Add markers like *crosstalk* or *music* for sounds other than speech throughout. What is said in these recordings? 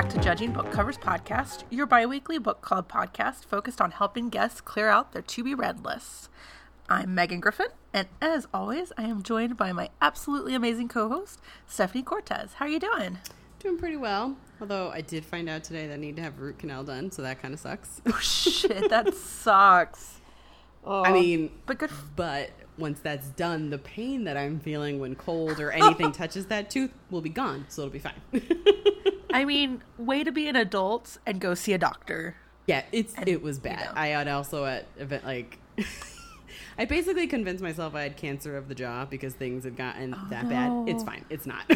back to Judging Book Covers Podcast, your bi weekly book club podcast focused on helping guests clear out their to be read lists. I'm Megan Griffin, and as always, I am joined by my absolutely amazing co host, Stephanie Cortez. How are you doing? Doing pretty well. Although I did find out today that I need to have root canal done, so that kind of sucks. Oh, shit, that *laughs* sucks. Oh, I mean, but good. but once that's done, the pain that I'm feeling when cold or anything *laughs* touches that tooth will be gone, so it'll be fine. *laughs* I mean, way to be an adult and go see a doctor. yeah, it's And, it was bad. you know. I had also at event like *laughs* I basically convinced myself I had cancer of the jaw because things had gotten oh, that bad. It's Oh, fine. It's not.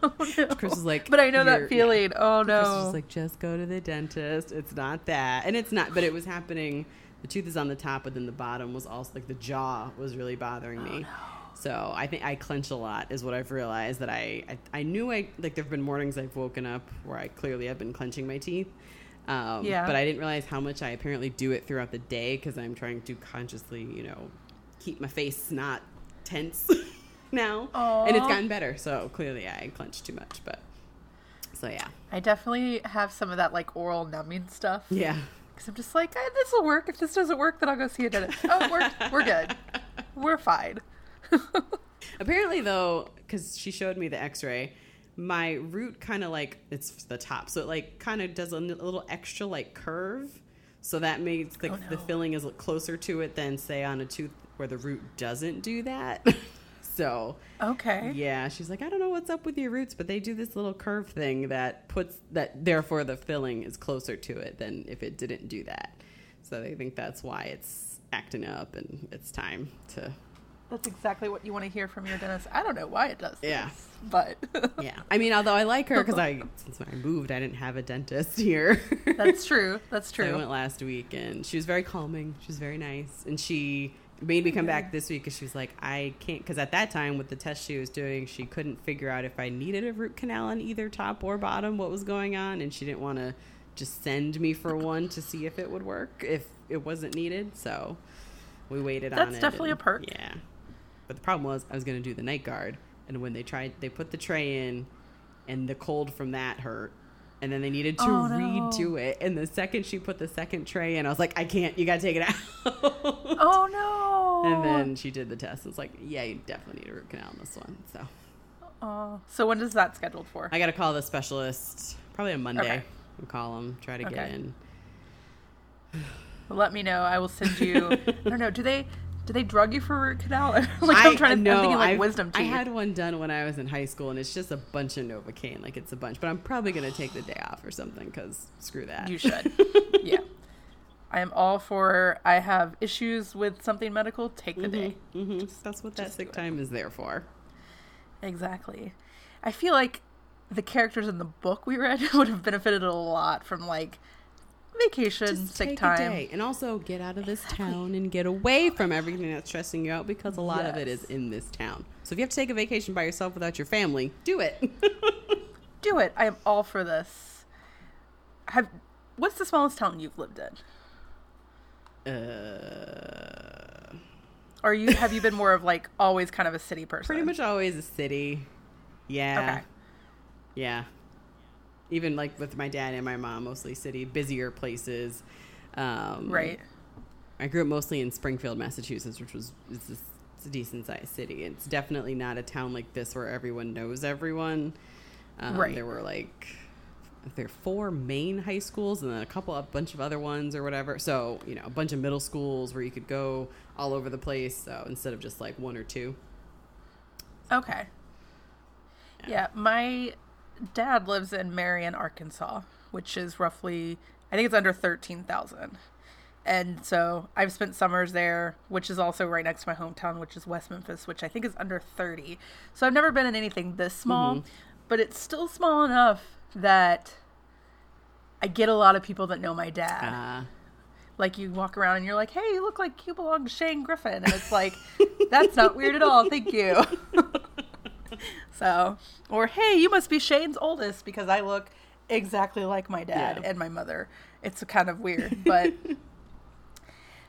Oh, no. Chris was like, but I know that feeling. Oh no! Chris was no. like, just go to the dentist. It's not that. And it's not, but it was happening. The tooth is on the top, but then the bottom was also like the jaw was really bothering Oh, me. So I think I clench a lot is what I've realized that I, I, I knew I, like there've been mornings I've woken up where I clearly have been clenching my teeth. Um, Yeah. But I didn't realize how much I apparently do it throughout the day because I'm trying to consciously, you know, keep my face not tense *laughs* now. And it's gotten better. So clearly I clench too much, but so yeah. I definitely have some of that like oral numbing stuff. Yeah. Because I'm just like, eh, this will work. If this doesn't work, then I'll go see a dentist. Oh, it worked. We're good. *laughs* We're fine. *laughs* Apparently, though, because she showed me the X-ray, my root kind of like it's the top, so it like kind of does a little extra like curve. So that makes the, Oh, the filling is closer to it than say on a tooth where the root doesn't do that. *laughs* so Okay. yeah, she's like, I don't know what's up with your roots, but they do this little curve thing that puts that therefore the filling is closer to it than if it didn't do that. So they think that's why it's acting up and it's time to That's exactly what you want to hear from your dentist. I don't know why it does this, Yeah. but *laughs* Yeah, I mean, although I like her because I since I moved, I didn't have a dentist here. that's *laughs* true. That's So I went last week, and she was very calming. She was very nice, and she made me come back this week because she was like, I can't because at that time with the test she was doing, she couldn't figure out if I needed a root canal on either top or bottom, what was going on, and she didn't want to just send me for one to see if it would work if it wasn't needed. So we waited on it. That's definitely a perk. Yeah, but the problem was I was going to do the night guard, and when they tried, they put the tray in, and the cold from that hurt. And then they needed to Oh, no. redo it. And the second she put the second tray in, I was like, I can't. You got to take it *laughs* out. Oh no. And then she did the test. It's like, yeah, you definitely need a root canal on this one. So Oh. So when is that scheduled for? I got to call the specialist probably on Monday. Okay. We'll call them, try to get in. *sighs* Let me know. I will send you. *laughs* I don't know. Do they do they drug you for root canal? *laughs* like I'm trying to. I'm thinking like I've- wisdom I had one done when I was in high school, and it's just a bunch of Novocaine. Like it's a bunch, but I'm probably gonna take the day off or something because screw that. You should. *laughs* yeah. I am all for. I have issues with something medical. Take the day. hmm That's what that sick time is there for. Exactly. I feel like the characters in the book we read *laughs* would have benefited a lot from like vacation, Just sick take time. and also get out of this town and get away from everything that's stressing you out because a lot of it is in this town. So if you have to take a vacation by yourself without your family, do it. *laughs* Do it. I am all for this. Have what's the smallest town you've lived in? uh, Or you have you been more of like always kind of a city *laughs* person? pretty much always a city. Yeah. Okay. Yeah. Even like with my dad and my mom, mostly city, busier places. Um, Right. I grew up mostly in Springfield, Massachusetts, which was it's a, it's a decent sized city. It's definitely not a town like this where everyone knows everyone. Um, Right. There were like there are four main high schools and then a couple a bunch of other ones or whatever. So you know a bunch of middle schools where you could go all over the place. So instead of just like one or two. Okay. Yeah, my dad lives in Marion, Arkansas, which is roughly I think it's under 13,000. And so I've spent summers there, which is also right next to my hometown, which is West Memphis, which I think is under 30. So I've never been in anything this small, but it's still small enough that I get a lot of people that know my dad. Uh, Like you walk around and you're like, "Hey, you look like you belong to Shane Griffin," and it's like, "That's not weird at all, thank you." *laughs* so, or hey, you must be Shane's oldest because I look exactly like my dad Yeah. and my mother. It's kind of weird, *laughs* but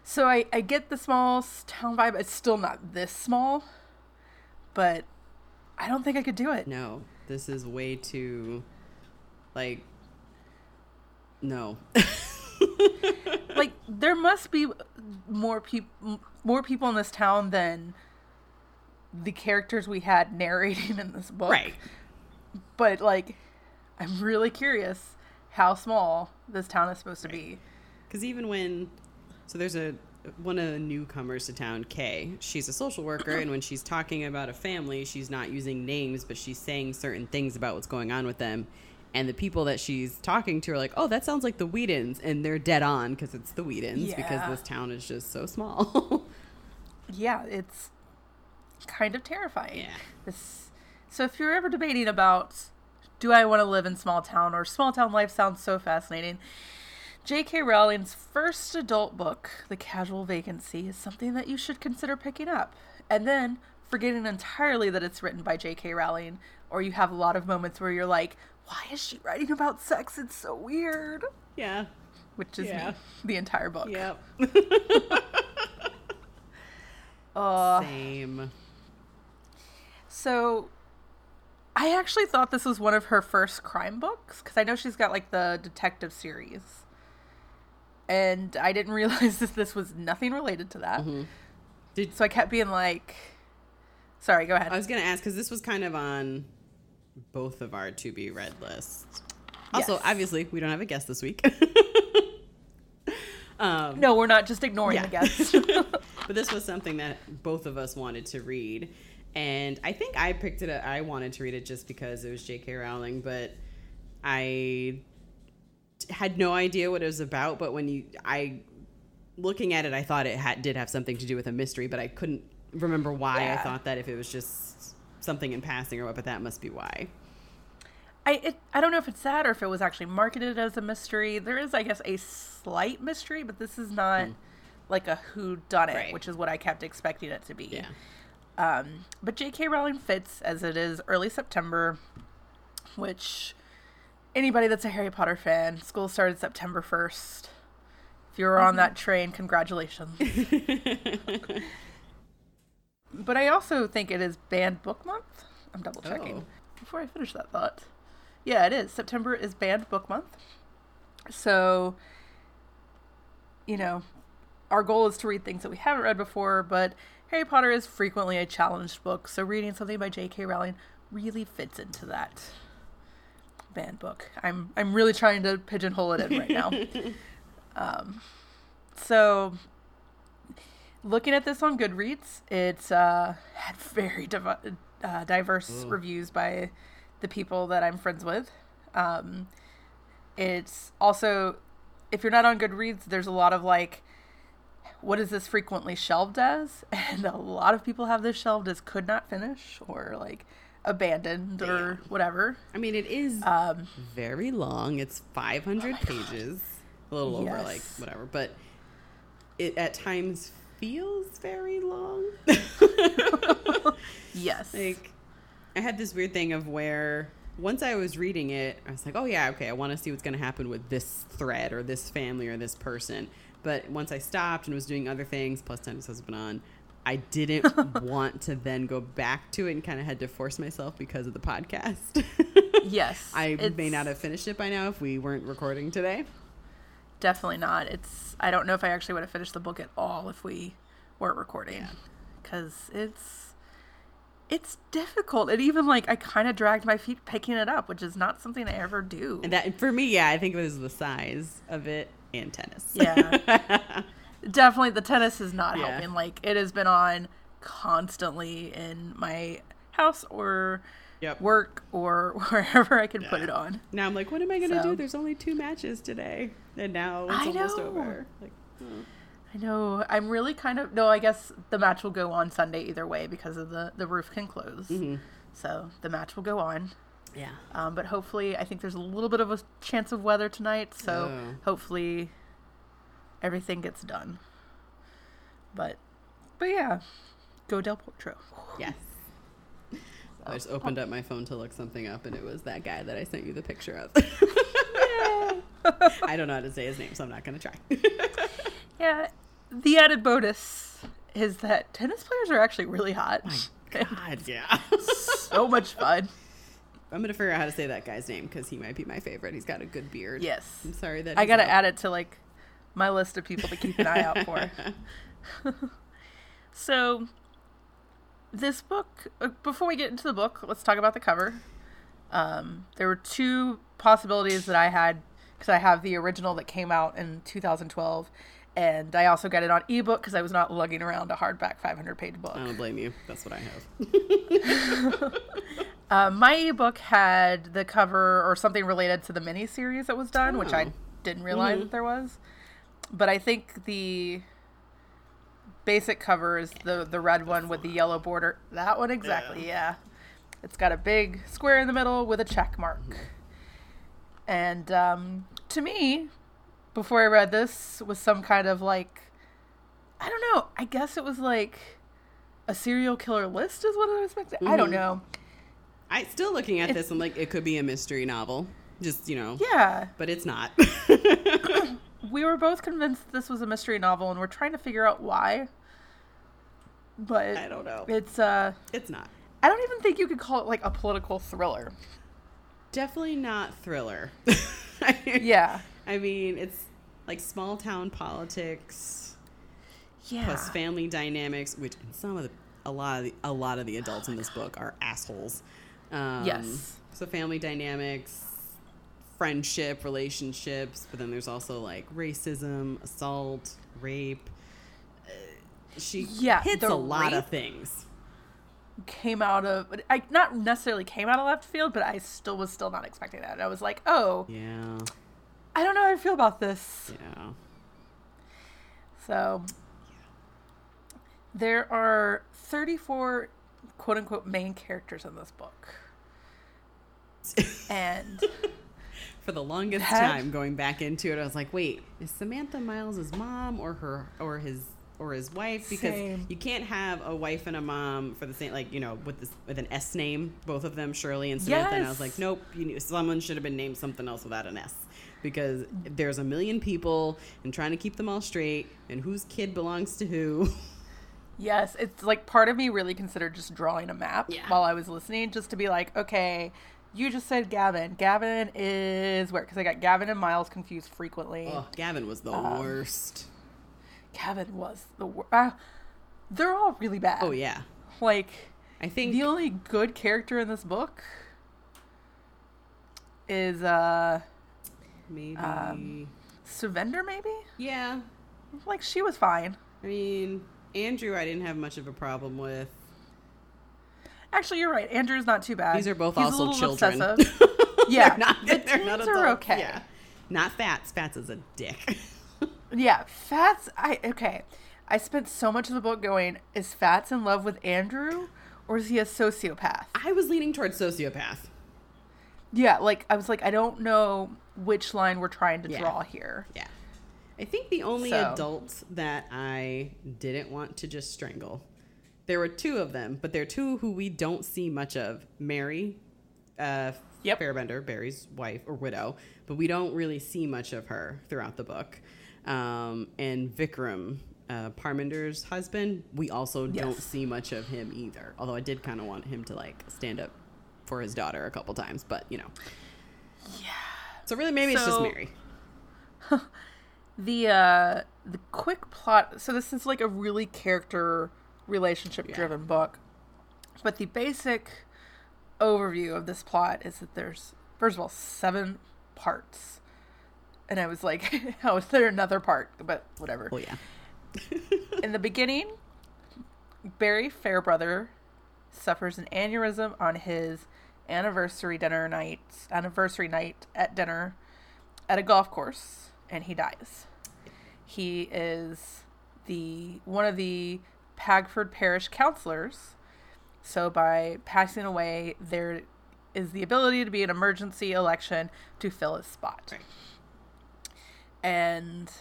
so I I get the small town vibe. It's still not this small, but I don't think I could do it. no, this is way too Like, no. *laughs* like there must be more people more people in this town than the characters we had *laughs* narrating in this book. right. But like I'm really curious how small this town is supposed to be. Because even when, so there's a one of the newcomers to town, Kay. She's a social worker, and when she's talking about a family, she's not using names, but she's saying certain things about what's going on with them. And the people that she's talking to are like, "Oh, that sounds like the Weedons," and they're dead on because it's the Weedons because this town is just so small. *laughs* Yeah, it's kind of terrifying. Yeah. This so if you're ever debating about do I want to live in small town or small town life sounds so fascinating. J.K. Rowling's first adult book, The Casual Vacancy, is something that you should consider picking up. And then forgetting entirely that it's written by J.K. Rowling, or you have a lot of moments where you're like, why is she writing about sex? It's so weird. yeah. Which is Yeah. me, the entire book. Yep. *laughs* *laughs* Uh, Same. So, I actually thought this was one of her first crime books because I know she's got like the detective series, and I didn't *laughs* realize that this was nothing related to that. Did So I kept being like, "Sorry, go ahead." I was gonna ask because this was kind of on both of our to be read lists. Also, Yes. obviously, we don't have a guest this week. *laughs* um, no, we're not just ignoring Yeah. the guests. *laughs* but this was something that both of us wanted to read, and I think I picked it. Up, I wanted to read it just because it was J.K. Rowling, but I had no idea what it was about. But when you, I looking at it, I thought it had did have something to do with a mystery, but I couldn't remember why. I thought that if it was just something in passing or what, but that must be why. I it, I don't know if it's that or if it was actually marketed as a mystery. There is, I guess, a slight mystery, but this is not hmm. like a who done it. Right. which is what I kept expecting it to be. Yeah. Um, but J.K. Rowling fits as it is early September, which anybody that's a Harry Potter fan, school started September 1st. If you were on that train, congratulations. *laughs* but I also think it is Banned Book Month. I'm double checking Oh. before I finish that thought. Yeah, it is. September is Banned Book Month. So, you know, our goal is to read things that we haven't read before, but Harry Potter is frequently a challenged book, so reading something by J.K. Rowling really fits into that banned book. I'm I'm really trying to pigeonhole it in right now. *laughs* um, so looking at this on Goodreads, it's uh, had very divi- uh, diverse reviews by the people that I'm friends with. Um, it's also, if you're not on Goodreads, there's a lot of like, what is this frequently shelved as? *laughs* And a lot of people have this shelved as could not finish or like abandoned or whatever. I mean, it is Um, very long. It's 500 pages, a little over, like whatever, but it at times feels very long. *laughs* yes. like, I had this weird thing of where once I was reading it, I was like, oh yeah, okay, I want to see what's going to happen with this thread or this family or this person. But once I stopped and was doing other things, plus tennis has been on, I didn't *laughs* want to then go back to it and kind of had to force myself because of the podcast. *laughs* yes. I may not have finished it by now if we weren't recording today. Definitely not. It's. I don't know if I actually would have finished the book at all if we weren't recording, Yeah. because it's it's difficult. And even like I kind of dragged my feet picking it up, which is not something I ever do. And that for me, yeah, I think it was the size of it and tennis. Yeah. *laughs* Definitely, the tennis is not Yeah. helping. Like it has been on constantly in my house or Yep. work or *laughs* wherever I can put it on. Now I'm like, what am I gonna So- do? There's only two matches today, and now it's I almost know. over. Like, oh. I know. I'm really kind of no. I guess the match will go on Sunday either way because of the the roof can close. Mm-hmm. So the match will go on. Yeah. Um, but hopefully, I think there's a little bit of a chance of weather tonight. So Oh. hopefully, everything gets done. But but yeah, go Del Potro. Yes. I just opened up my phone to look something up, and it was that guy that I sent you the picture of. *laughs* I don't know how to say his name, so I'm not gonna try. *laughs* Yeah. The added bonus is that tennis players are actually really hot. My *laughs* God, yeah. so much fun. I'm gonna figure out how to say that guy's name because he might be my favorite. He's got a good beard. Yes. I'm sorry that I got to out. add it to like my list of people to keep an eye out for. *laughs* *laughs* So, this book, uh, before we get into the book, let's talk about the cover. Um, there were two possibilities that I had because I have the original that came out in 2012, and I also got it on ebook because I was not lugging around a hardback 500 page book. I don't blame you. That's what I have. *laughs* Uh, my ebook had the cover or something related to the miniseries that was done, which I Oh. didn't realize Mhm. that there was. But I think the basic cover is the the red one with the yellow border. That one exactly, yeah. It's got a big square in the middle with a check mark. And um, to me, before I read this, was some kind of like, I don't know. I guess it was like a serial killer list, is what I was expecting. I don't Mhm. know. I still looking at this. I'm like, it could be a mystery novel. Just you know, Yeah. but it's not. *coughs* we were both convinced this was a mystery novel and we're trying to figure out why but I don't know. it's uh It's not. i don't even think you could call it like a political thriller Definitely not thriller. *laughs* yeah I mean, it's like small town politics yeah plus family dynamics, which some of the a lot of the, a lot of the adults in this book are assholes. Um, Yes. So family dynamics, friendship, relationships, but then there's also like racism, assault, rape. Uh, she Yeah, hits a lot of things. came out of i not necessarily came out of left field but i still was still not expecting that i was like oh Yeah. I don't know how i feel about this Yeah. so there are 34 quote unquote main characters in this book *laughs* and For the longest That- time going back into it, I was like, wait, is Samantha Miles' mom or her or his or his wife? Because Same. you can't have a wife and a mom for the same like, you know, with this with an S name, both of them, Shirley and Samantha. And I was like, nope, you knew, someone should have been named something else without an S. Because there's a million people and trying to keep them all straight and whose kid belongs to who. Yes, it's like part of me really considered just drawing a map Yeah. while I was listening, just to be like, okay, you just said Gavin. Gavin is where? Because I got Gavin and Miles confused frequently. Oh, Gavin was the Um, worst. Gavin was the worst. Uh, they're all really bad. Oh yeah. Like I think the only good character in this book is uh maybe um, Sukhvinder, maybe. Yeah. Like she was fine. I mean, Andrew, I didn't have much of a problem with. Actually, you're right. Andrew's not too bad. These are both He's a also little children. obsessive. *laughs* *laughs* yeah, they're not, the they're not teens are okay. Yeah. Not Fats. Fats is a dick. *laughs* Yeah, Fats. I okay. I spent so much of the book going, is Fats in love with Andrew, or is he a sociopath? I was leaning towards sociopath. Yeah, like I was like, I don't know which line we're trying to Yeah. draw here. Yeah. I think the only So- adult that I didn't want to just strangle. There were two of them, but they're two who we don't see much of. Mary, uh, Yep. Fairbrother, Barry's wife or widow, but we don't really see much of her throughout the book. Um, and Vikram, uh, Parminder's husband, we also don't see much of him either. Although I did kind of want him to like stand up for his daughter a couple times, but you know. Yeah. So really, maybe it's just Mary. *laughs* The uh the quick plot. So this is like a really character relationship driven book, but the basic overview of this plot is that there's first of all seven parts, and I was like, *laughs* how is there another part? But whatever. Well, yeah. *laughs* In the beginning, Barry Fairbrother suffers an aneurysm on his anniversary dinner night, anniversary night at dinner at a golf course, and he dies. He is the one of the Pagford Parish counselors. So by passing away, there is the ability to be an emergency election to fill his spot. Right. And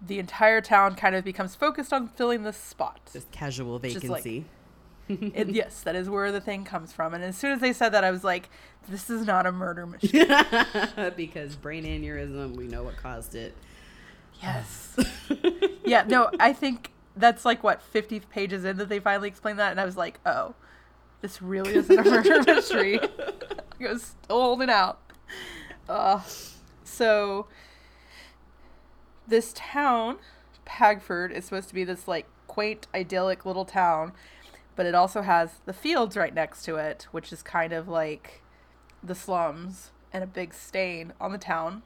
the entire town kind of becomes focused on filling this spot. Just casual Just like- vacancy. *laughs* It, yes, that is where the thing comes from. And as soon as they said that, I was like, this is not a murder *laughs* machine. because brain aneurysm, we know what caused it. yes. *laughs* Yeah, no, I think that's like what, 50 pages in that they finally explained that. And I was like, oh, This really isn't a murder mystery. I was still holding out. Uh, so, this town, Pagford, is supposed to be this like quaint, idyllic little town, but it also has the fields right next to it, which is kind of like the slums and a big stain on the town.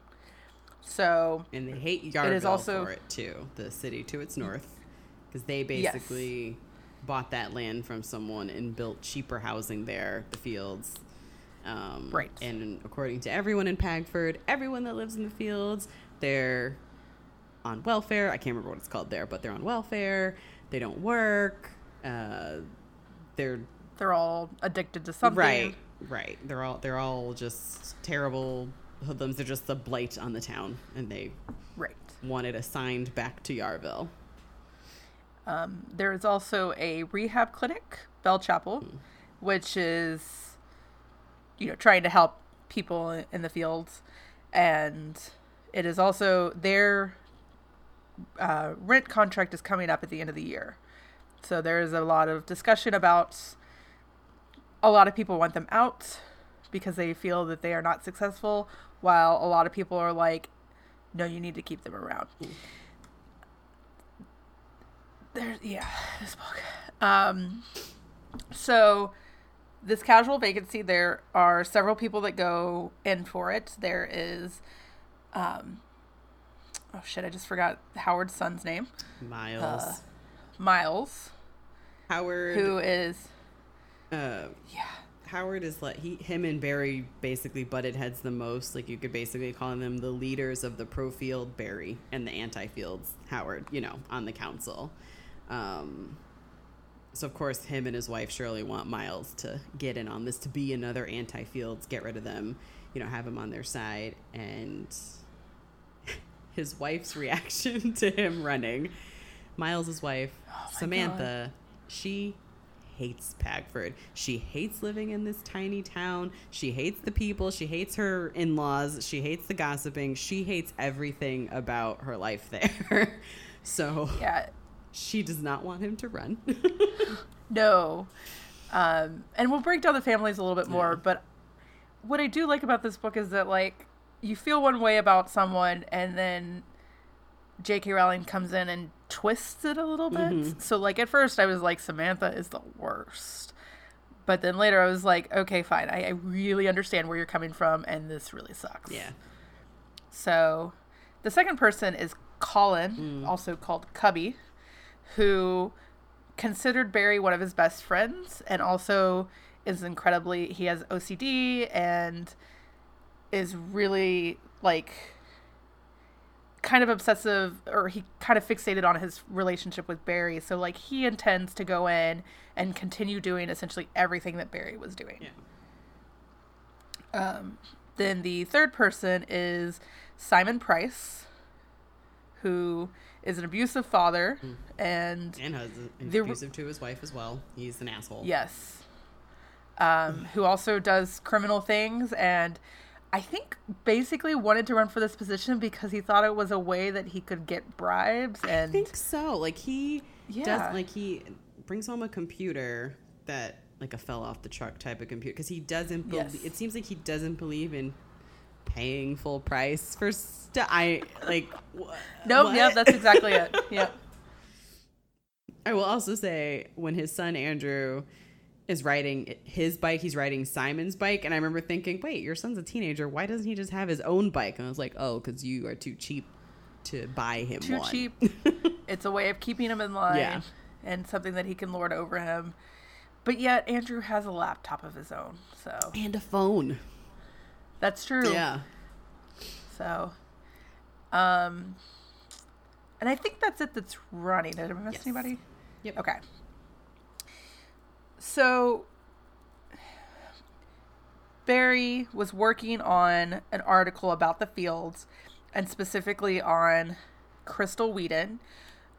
So, And they hate Yarvil is also- for it too, the city to its north, because they basically bought that land from someone and built cheaper housing there, the fields. Um, Right. And according to everyone in Pagford, everyone that lives in the fields, they're on welfare. I can't remember what it's called there, but they're on welfare. They don't work. Uh, they're they're all addicted to something. right, right. They're all they're all just terrible hoodlums. They're just the blight on the town, and they Right. want it assigned back to Yarvil. Um, there is also a rehab clinic, Bellchapel, which is, you know, trying to help people in the fields, and it is also their uh, rent contract is coming up at the end of the year, so there is a lot of discussion about. A lot of people want them out because they feel that they are not successful, while a lot of people are like, "No, you need to keep them around." there's yeah this book um so this casual vacancy there are several people that go in for it there is um oh shit i just forgot howard's son's name Miles, Uh, miles Howard, who is uh, yeah Howard is like he, him and Barry basically butted heads the most. Like you could basically call them the leaders of the pro field Barry and the anti fields Howard. You know, on the council. Um, so of course, him and his wife Shirley want Miles to get in on this to be another anti fields, get rid of them. You know, have him on their side and. *laughs* His wife's reaction *laughs* to him running. Miles's wife, *gasps* Oh Samantha, she hates Pagford. She hates living in this tiny town. She hates the people. She hates her in laws. She hates the gossiping. She hates everything about her life there. *laughs* so yeah she does not want him to run. *laughs* no um and we'll break down the families a little bit more Yeah. but what i do like about this book is that like you feel one way about someone and then j.k rowling comes in and twists it a little bit Mhm. so like at first i was like samantha is the worst but then later i was like okay fine i, I really understand where you're coming from and this really sucks yeah. so the second person is Colin, Mm. also called Cubby, who considered Barry one of his best friends and also is incredibly he has OCD and is really like kind of obsessive or he kind of fixated on his relationship with Barry. So like he intends to go in and continue doing essentially everything that Barry was doing. Yeah. Um, then the third person is Simon Price, who is an abusive father, and And has The- abusive to his wife as well. He's an asshole. yes, um, who also does criminal things, and I think basically wanted to run for this position because he thought it was a way that he could get bribes and I think so. Like he Yeah. does like he brings home a computer that like a fell off the truck type of computer because he doesn't believe Yes. it seems like he doesn't believe in paying full price for stuff. I like wh- no, what? yeah, that's exactly it. *laughs* Yeah, I will also say when his son Andrew is riding his bike, he's riding Simon's bike, and I remember thinking, "Wait, your son's a teenager. Why doesn't he just have his own bike?" And I was like, "Oh, because you are too cheap to buy him one. too one." cheap. *laughs* it's a way of keeping him in line Yeah. and something that he can lord over him. But yet Andrew has a laptop of his own, so and a phone. that's true. Yeah. So, um, and I think that's it. That's running. Did I miss Yes. anybody? Yep. Okay. So Barry was working on an article about the fields, and specifically on Krystal Weedon,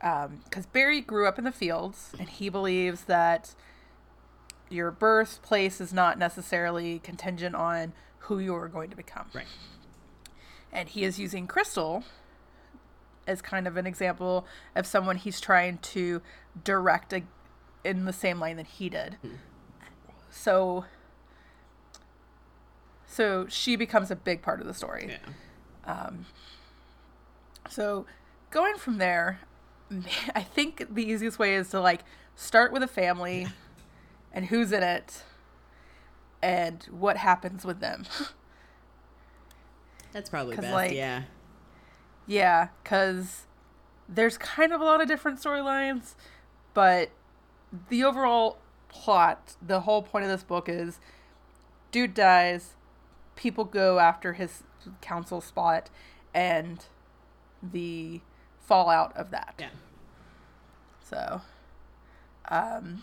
um, because Barry grew up in the fields, and he believes that your birthplace is not necessarily contingent on who you are going to become Right. and he is using Krystal as kind of an example of someone he's trying to direct a, in the same line that he did. Hmm. so so she becomes a big part of the story. Yeah. Um, so going from there, *laughs* I think the easiest way is to like start with a family and who's in it and what happens with them. That's probably best. like, yeah. yeah, cuz there's kind of a lot of different storylines, but the overall plot, the whole point of this book is dude dies, people go after his council spot and the fallout of that. Yeah. So, um,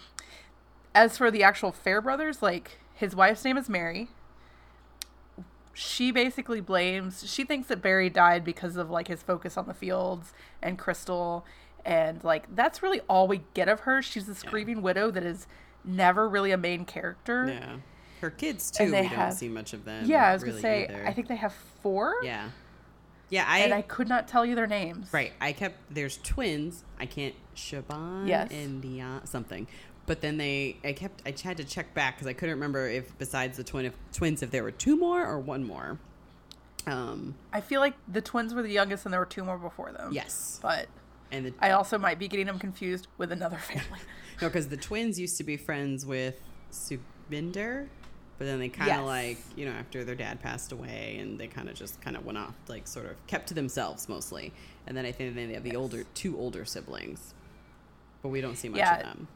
as for the actual Fairbrothers, like his wife's name is Mary. She basically blames. She thinks that Barry died because of like his focus on the fields and Krystal, and like that's really all we get of her. She's this Yeah. grieving widow that is never really a main character. Yeah. Her kids too. And they we have- don't see much of them. Yeah, I was gonna say. either. I think they have four. Yeah. Yeah. I. and I could not tell you their names. right. I kept. There's twins. I can't. Siobhan Yes. and Dion something. But then they. I kept. I had to check back because I couldn't remember if besides the twin if, twins if there were two more or one more. Um. I feel like the twins were the youngest, and there were two more before them. Yes. but And the I also might be getting them confused with another family. *laughs* No, because the twins used to be friends with Sukhvinder, but then they kind of Yes. like, you know, after their dad passed away, and they kind of just kind of went off, like sort of kept to themselves mostly. And then I think they have the older, two older siblings, but we don't see much Yeah. of them.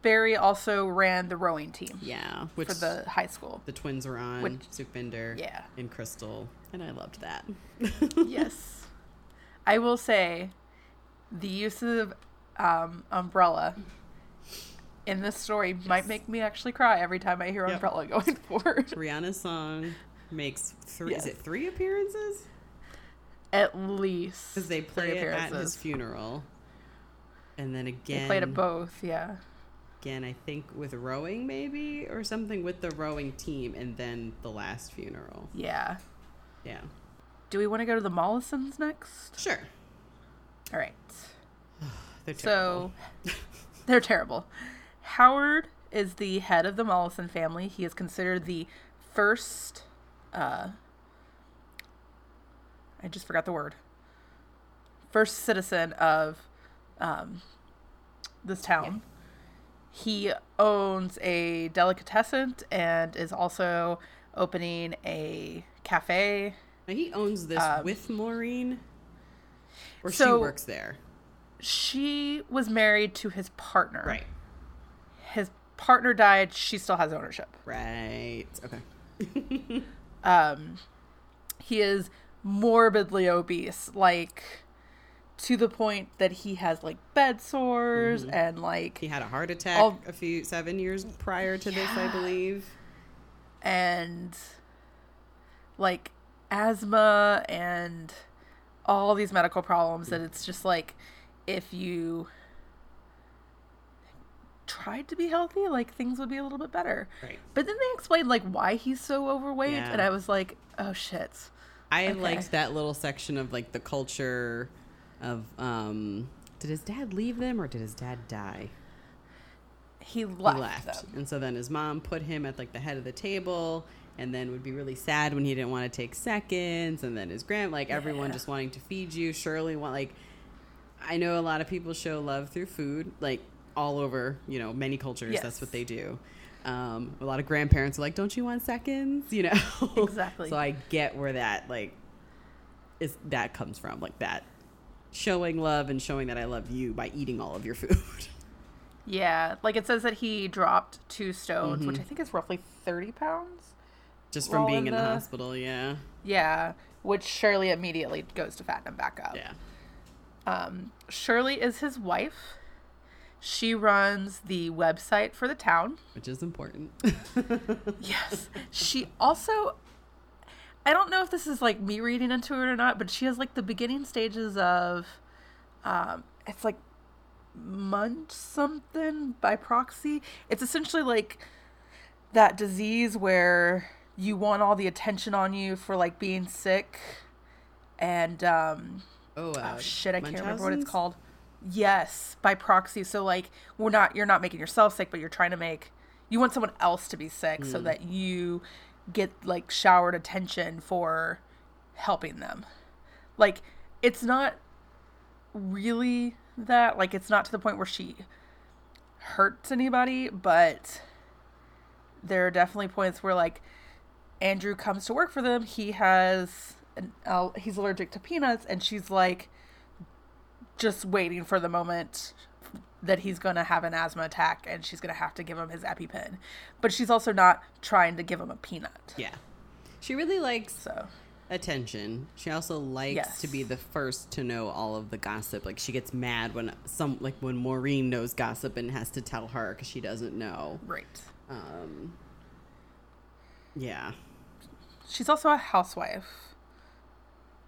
Barry also ran the rowing team Yeah, which for the high school. the twins were on, Which- Sukhvinder, Yeah. and Krystal, and I loved that. *laughs* yes. I will say the use of um, umbrella in this story might make me actually cry every time I hear Yep. umbrella going *laughs* forward. Rihanna's song makes three. Is it three appearances? At least Because they play it at his funeral, and then again They played it both, yeah. again i think with rowing maybe or something with the rowing team and then the last funeral Yeah. yeah Do we want to go to the Mollisons next? sure All right. *sighs* they're So *laughs* they're terrible. Howard is the head of the Mollison family. He is considered the first uh I just forgot the word. First citizen of um this town. He owns a delicatessen and is also opening a cafe. he owns this um, with maureen or she so- works there. She was married to his partner. right. His partner died, she still has ownership. right. Okay. *laughs* Um he is morbidly obese like to the point that he has like bed sores and like he had a heart attack All- a few seven years prior to this i believe. And like asthma and all these medical problems that it's just like if you tried to be healthy like things would be a little bit better right but then they explained like why he's so overweight Yeah. and i was like oh shit i Okay. liked that little section of like the culture of um did his dad leave them or did his dad die he he left, left. And so then his mom put him at like the head of the table and then would be really sad when he didn't want to take seconds and then his grand like everyone just wanting to feed you. Shirley want like I know a lot of people show love through food, like all over, you know, many cultures that's what they do. Um, a lot of grandparents are like, Don't you want seconds? *laughs* You know? Exactly. so I get where that like is that comes from. Like that showing love and showing that I love you by eating all of your food. *laughs* Yeah, like it says that he dropped two stones, Mm-hmm. which I think is roughly 30 pounds. Just from being in in the the- hospital, yeah. Yeah, which Shirley immediately goes to fatten him back up. Yeah. Um, Shirley is his wife. She runs the website for the town. which is important. *laughs* Yes. she also, I don't know if this is like me reading into it or not, but she has like the beginning stages of, um, it's like munch something by proxy. It's essentially like that disease where you want all the attention on you for like being sick and um oh, uh, oh shit i can't remember what it's called. Yes by proxy. So like we're not you're not making yourself sick but you're trying to make you want someone else to be sick so that you get like showered attention for helping them. Like it's not really that like it's not to the point where she hurts anybody, but there are definitely points where like Andrew comes to work for them. He has an, uh, he's allergic to peanuts, and she's like just waiting for the moment that he's going to have an asthma attack and she's going to have to give him his EpiPen. But she's also not trying to give him a peanut. Yeah. She really likes So, attention. She also likes Yes. to be the first to know all of the gossip. Like she gets mad when some like when Maureen knows gossip and has to tell her because she doesn't know. right. Um, yeah, She's also a housewife.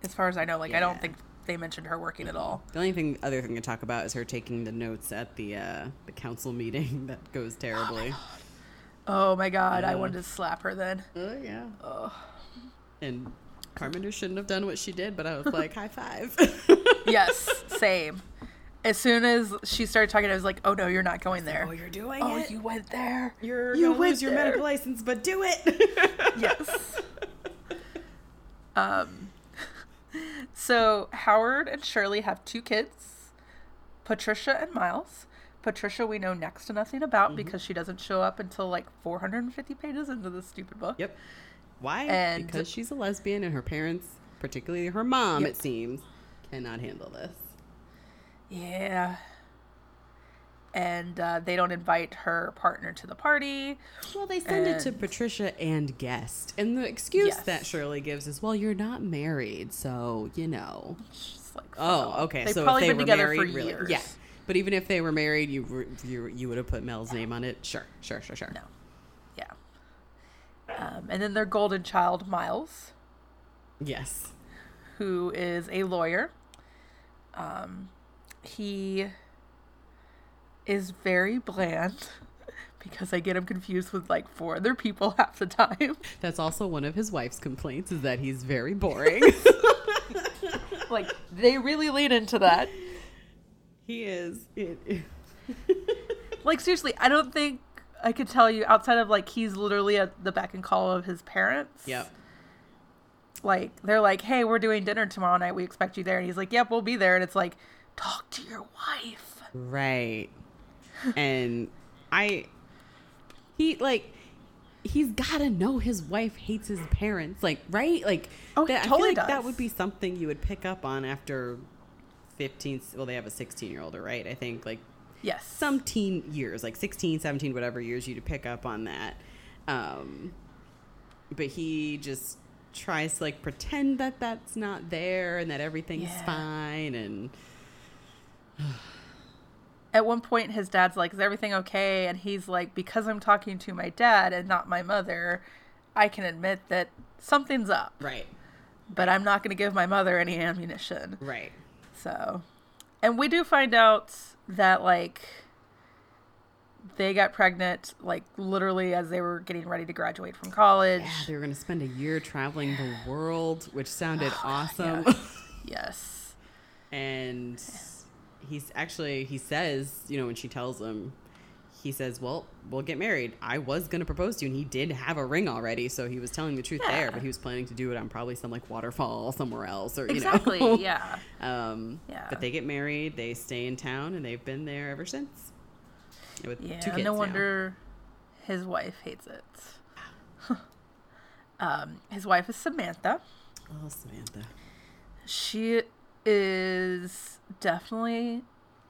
As far as I know, like I don't think they mentioned her working at all. the only thing other thing to talk about is her taking the notes at the uh, the council meeting *laughs* that goes terribly. Oh my god, I wanted to slap her then. Oh yeah. And Parminder shouldn't have done what she did, but I was *laughs* like, high five. *laughs* Yes, same. As soon as she started talking, I was like, "Oh no, you're not going there." oh, you're doing Oh, it. you went there. You're You lose your there. medical license, but do it. yes. Um, *laughs* so Howard and Shirley have two kids, Patricia and Miles. Patricia, we know next to nothing about because she doesn't show up until like 450 pages into this stupid book. Yep. Why? And- because she's a lesbian and her parents, particularly her mom, Yep. it seems, cannot handle this. Yeah. And uh, they don't invite her partner to the party. Well, they send it to Patricia and guest. And the excuse Yes. that Shirley gives is, well, you're not married, so, you know. She's like, Oh, fuck. okay. They've so probably if they been were together married, for really, years. yeah. But even if they were married, you you you would have put Mel's name on it. Sure, sure, sure, sure. No. Yeah. Um, and then their golden child, Miles. Yes. who is a lawyer. Um, he is very bland *laughs* because I get him confused with like four other people *laughs* half the time. That's also one of his wife's complaints is that he's very boring. *laughs* like they really lean into that. he is. Like seriously, I don't think I could tell you outside of like he's literally at the beck and call of his parents. yep. Like they're like, "Hey, we're doing dinner tomorrow night. We expect you there." And he's like, "Yep, we'll be there." And it's like, "Talk to your wife." Right. And I he like he's got to know his wife hates his parents like right like Oh, that, I totally feel like that would be something you would pick up on after 15 well they have a sixteen-year-old, right I think like Yes. some teen years like 16 17 whatever years you to pick up on that um but he just tries to like pretend that that's not there and that everything's Yeah. fine and at one point his dad's like is everything okay? And he's like because i'm talking to my dad and not my mother i can admit that something's up. Right. But i'm not going to give my mother any ammunition. Right. So and we do find out that like they got pregnant like literally as they were getting ready to graduate from college. Yeah, they were going to spend a year traveling the world, which sounded oh, awesome. yeah. yes. *laughs* And he's actually, he says, you know, when she tells him, he says, Well, we'll get married. I was going to propose to you, and he did have a ring already. So he was telling the truth Yeah. there, but he was planning to do it on probably some like waterfall somewhere else or, you know. yeah *laughs* Um, Yeah. But they get married, they stay in town, and they've been there ever since. With Yeah, two kids no now. wonder his wife hates it. *laughs* um, his wife is Samantha. Oh, Samantha. She is definitely,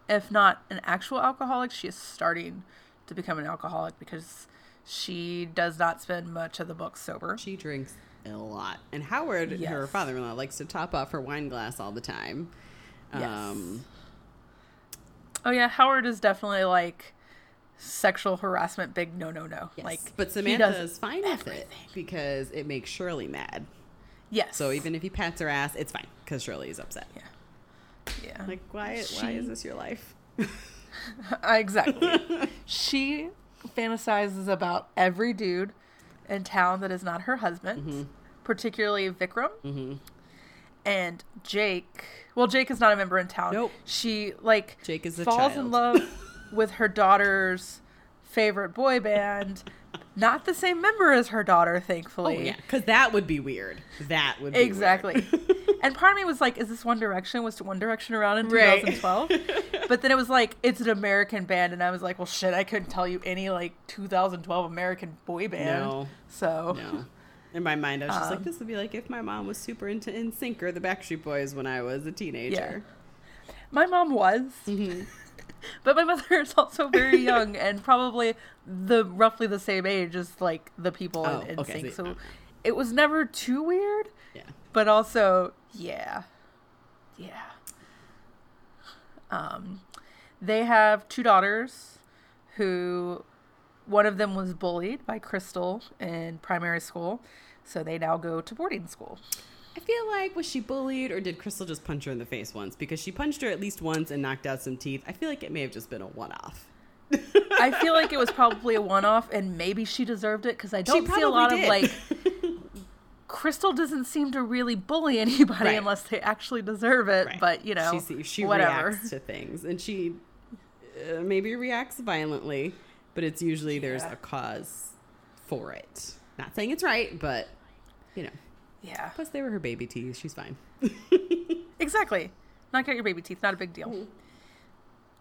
if not an actual alcoholic, she is starting to become an alcoholic because she does not spend much of the book sober. She drinks a lot. And Howard, her father in law, likes to top off her wine glass all the time. Yes. Um, Oh yeah, Howard is definitely like sexual harassment. Big no, no, no. yes. Like, but Samantha is fine with it because it makes Shirley mad. Yes. So even if he pats her ass, it's fine because Shirley is upset. yeah, yeah. Like, why? Why is this your life? *laughs* exactly. *laughs* she fantasizes about every dude in town that is not her husband, Mm-hmm. particularly Vikram and Jake. Well, Jake is not a member in town. Nope. She like Jake is a falls child. in love *laughs* with her daughter's favorite boy band. Not the same member as her daughter, thankfully. Oh yeah, because that would be weird. That would be Exactly. *laughs* and part of me was like, is this One Direction? Was One Direction around in Right. 2012? *laughs* but then it was like, it's an American band. And I was like, well, shit, I couldn't tell you any like 2012 American boy band. No. So, no. In my mind, I was just like, Um, this would be like if my mom was super into NSYNC or the Backstreet Boys when I was a teenager. Yeah. my mom was. Mm-hmm. *laughs* But my mother is also very young and probably the roughly the same age as like the people Oh, in, in okay, sync. so- So it was never too weird, Yeah. but also yeah, yeah. Um, they have two daughters, who one of them was bullied by Krystal in primary school, so they now go to boarding school. I feel like was she bullied or did Krystal just punch her in the face once? Because she punched her at least once and knocked out some teeth. I feel like it may have just been a one-off. I feel like it was *laughs* probably a one-off, and maybe she deserved it because I don't see a lot did. of like. *laughs* Krystal doesn't seem to really bully anybody Right. unless they actually deserve it. Right. But you know, she she whatever. reacts to things, and she uh, maybe reacts violently, but it's usually there's a cause for it. Not saying it's right, but you know. Yeah, Plus, they were her baby teeth. She's fine. *laughs* exactly. Knock out your baby teeth. Not a big deal.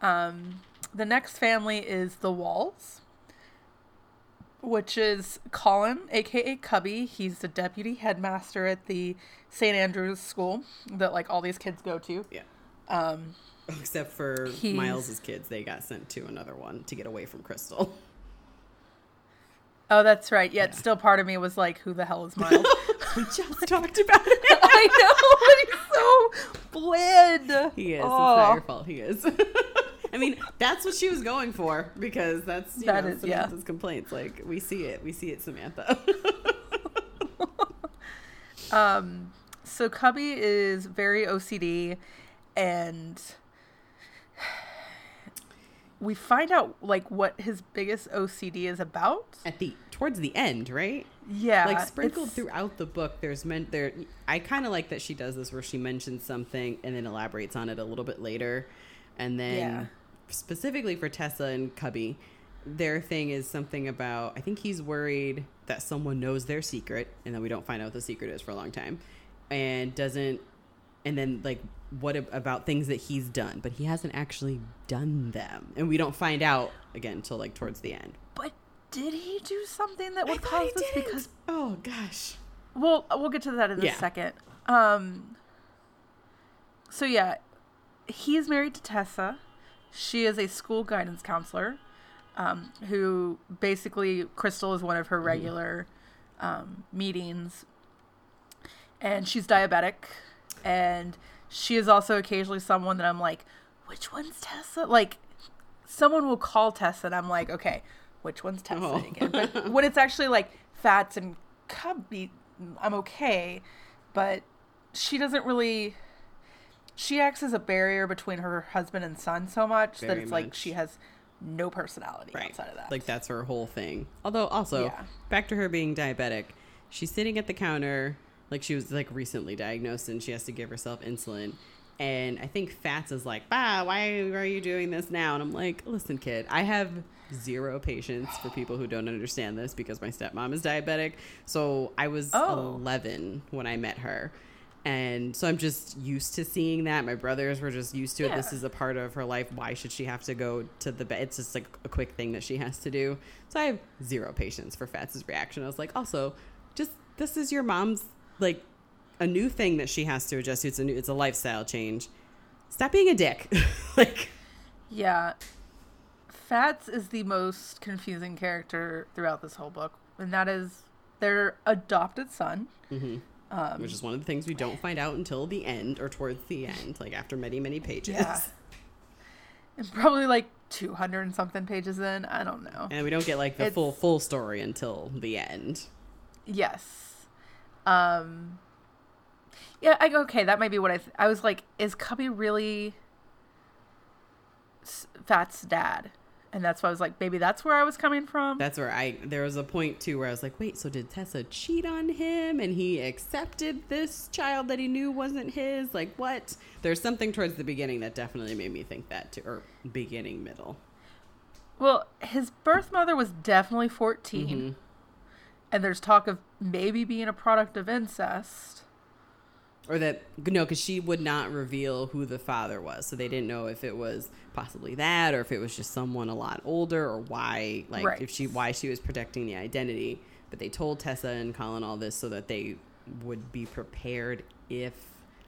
Um, the next family is the Walls, which is Colin, aka Cubby. He's the deputy headmaster at the St. Andrew's School that like all these kids go to. Yeah. Um, *laughs* Except for Miles's kids, they got sent to another one to get away from Krystal. oh, that's right. Yet still, part of me was like, "Who the hell is *laughs* Miles?" *laughs* we just talked about it. *laughs* I know, but *laughs* he's so bland. He is. Oh. It's not your fault. He is. I mean, that's what she was going for because that's you That know, is- yeah. Samantha's complaints. Like we see it, we see it, Samantha. Um, so Cubby is very OCD, and we find out like what his biggest OCD is about. At the towards the end, right? Yeah, like sprinkled throughout the book there's meant there i kind of like that she does this where she mentions something and then elaborates on it a little bit later and then Yeah. specifically for tessa and cubby their thing is something about i think he's worried that someone knows their secret and then we don't find out what the secret is for a long time and doesn't and then like what about things that he's done but he hasn't actually done them and we don't find out again until like towards the end But did he do something that would thought cause he this? did. Because oh gosh Well, we'll get to that in Yeah. a second. Um, so yeah, he is married to Tessa. She is a school guidance counselor, um, who basically Krystal is one of her regular um, meetings, and she's diabetic, and she is also occasionally someone that I'm like, which one's Tessa? Like, someone will call Tessa, and I'm like, okay, which one's Tessa Oh. again? But *laughs* when it's actually like Fats and Cubby, I'm okay, but she doesn't really. She acts as a barrier between her husband and son so much that Very it's like she has no personality right outside of that. like that's her whole thing although also Yeah. back to her being diabetic she's sitting at the counter like she was like recently diagnosed and she has to give herself insulin and i think fats is like bah why are you doing this now? And i'm like listen kid i have zero patience for people who don't understand this because my stepmom is diabetic. So i was Oh. 11 when i met her. And so i'm just used to seeing that. My brothers were just used to it. This is a part of her life. Why should she have to go to the bed it's just like a quick thing that she has to do. So i have zero patience for fats's reaction. I was like also just this is your mom's like a new thing that she has to adjust to it's a new it's a lifestyle change stop being a dick *laughs* like Yeah. Fats is the most confusing character throughout this whole book, and that is their adopted son. Um, which is one of the things we don't find out until the end or towards the end like after many many pages Yeah. and probably like 200 and something pages in. I don't know. and we don't get like the It's- full full story until the end Yes. Um. Yeah. I go okay. That might be what I. Th- I was like, is Cubby really S- Fat's dad? And that's why I was like, maybe that's where I was coming from. That's where I there was a point too where I was like, wait, so did Tessa cheat on him and he accepted this child that he knew wasn't his? Like what? There's something towards the beginning that definitely made me think that too, or beginning middle. Well, his birth mother was definitely 14. Mm-hmm. And there's talk of maybe being a product of incest. Or that no because she would not reveal who the father was so they didn't know if it was possibly that or if it was just someone a lot older or why like Right. if she why she was protecting the identity but they told tessa and colin all this so that they would be prepared if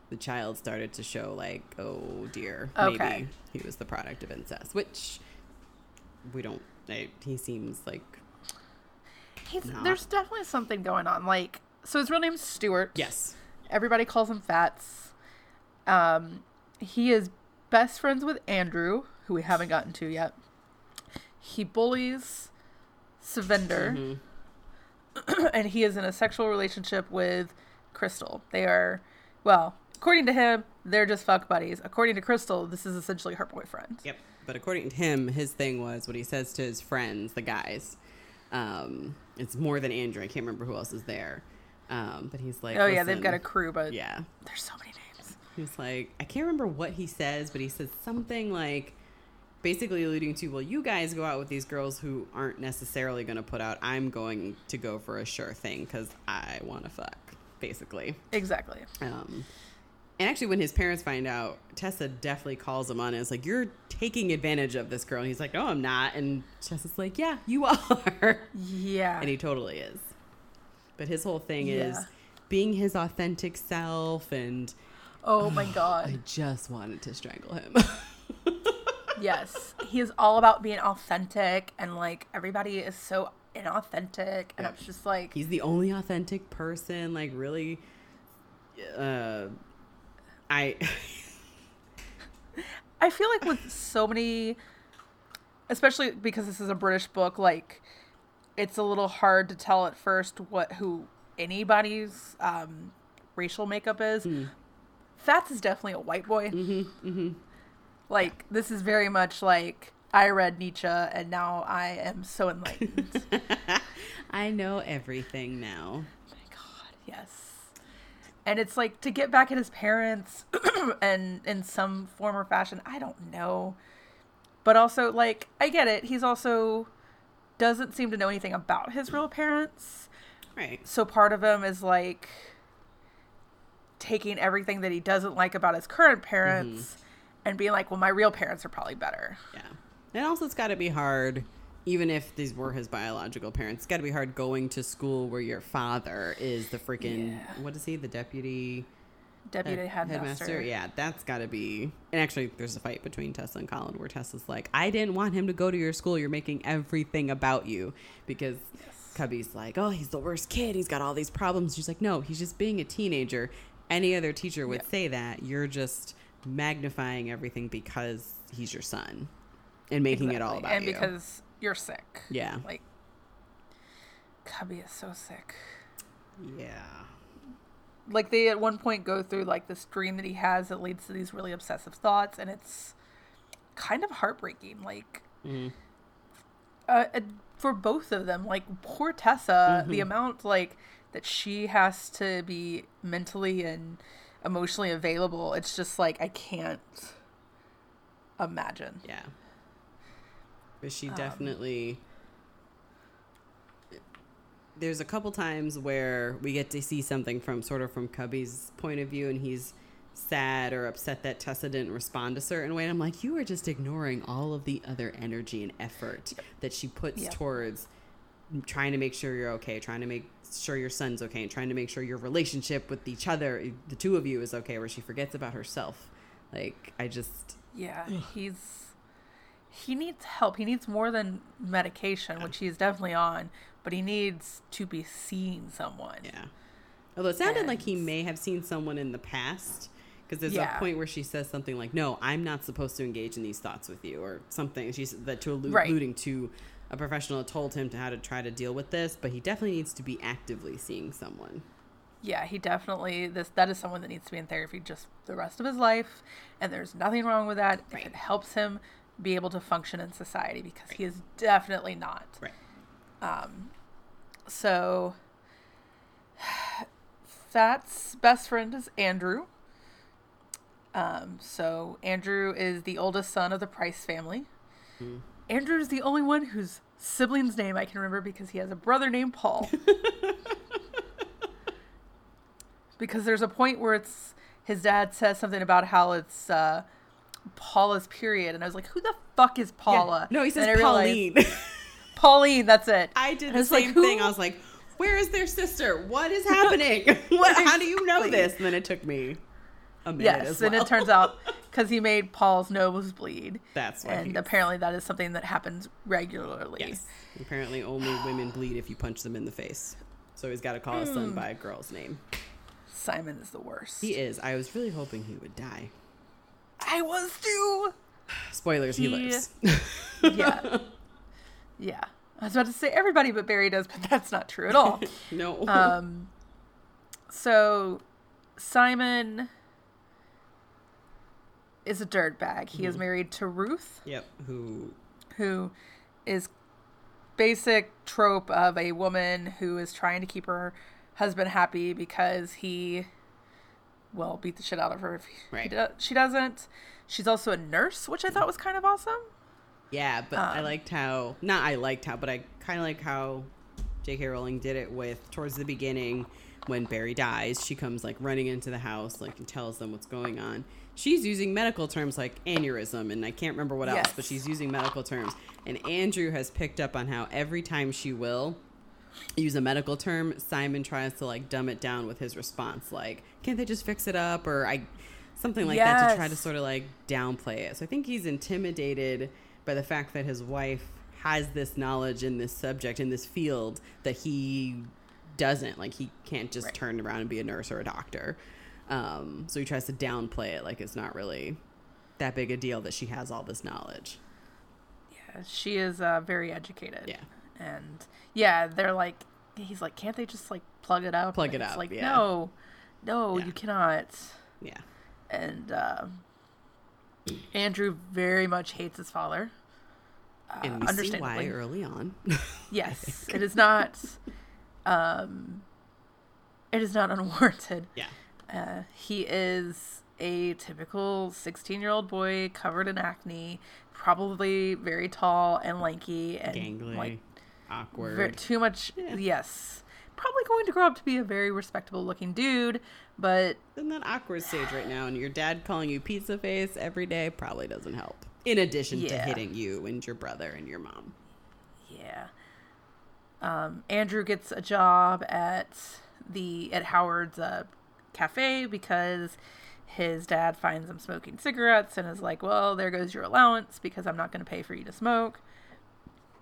the child started to show like oh dear Okay. maybe he was the product of incest which we don't I, he seems like. There's definitely something going on. Like, so his real name's Stuart. yes Everybody calls him Fats. Um, he is best friends with Andrew, who we haven't gotten to yet. He bullies Sukhvinder, Mhm. *clears throat* and he is in a sexual relationship with Krystal. They are, well, according to him, they're just fuck buddies. According to Krystal, this is essentially her boyfriend. Yep. But according to him, his thing was what he says to his friends, the guys. Um, it's more than Andrew. I can't remember who else is there. Um, but he's like, oh yeah, they've got a crew, but yeah. there's so many names. He's like, I can't remember what he says, but he says something like, basically alluding to, well, you guys go out with these girls who aren't necessarily going to put out. I'm going to go for a sure thing because I want to fuck, basically. Exactly. Um, and actually, when his parents find out, Tessa definitely calls him on it. It's like, You're taking advantage of this girl. And he's like, No, I'm not. And Tessa's like, Yeah, you *laughs* are. Yeah. and he totally is. But his whole thing Yeah. is being his authentic self. And oh my *sighs* god. I just wanted to strangle him. *laughs* yes. He is all about being authentic and like everybody is so inauthentic and Yep. it's just like he's the only authentic person. Like, really. Uh, I. *laughs* I feel like with so many especially because this is a British book, like it's a little hard to tell at first what who anybody's um racial makeup is. Fats is definitely a white boy. Mm-hmm, mm-hmm. Like this is very much like I read Nietzsche and now I am so enlightened. *laughs* I know everything now. Oh my god, yes. And it's like to get back at his parents *clears throat* and in some form or fashion, I don't know. But also like I get it. He's also doesn't seem to know anything about his real parents. Right. So part of him is like taking everything that he doesn't like about his current parents mm-hmm. and being like, "Well, my real parents are probably better." Yeah. And also, it's got to be hard, even if these were his biological parents, it's got to be hard going to school where your father is the freaking, Yeah. what is he, the deputy Deputy head- headmaster. Yeah, that's got to be. And actually, there's a fight between Tessa and Colin where Tessa's like, I didn't want him to go to your school. You're making everything about you. Because Cubby's like, oh, he's the worst kid. He's got all these problems. She's like, no, he's just being a teenager. Any other teacher would Yeah. say that. You're just magnifying everything because he's your son and making it all about and you. And because you're sick. yeah. Like Cubby is so sick. Yeah. Like they at one point go through like this dream that he has that leads to these really obsessive thoughts and it's kind of heartbreaking like Mhm. uh, for both of them like poor tessa the Mhm. amount like that she has to be mentally and emotionally available it's just like i can't imagine Yeah. But she Um, definitely. There's a couple times where we get to see something from sort of from Cubby's point of view, and he's sad or upset that Tessa didn't respond a certain way. And I'm like, you are just ignoring all of the other energy and effort that she puts Yep. towards trying to make sure you're okay, trying to make sure your son's okay, and trying to make sure your relationship with each other, the two of you, is okay, where she forgets about herself. Like, I just. yeah he's he needs help he needs more than medication which he's definitely on but he needs to be seeing someone Yeah. Although it sounded like he may have seen someone in the past. Because there's Yeah. a point where she says something like, "No, I'm not supposed to engage in these thoughts with you," or something. She's that to allu- Right. alluding to a professional that told him to how to try to deal with this, but he definitely needs to be actively seeing someone. yeah he definitely this that is someone that needs to be in therapy just the rest of his life and there's nothing wrong with that if it helps him be able to function in society because he is definitely not Right. Um so Fat's best friend is Andrew um so Andrew is the oldest son of the Price family Mm. is the only one whose sibling's name I can remember because he has a brother named Paul. *laughs* because there's a point where it's his dad says something about how it's uh, Paula's period, and I was like, "Who the fuck is Paula?" No, he says And I realized- Pauline. *laughs* Pauline, that's it. I did And the like, same who- thing. I was like, "Where is their sister? What is *laughs* happening? *laughs* what? How do you know this?" And then it took me a minute Yes, as and it turns out *laughs* because he made Paul's nose bleed, that's why. and apparently that is something that happens regularly. yes. Apparently, only women bleed if you punch them in the face. So he's got to call his Hmm. son by a girl's name. Simon is the worst. He is. I was really hoping he would die. I was too. Spoilers. He, He- lives. Yeah, yeah. I was about to say everybody but Barry does, but that's not true at all. *laughs* no. Um, so Simon is a dirtbag. He Mm-hmm. is married to Ruth, yep. Who? who is basic trope of a woman who is trying to keep her husband happy because he well beat the shit out of her if he Right. do- she doesn't. She's also a nurse, which I thought was kind of awesome. Yeah, but I Um, liked how not I liked how, but I kind of like how J.K. Rowling did it with towards the beginning when Barry dies. She comes like running into the house, like and tells them what's going on. She's using medical terms like aneurysm, and I can't remember what else, but she's using medical terms. And Andrew has picked up on how every time she will use a medical term, Simon tries to like dumb it down with his response, like, "Can't they just fix it up?" or I something like that to try to sort of like downplay it. So I think he's intimidated by the fact that his wife has this knowledge in this subject in this field that he doesn't. Like he can't just Right. turn around and be a nurse or a doctor. Um, so he tries to downplay it like it's not really that big a deal that she has all this knowledge. Yeah, she is uh, very educated. Yeah. and yeah, they're like, he's like, can't they just like plug it up? Plug And it up, Like, yeah. no, no, Yeah. you cannot. Yeah. And uh, Andrew very much hates his father. Uh, And we see why early on. *laughs* Yes, it is not. Um, it is not unwarranted. yeah. Uh, he is a typical 16 year old boy covered in acne, probably very tall and lanky and Gangly. like awkward. ver- too much. Yeah. Yes, probably going to grow up to be a very respectable looking dude, but in that awkward stage right now, and your dad calling you pizza face every day probably doesn't help. In addition to hitting you and your brother and your mom. yeah. Um, Andrew gets a job at the at Howard's uh, cafe because his dad finds him smoking cigarettes and is like, "Well, there goes your allowance because I'm not going to pay for you to smoke."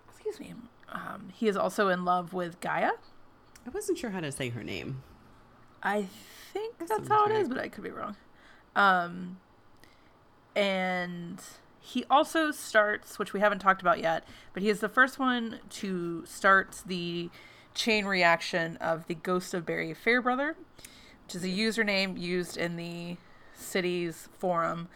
Excuse me. Um, he is also in love with Gaia. I wasn't sure how to say her name. I think That that's how it is, but I could be wrong. Um, and he also starts, which we haven't talked about yet, but he is the first one to start the chain reaction of the Ghost of Barry Fairbrother, which is a username used in the city's forum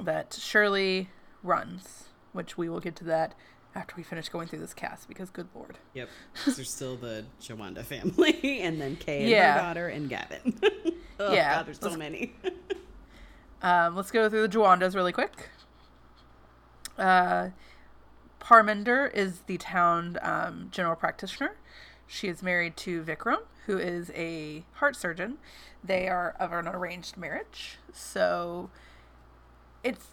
that Shirley runs, which we will get to that after we finish going through this cast because good lord. Yep. There's still the Jawanda family, *laughs* and then Kay and Yeah. her daughter, and Gavin. *laughs* oh, Yeah. God, there's so Let's- many. *laughs* Um, let's go through the Jawandas really quick. Uh, Parminder is the town um, general practitioner. She is married to Vikram, who is a heart surgeon. They are of an arranged marriage, so it's.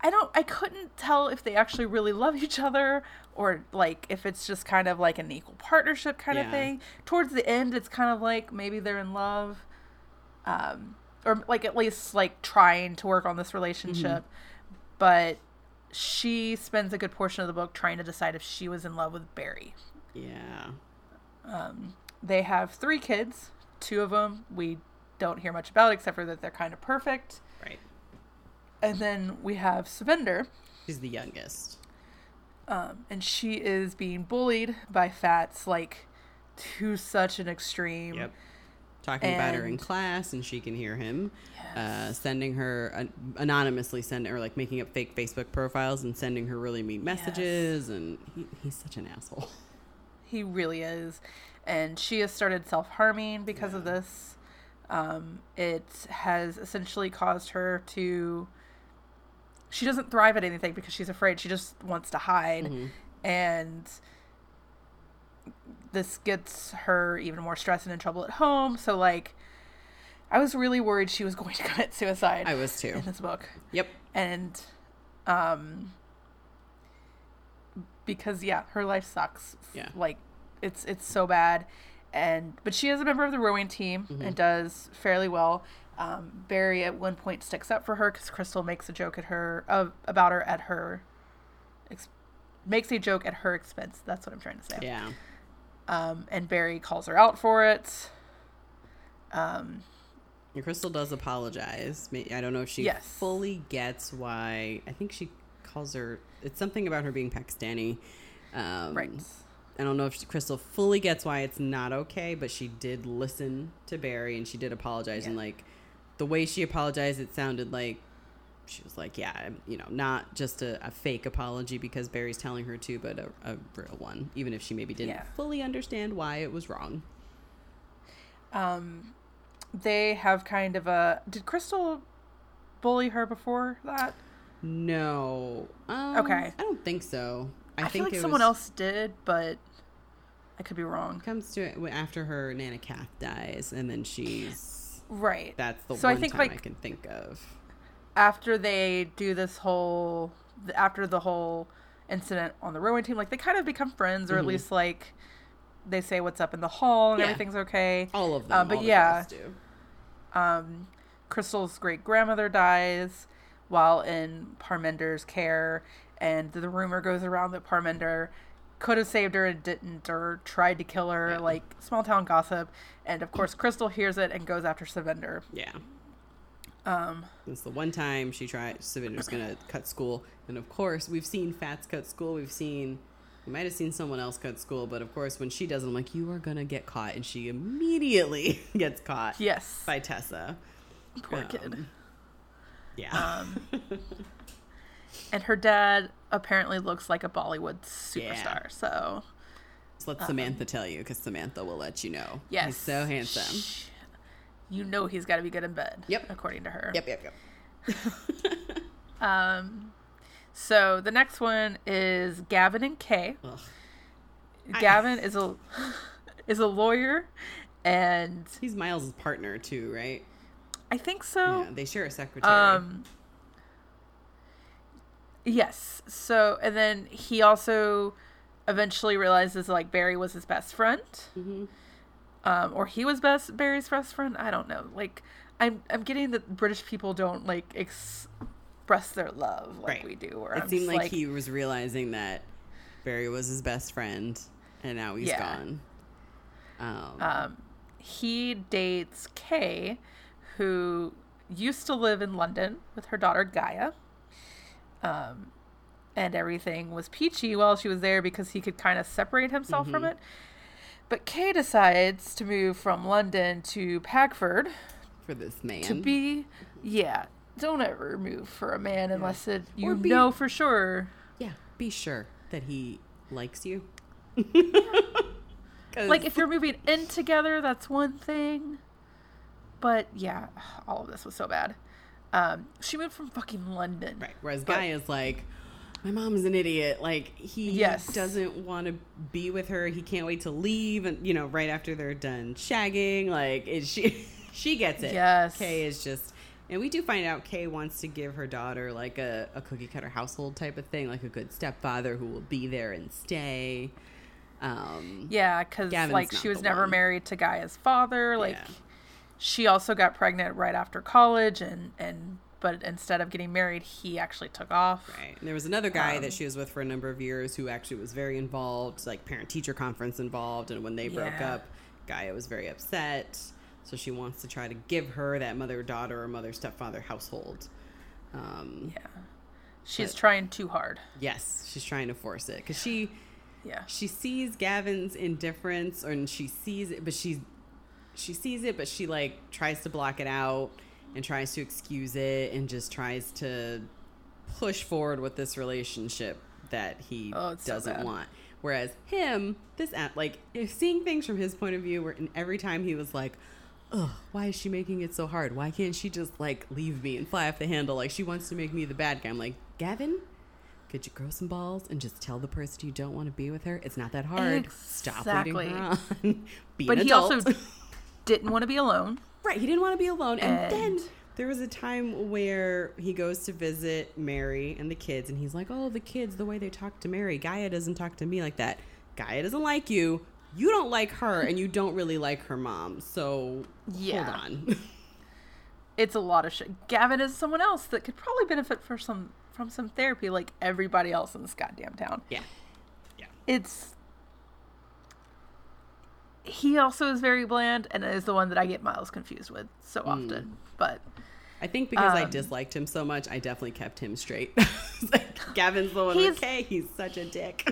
I don't. I couldn't tell if they actually really love each other or like if it's just kind of like an equal partnership kind of thing. Towards the end, it's kind of like maybe they're in love um, or like at least like trying to work on this relationship. But she spends a good portion of the book trying to decide if she was in love with Barry. yeah. Um, they have three kids. Two of them we don't hear much about except for that they're kind of perfect. Right. And then we have Sukhvinder, She's the youngest. um, and she is being bullied by Fats like to such an extreme. Yep. Talking about her in class, and she can hear him. Uh, sending her an anonymously, sending or like making up fake Facebook profiles and sending her really mean messages, and he, he's such an asshole. He really is. And she has started self harming because of this. Um, it has essentially caused her to she doesn't thrive at anything because she's afraid. She just wants to hide. Mhm. And this gets her even more stressed and in trouble at home. So, like, I was really worried she was *laughs* going to commit suicide I was too. in this book. Yep. And, um, because, yeah, her life sucks. Yeah. Like, it's, it's so bad. And, but she is a member of the rowing team Mm-hmm. and does fairly well. Um, Barry at one point sticks up for her because Krystal makes a joke at her, uh, about her at her, ex- makes a joke at her expense. That's what I'm trying to say. Yeah. Um, and Barry calls her out for it. Um, And Krystal does apologize. I don't know if she Yes. fully gets why. I think she calls her. It's something about her being Pakistani. Um, right. I don't know if she, Krystal fully gets why it's not okay, but she did listen to Barry and she did apologize. And like the way she apologized, it sounded like she was like, "Yeah, I'm- you know, not just a, a fake apology because Barry's telling her to, but a, a real one, even if she maybe didn't Yeah. fully understand why it was wrong." Um, they have kind of a. Did Krystal bully her before that? No. Um, Okay. I don't think so. I, I, think like someone was- else did, but I could be wrong. comes to it after her Nana Cath dies, and then she's Right. that's the So I one think, time I can think of. After they do this whole, after the whole incident on the rowing team, like they kind of become friends, or at Mhm. least like they say what's up in the hall and Yeah. everything's okay. All of them, Uh, but yeah. um, Krystal's great grandmother dies while in Parminder's care, and the rumor goes around that Parmender could have saved her and didn't, or tried to kill her, Yeah. like small town gossip. And of course, Krystal hears it and goes after Sukhvinder. Yeah, Um, it's the one time she tried. Sukhvinder's gonna cut school, and of course we've seen Fats cut school. We've seen. We might have seen someone else cut school, but of course, when she does it, I'm like, you are gonna get caught, and she immediately *laughs* gets caught yes, by Tessa. poor Um, kid. Yeah, Um, *laughs* and her dad apparently looks like a Bollywood superstar. So Just let Samantha tell you, because Samantha will let you know. yes, he's so handsome. Shh. You know he's got to be good in bed. Yep. according to her. Yep, yep, yep. *laughs* Um, so the next one is Gavin and Kay. Ugh. I- Gavin *laughs* is a is a lawyer, and He's Miles' partner too, right? I think so. yeah, they share a secretary. Um. Yes. So, and then he also eventually realizes like Barry was his best friend, Mhm. um, or he was best Barry's best friend. I don't know. Like, I'm I'm getting that British people don't like express their love like Right. we do. Or It I'm seemed just like, he was realizing that Barry was his best friend, and now he's Yeah. gone. Um, Um, he dates Kay, who used to live in London with her daughter Gaia. Um, and everything was peachy while she was there because he could kind of separate himself from Mhm. it. But Kay decides to move from London to Pagford for this man, to be, yeah. Don't ever move for a man unless it you be- know for sure. yeah, be sure that he likes you. *laughs* Like if you're moving in together, that's one thing. But yeah, all of this was so bad. Um, she moved from fucking London. right, whereas but- Gaia is like, my mom's an idiot. Like he Yes. doesn't want to be with her. He can't wait to leave, and you know, right after they're done shagging, like it, she *laughs* she gets it. Yes. Kay is just. And we do find out Kay wants to give her daughter like a, a cookie cutter household type of thing, like a good stepfather who will be there and stay. Um, Yeah, because like she was never one. married to Gaia's father. Like Yeah. She also got pregnant right after college, and and but instead of getting married, he actually took off. Right. And there was another guy Um, that she was with for a number of years who actually was very involved, like parent teacher conference involved. And when they broke Yeah. up, Gaia was very upset. So she wants to try to give her that mother daughter or mother stepfather household. Um, Yeah, she's But- trying too hard. Yes, she's trying to force it because she Yeah, she sees Gavin's indifference, and she sees it, but she's she sees it, but she like tries to block it out and tries to excuse it and just tries to push forward with this relationship that he Oh, doesn't bad. want. Whereas him, this app, like if seeing things from his point of view, where and every time he was like, Ugh, why is she making it so hard? Why can't she just like leave me and fly off the handle? Like she wants to make me the bad guy. I'm like, Gavin, could you grow some balls and just tell the person you don't want to be with her? It's not that hard. Stop Exactly. leading her on. *laughs* be But an he adult. also *laughs* didn't want to be alone. right, he didn't want to be alone. And, then there was a time where he goes to visit Mary and the kids, and he's like, "Oh, the kids, the way they talk to Mary. Gaia doesn't talk to me like that. Gaia doesn't like you. You don't like her, and you don't really like her mom. So Yeah. hold on." *laughs* It's a lot of shit. Gavin is someone else that could probably benefit for some from some therapy, like everybody else in this goddamn town. yeah, yeah. It's he also is very bland and is the one that I get Miles confused with so often. But I think because I Um, disliked him so much, I definitely kept him straight. *laughs* Like, Gavin's the one He's- with Kay. He's such a dick.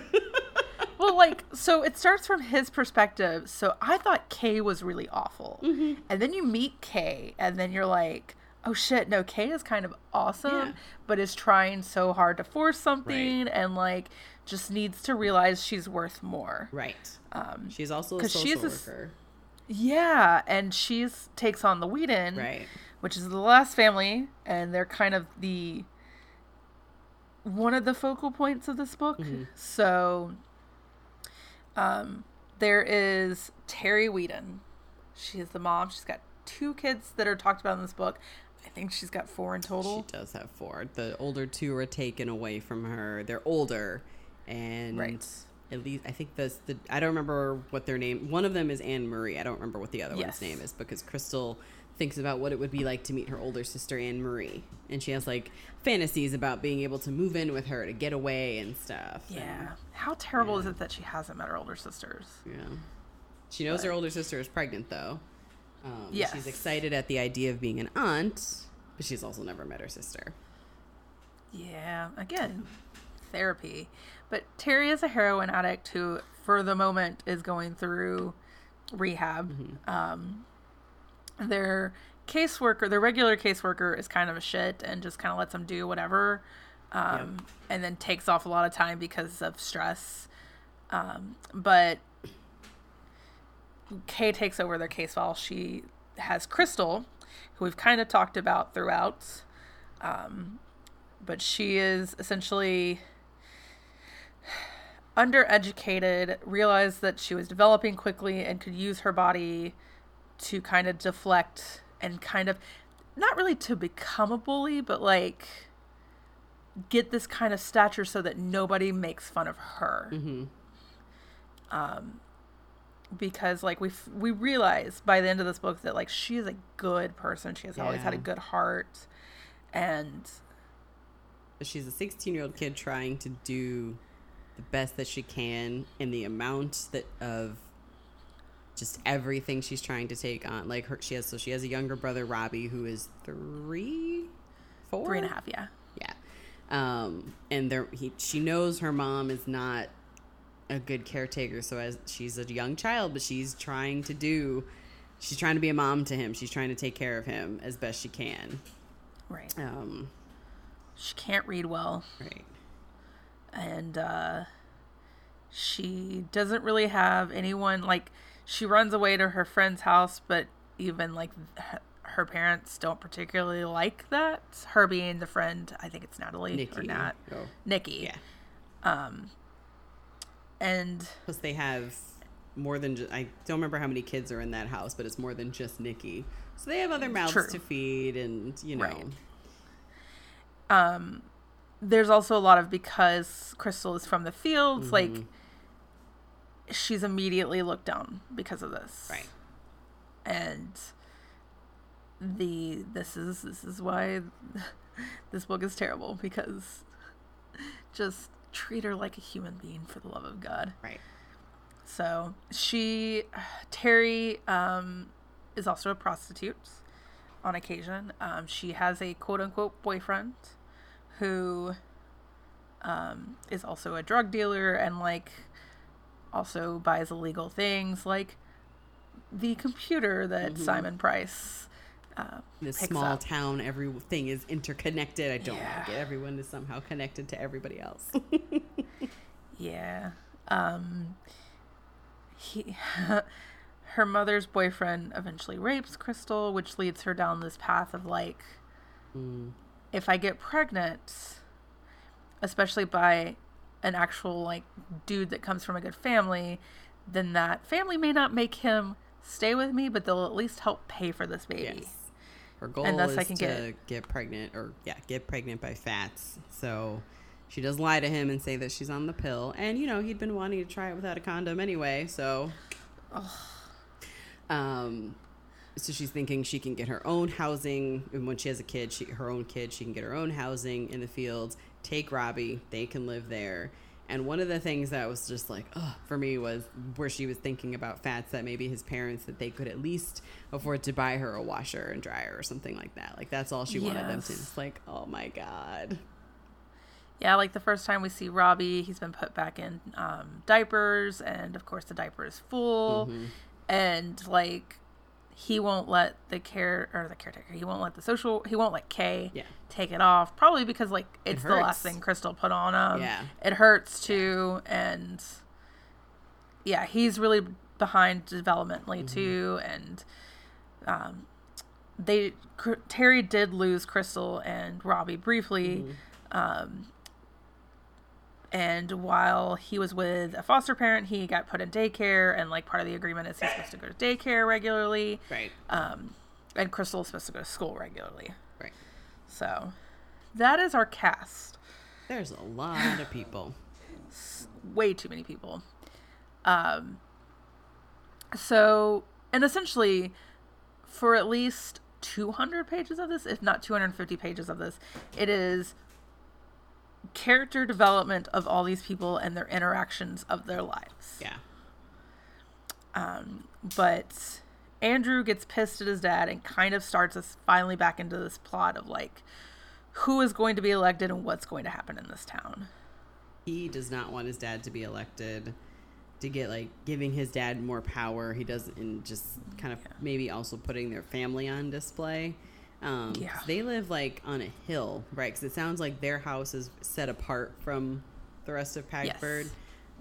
*laughs* well, like so it starts from his perspective. So I thought Kay was really awful, Mm-hmm. and then you meet Kay, and then you're like. Oh shit, no, Kay is kind of awesome, Yeah. but is trying so hard to force something and like just needs to realize she's worth more. right. Um, She's also a social she's a worker. Yeah, and she's takes on the Weedon, Right. which is the last family, and they're kind of the one of the focal points of this book. Mm-hmm. So, um, there is Terri Weedon. She is the mom. She's got two kids that are talked about in this book. I think she's got four in total. She does have four. The older two are taken away from her. They're older, and Right. at least I think the the I don't remember what their name. One of them is Anne Marie. I don't remember what the other Yes. one's name is because Krystal thinks about what it would be like to meet her older sister Anne Marie, and she has like fantasies about being able to move in with her to get away and stuff. yeah. How terrible is it that she hasn't met her older sisters? Yeah. She knows her older sister is pregnant though. Um, Yes. She's excited at the idea of being an aunt, but she's also never met her sister. Yeah, again, therapy. But Terri is a heroin addict who, for the moment, is going through rehab. Um, their caseworker, their regular caseworker, is kind of a shit and just kind of lets them do whatever, um, and then takes off a lot of time because of stress. Um, but Kay takes over their case file. She has Krystal, who we've kind of talked about throughout Um, but she is essentially undereducated, realized that she was developing quickly and could use her body to kind of deflect and kind of not really to become a bully, but like get this kind of stature so that nobody makes fun of her. Mm-hmm. Um, because like we f- we realize by the end of this book that like she is a good person. She has always had a good heart, and she's a 16 year old kid trying to do the best that she can in the amount that of just everything she's trying to take on. Like her she has so she has a younger brother robbie who is three four? Three and a half, yeah. yeah. Um and there he she knows her mom is not a good caretaker so as she's a young child but she's trying to do she's trying to be a mom to him. She's trying to take care of him as best she can. Right. um She can't read well, right and uh, she doesn't really have anyone. Like she runs away to her friend's house, but even like h- her parents don't particularly like that. Her being the friend, I think it's Natalie or Nikki. Nat, Oh, Nikki. yeah Um, and Plus, they have more than just, I don't remember how many kids are in that house, but it's more than just Nikki. So they have other mouths True. to feed, and you know, Right. um, there's also a lot of because Krystal is from the fields, like Mhm. she's immediately looked down because of this. right? and the this is this is why *laughs* this book is terrible because just treat her like a human being for the love of god Right. so she terri um is also a prostitute on occasion um she has a quote unquote boyfriend who um is also a drug dealer and like also buys illegal things like the computer that Simon Price. Uh, this small up. town, everything is interconnected. I don't Yeah. like it. Everyone is somehow connected to everybody else. *laughs* yeah. Um, he, *laughs* her mother's boyfriend eventually rapes Krystal, which leads her down this path of like, Mm. If I get pregnant, especially by an actual like dude that comes from a good family, then that family may not make him stay with me, but they'll at least help pay for this baby. Yes. Her goal And thus is I can to get- get... pregnant, or yeah, get pregnant by Fats. So she does lie to him and say that she's on the pill, and you know he'd been wanting to try it without a condom anyway. So, um, so she's thinking she can get her own housing, and when she has a kid, she her own kid, she can get her own housing in the fields. Take Robbie, they can live there. And one of the things that was just like, ugh, for me was where she was thinking about Fats that maybe his parents that they could at least afford to buy her a washer and dryer or something like that. Like that's all she wanted them to. It's like, oh my god. Yeah, like the first time we see Robbie, he's been put back in um, diapers, and of course the diaper is full, Mhm. and like he won't let the care or the caretaker, he won't let the social, he won't let Kay Yeah. take it off, probably because like it's the last thing Krystal put on him. Yeah. it hurts too, and yeah, he's really behind developmentally Mm-hmm. too, and um, they Terri did lose Krystal and Robbie briefly. Mm-hmm. Um, and while he was with a foster parent, he got put in daycare, and like part of the agreement is he's supposed to go to daycare regularly, Right. um, and Krystal is supposed to go to school regularly. Right. So that is our cast. There's a lot of people. *sighs* Way too many people. Um, so, and essentially, for at least 200 pages of this, if not 250 pages of this, it is character development of all these people and their interactions of their lives. Yeah. Um, but Andrew gets pissed at his dad and kind of starts us finally back into this plot of like who is going to be elected and what's going to happen in this town. He does not want his dad to be elected to get like giving his dad more power. He doesn't and just kind of maybe also putting their family on display. Um, Yeah. they live like on a hill, right? Because it sounds like their house is set apart from the rest of Pagford.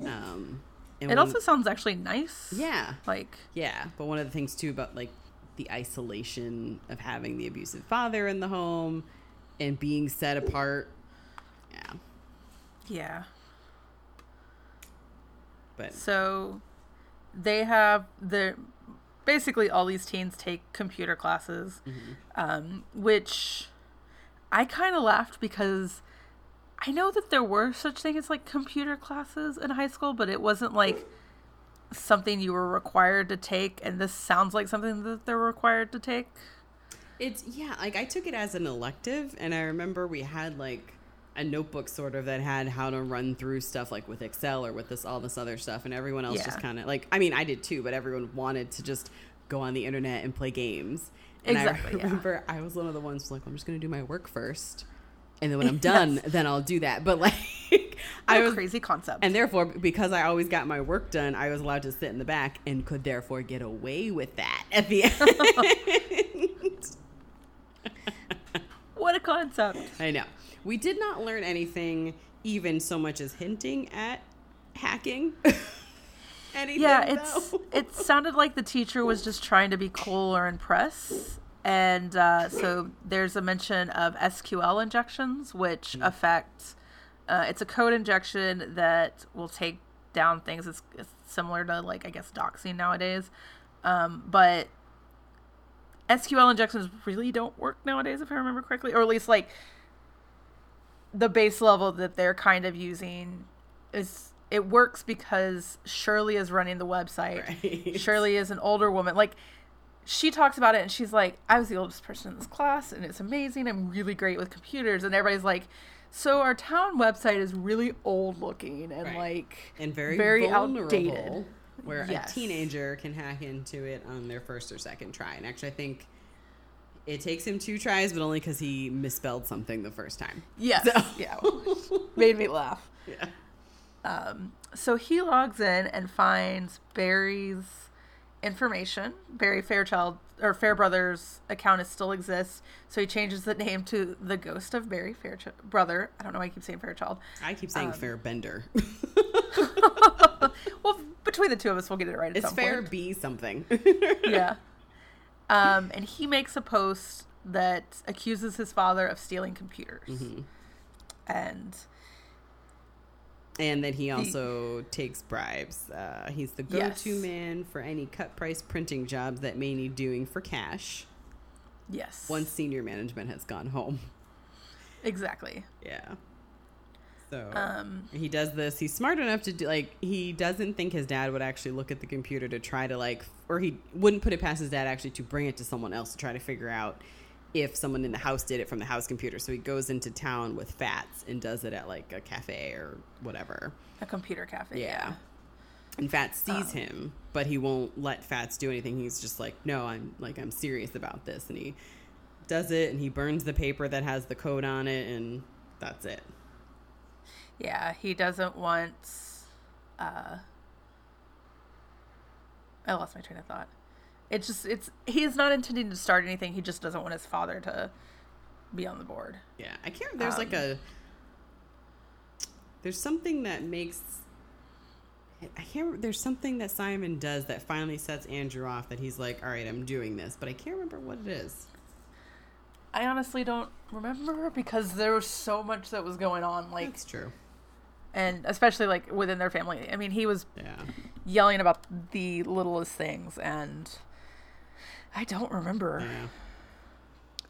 Um, and It when- also sounds actually nice. yeah, Like Yeah, but one of the things too about like the isolation of having the abusive father in the home and being set apart. Yeah, yeah. but So they have the basically all these teens take computer classes, um, which I kind of laughed because I know that there were such things as like computer classes in high school, but it wasn't like something you were required to take. And this sounds like something that they're required to take. it's yeah, like I took it as an elective, and I remember we had like a notebook sort of that had how to run through stuff like with Excel or with this all this other stuff, and everyone else just kind of like I mean I did too, but everyone wanted to just go on the internet and play games. And Exactly, I yeah. remember I was one of the ones like I'm just gonna do my work first. And then when I'm *laughs* done, then I'll do that. But like, *laughs* I was crazy concept. And therefore, because I always got my work done, I was allowed to sit in the back and could therefore get away with that at the *laughs* end. what a concept. I know. We did not learn anything, even so much as hinting at hacking. *laughs* anything, Yeah, it's though. it sounded like the teacher was just trying to be cool or impress. And uh, so there's a mention of SQL injections, which affect. Uh, it's a code injection that will take down things. It's, it's similar to like I guess doxing nowadays, um, but SQL injections really don't work nowadays, if I remember correctly, or at least like the base level that they're kind of using is it works because Shirley is running the website. Right. Shirley is an older woman. Like she talks about it and she's like, I was the oldest person in this class and it's amazing. I'm really great with computers. And everybody's like, so our town website is really old looking and Right. like and very, very outdated. Where Yes. a teenager can hack into it on their first or second try. And actually, I think it takes him two tries, but only because he misspelled something the first time. Yes. So- *laughs* Yeah. *laughs* Made me laugh. Yeah. Um, so he logs in and finds Barry's information. Barry Fairchild or Fairbrothers account is still exists. So he changes the name to the Ghost of Barry Fairchild brother. I don't know why I keep saying Fairchild. I keep saying Um, fair bender. *laughs* well, between the two of us, we'll get it right. It's fair. B something. yeah. Um, and he makes a post that accuses his father of stealing computers, Mm-hmm. and and that he also takes bribes. Uh, he's the go-to Yes. man for any cut price printing jobs that may need doing for cash. yes, Once senior management has gone home. exactly. Yeah. So Um, he does this. He's smart enough to do like he doesn't think his dad would actually look at the computer to try to like, or he wouldn't put it past his dad actually to bring it to someone else to try to figure out if someone in the house did it from the house computer. So he goes into town with Fats and does it at like a cafe or whatever. a computer cafe. Yeah. And Fats sees Um, him, but he won't let Fats do anything. He's just like, no, I'm like, I'm serious about this. And he does it and he burns the paper that has the code on it and that's it. Yeah, he doesn't want. Uh, I lost my train of thought. It's just it's he's not intending to start anything. He just doesn't want his father to be on the board. Yeah. I can't, there's like Um, a, there's something that makes, I can't, there's something that Simon does that finally sets Andrew off that he's like, all right, I'm doing this, but I can't remember what it is. I honestly don't remember because there was so much that was going on, like, That's true. And especially like within their family. I mean, he was Yeah. yelling about the littlest things, and I don't remember. Yeah.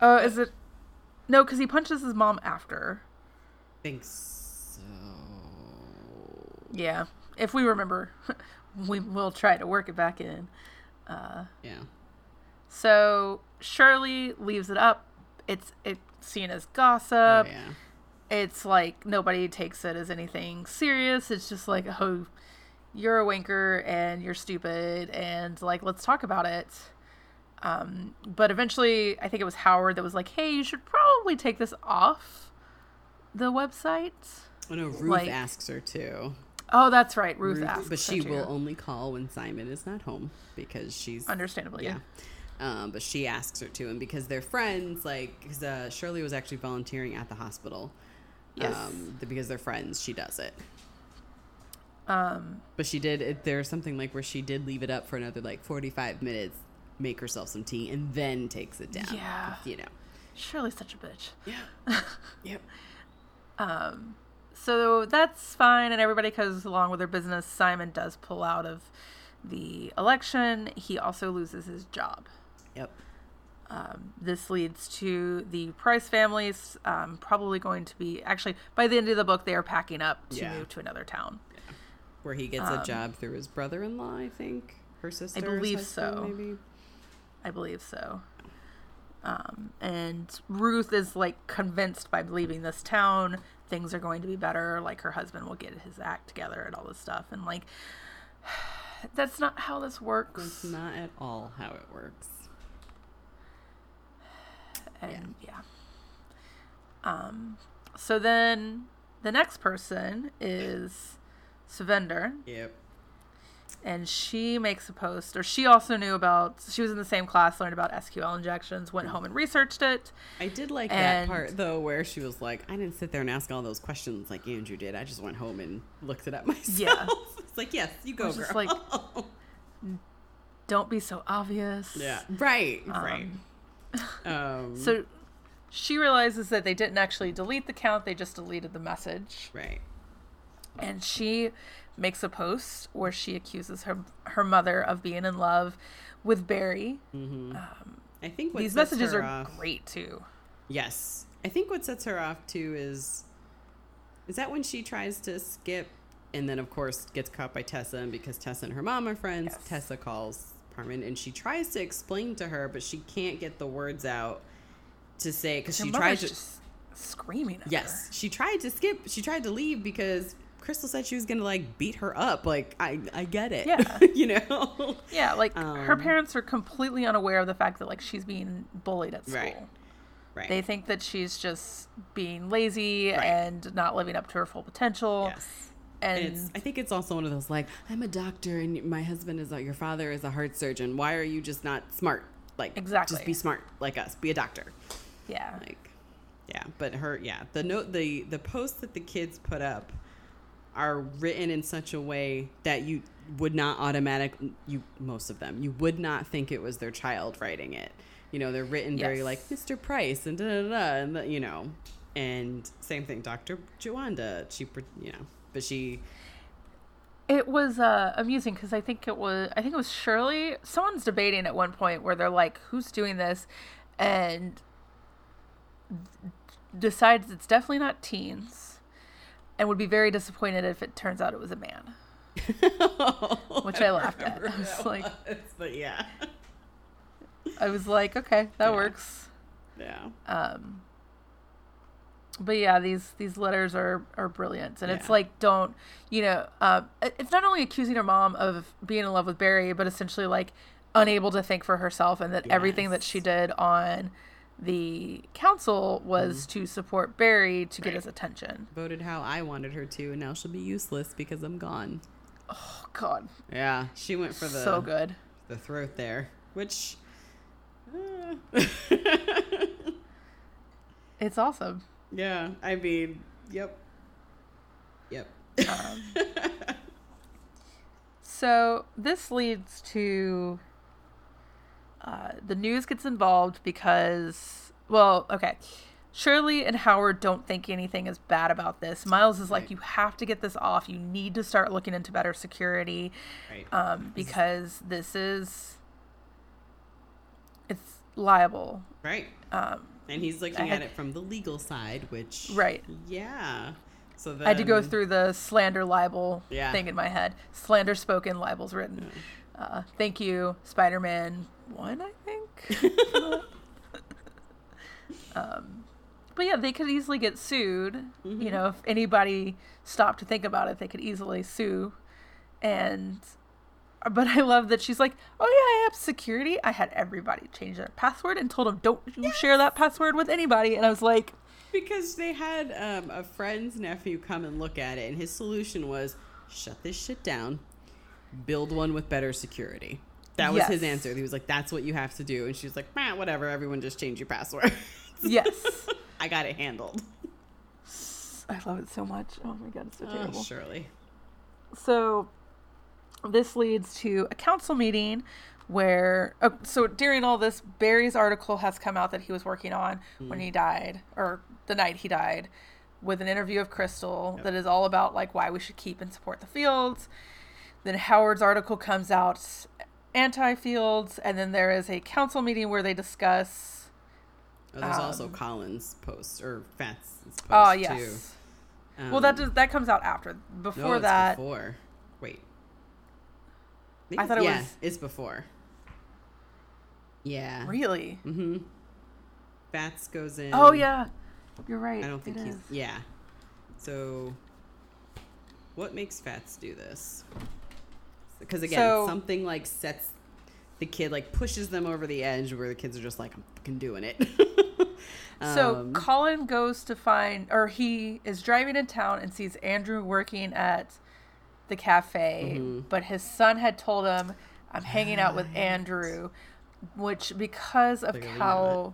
Uh, is it? No, because he punches his mom after. I think so. Yeah, if we remember, *laughs* we will try to work it back in. Uh, Yeah. so Shirley leaves it up. It's it's seen as gossip. Oh, yeah. It's like nobody takes it as anything serious. It's just like, oh, you're a wanker and you're stupid, and like let's talk about it. Um, but eventually, I think it was Howard that was like, "Hey, you should probably take this off the website." Oh no, Ruth Like- asks her to. Oh, that's right. Ruth, asks, but she will only call when Simon is not home because she's understandably. yeah. Um, but she asks her to, and because they're friends, like because uh, Shirley was actually volunteering at the hospital. Yes. Um, because they're friends, she does it. Um, But she did. It, there's something like where she did leave it up for another like 45 minutes, make herself some tea, and then takes it down. Yeah. You know. Shirley's such a bitch. Yeah. *laughs* yep. Um, so that's fine, and everybody goes along with their business. Simon does pull out of the election. He also loses his job. Yep. Um, this leads to the Price families um, probably going to be actually by the end of the book they are packing up to Yeah. move to another town. Where he gets a job through his brother-in-law, I think. Her sister. I believe so. Maybe. I believe so. Um, and Ruth is like convinced by leaving this town things are going to be better. Like her husband will get his act together and all this stuff. And like, *sighs* that's not how this works. That's not at all how it works. And yeah. Um, so then the next person is Sukhvinder, Yep. and she makes a post, or she also knew about. She was in the same class, learned about SQL injections, went home and researched it. I did like And- that part though, where she was like, "I didn't sit there and ask all those questions like Andrew did. I just went home and looked it up *laughs* myself." Yeah. it's like, yes, you go, was girl. just like, *laughs* Don't be so obvious. yeah, right, right. *laughs* Um, So she realizes that they didn't actually delete the count; they just deleted the message. right, and she makes a post where she accuses her her mother of being in love with Barry. I think what These messages are off- great too. Yes, I think what sets her off too is is that when she tries to skip, and then of course gets caught by Tessa, and because Tessa and her mom are friends, Yes. Tessa calls Parman, and she tries to explain to her, but she can't get the words out to say because she tried to. just screaming at Yes, her. she tried to skip. She tried to leave because Krystal said she was gonna like beat her up. Like I, I get it. Yeah. *laughs* you know. Yeah, like her Um, parents are completely unaware of the fact that like she's being bullied at school. Right. Right. They think that she's just being lazy Right. and not living up to her full potential. yes. And It's, I think it's also one of those like I'm a doctor and my husband is a, your father is a heart surgeon. Why are you just not smart? Like Exactly. just be smart like us. Be a doctor. yeah. Like yeah, but her yeah the note the the posts that the kids put up are written in such a way that you would not automatic you most of them you would not think it was their child writing it. You know, they're written very Yes. like Mr. Price and da da da, and the, you know, and same thing, Dr. Jawanda. She, you know, but she It was uh, amusing because I think it was I think it was Shirley. Someone's debating at one point where they're like, "Who's doing this?" and decides it's definitely not teens, and would be very disappointed if it turns out it was a man. *laughs* Which I laughed at. I was like- was, but yeah, I was like, "Okay, that Yeah. works." yeah, Um, but yeah, these these letters are are brilliant, and it's like don't you know? It- it's not only accusing her mom of being in love with Barry, but essentially like unable to think for herself, and that everything that she did on the council was to support Barry to get his attention. voted how I wanted her to, and now she'll be useless because I'm gone. Oh God, Yeah, she went for the so good. the throat there, which. uh, *laughs* It's awesome. Yeah, I mean, yep, yep. Um, *laughs* so this leads to uh, the news gets involved because, well, okay. Shirley and Howard don't think anything is bad about this. Miles is like, you have to get this off. You need to start looking into better security right. um, because this is it's liable. right. Um, And he's looking had- at it from the legal side, which Right. yeah. So then, I had to go through the slander libel Yeah. thing in my head. Slander spoken, libels written. Uh, thank you, Spider Man 1, I think. *laughs* *laughs* um, but yeah, they could easily get sued. Mm-hmm. You know, if anybody stopped to think about it, they could easily sue. And. But I love that she's like, oh yeah, I have security. I had everybody change their password and told them, don't you share that password with anybody. And I was like, because they had um, a friend's nephew come and look at it, and his solution was shut this shit down, build one with better security. That was his answer. He was like, "That's what you have to do," and she's like, "Man, whatever. Everyone just change your password." *laughs* yes. I got it handled. I love it so much. Oh my god, it's so terrible. Oh, surely. So this leads to a council meeting where oh, so during all this Barry's article has come out that he was working on when he died or the night he died with an interview of Krystal that is all about like why we should keep and support the fields. Then Howard's article comes out anti-fields and then there is a council meeting where they discuss Oh, there's also Um, Collins' post or Fat's post oh too. yes. well that Um, does that comes out after. no, Before it's that Before. Wait. I thought it yeah, was- it's before. Yeah. really. Mm-hmm. Fats goes in. Oh yeah. You're right. I don't think he's. Yeah. So, what makes Fats do this? Because again, So- something like sets the kid, like pushes them over the edge where the kids are just like, I'm fucking doing it. *laughs* So Um, Colin goes to find, or he is driving in town and sees Andrew working at the cafe, Mhm. but his son had told him, "I'm hanging out with Andrew," which because of They're gonna lean on how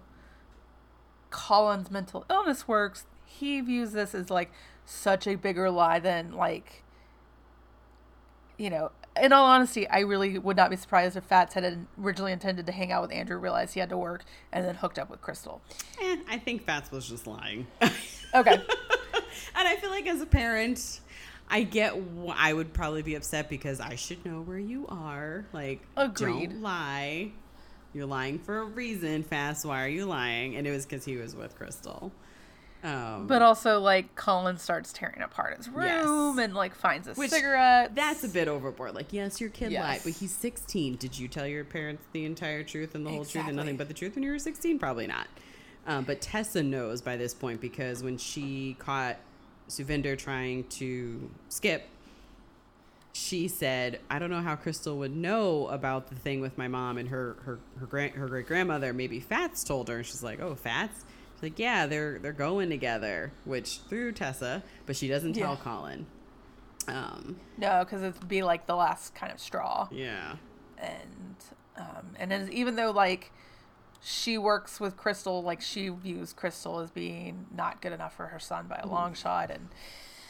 Colin's mental illness works, he views this as like such a bigger lie than like, you know. In all honesty, I really would not be surprised if Fats had originally intended to hang out with Andrew, realized he had to work, and then hooked up with Krystal. eh, I think Fats was just lying. Okay. *laughs* and I feel like as a parent, I get wh- I would probably be upset because I should know where you are. Like, Agreed. don't lie. You're lying for a reason. Fats. Why are you lying? And it was because he was with Krystal. Um, But also, like, Colin starts tearing apart his room Yes. and, like, finds a cigarette. that's a bit overboard. Like, yes, your kid lied, but he's 16. Did you tell your parents the entire truth and the whole truth and nothing but the truth when you were 16? Probably not. Um, but Tessa knows by this point because when she caught Sukhvinder trying to skip, she said, "I don't know how Krystal would know about the thing with my mom and her her her grand her great grandmother. Maybe Fats told her." And she's like, "Oh, Fats." She's like, "Yeah, they're they're going together," which through Tessa, but she doesn't tell Yeah. Colin. Um, No, because it'd be, like, the last kind of straw. yeah. And, um, and then even though, like, she works with Krystal, like, she views Krystal as being not good enough for her son by a long shot. And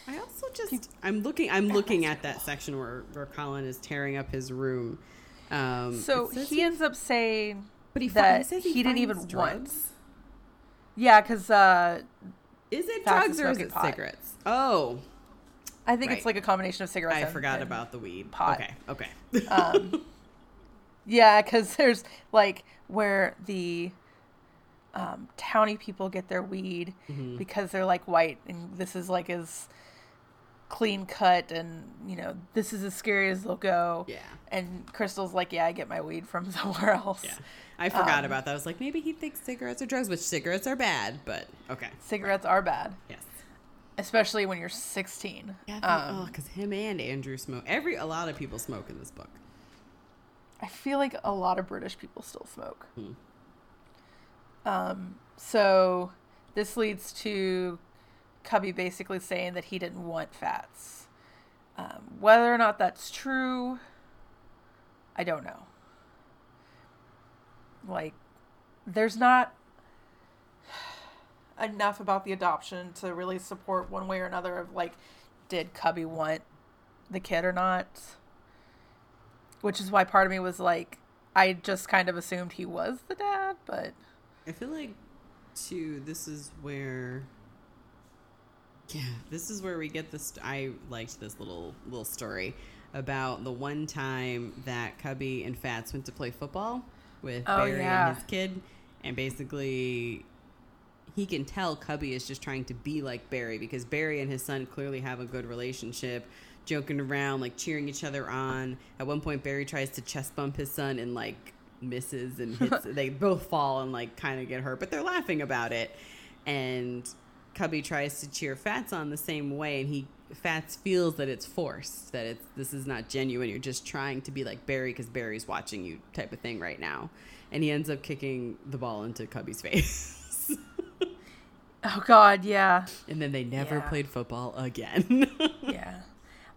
I also just I'm looking I'm looking at that section where where Colin is tearing up his room. Um, So it he ends up saying but he, fi- that he says he, he, didn't even drugs. want. Yeah, because uh, Is it drugs or is it pot. cigarettes? Oh, I think Right. it's like a combination of cigarettes. I and- forgot and about the weed. pot. Okay, okay. um, *laughs* yeah, because there's like where the um, towny people get their weed Mm-hmm. because they're like white, and this is like as clean cut, and you know this is as scary as they'll go. yeah, And Krystal's like, yeah, I get my weed from *laughs* somewhere else. yeah. I forgot Um, about that. I was like, maybe he thinks cigarettes are drugs, which cigarettes are bad, but okay. Cigarettes are bad, Yes. especially when you're 16. Yeah, um, oh, because him and Andrew smoke. Every a lot of people smoke in this book. I feel like a lot of British people still smoke. Hmm. Um, so this leads to Cubby basically saying that he didn't want fats. Um, whether or not that's true, I don't know. Like, there's not *sighs* enough about the adoption to really support one way or another of like, did Cubby want the kid or not? Which is why part of me was like, I just kind of assumed he was the dad, but I feel like too. This is where. Yeah, this is where we get this. I liked this little little story about the one time that Cubby and Fats went to play football with Oh, Barry yeah. and his kid, and basically he can tell Cubby is just trying to be like Barry because Barry and his son clearly have a good relationship, joking around, like cheering each other on. At one point, Barry tries to chest bump his son and like misses and hits. *laughs* they both fall and like kind of get hurt, but they're laughing about it. And Cubby tries to cheer Fats on the same way, and he Fats feels that it's forced, that it's this is not genuine. You're just trying to be like Barry because Barry's watching you, type of thing right now. And he ends up kicking the ball into Cubby's *laughs* face. oh god, yeah. and then they never Yeah. played football again. *laughs* Yeah.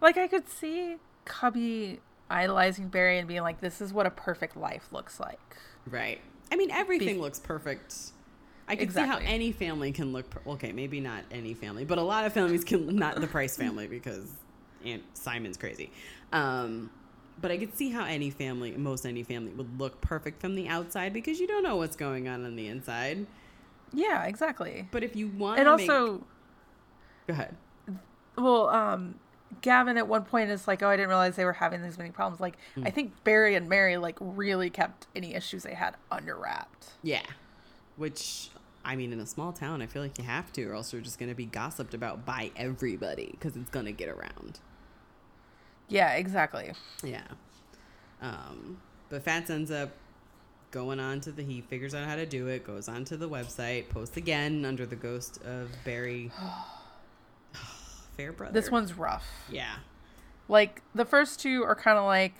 Like I could see Cubby idolizing Barry and being like, This is what a perfect life looks like. right. I mean, everything Be- looks perfect. I can see how any family can look. Per- okay, maybe not any family, but a lot of families can. Not the Price family because Aunt Simon's crazy. Um, but I could see how any family, most any family, would look perfect from the outside because you don't know what's going on on the inside. Yeah, exactly. But if you want, And also go ahead. well, um Gavin at one point is like, Oh, I didn't realize they were having these many problems. Like Hmm. I think Barry and Mary like really kept any issues they had under wrapped. Yeah, which I mean, in a small town, I feel like you have to, or else you're just going to be gossiped about by everybody because it's going to get around. Yeah, exactly. Yeah. Um, but Fats ends up going on to the, he figures out how to do it, goes onto the website, posts again under the ghost of Barry *sighs* *sighs* *sighs* Fairbrother. This one's rough. Yeah. Like the first two are kind of like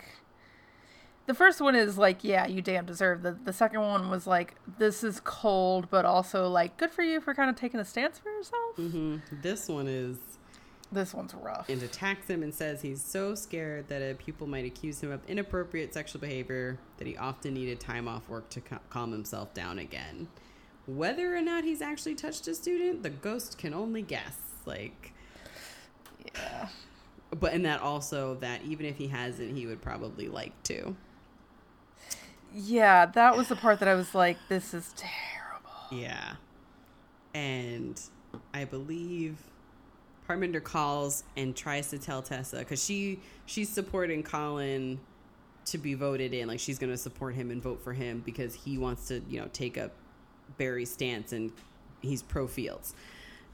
the first one is like yeah you damn deserve the the second one was like this is cold but also like good for you for kind of taking a stance for yourself Mm-hmm. This one is, this one's rough and attacks him and says he's so scared that a pupil might accuse him of inappropriate sexual behavior that he often needed time off work to ca- calm himself down again. Whether or not he's actually touched a student, the ghost can only guess. Like, yeah but and that also that even if he hasn't, he would probably like to. yeah that was the part that i was like this is terrible Yeah. And I believe Parminder calls and tries to tell Tessa because she she's supporting Colin to be voted in. Like she's going to support him and vote for him because he wants to, you know, take up Barry's stance and he's pro Fields.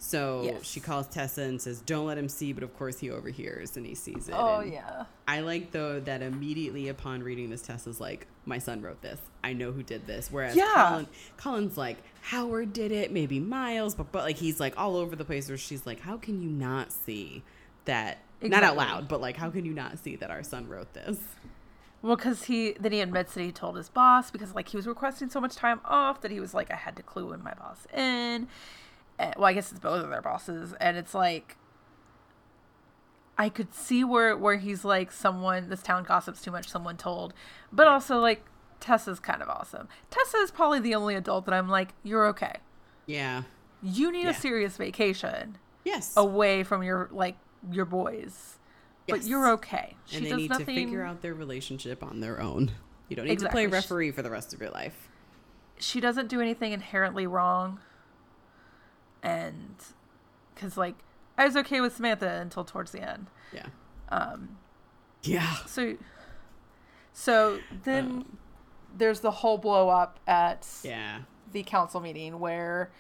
So Yes. she calls Tessa and says, "Don't let him see." But of course, he overhears and he sees it. oh and yeah I like though that immediately upon reading this, Tessa's like, "My son wrote this. I know who did this." Whereas Yeah. Colin, Colin's like, "Howard did it, maybe Miles," but but like he's like all over the place. Where she's like, "How can you not see that?" Not out loud, but like, how can you not see that our son wrote this? well because he then he admits that he told his boss because like he was requesting so much time off that he was like i had to clue in my boss in Eh, well i guess it's both of their bosses and it's like I could see where where he's like someone this town gossips too much someone told but also like Tessa's kind of awesome. Tessa is probably the only adult that I'm like you're okay. Yeah. You need Yeah. a serious vacation Yes. away from your like your boys, but you're okay. She and they need nothing. to figure out their relationship on their own. You don't need Exactly. to play referee for the rest of your life. She doesn't do anything inherently wrong, and because like I was okay with Samantha until towards the end. Yeah. Um, Yeah. so, so then Um, there's the whole blow up at Yeah. the council meeting where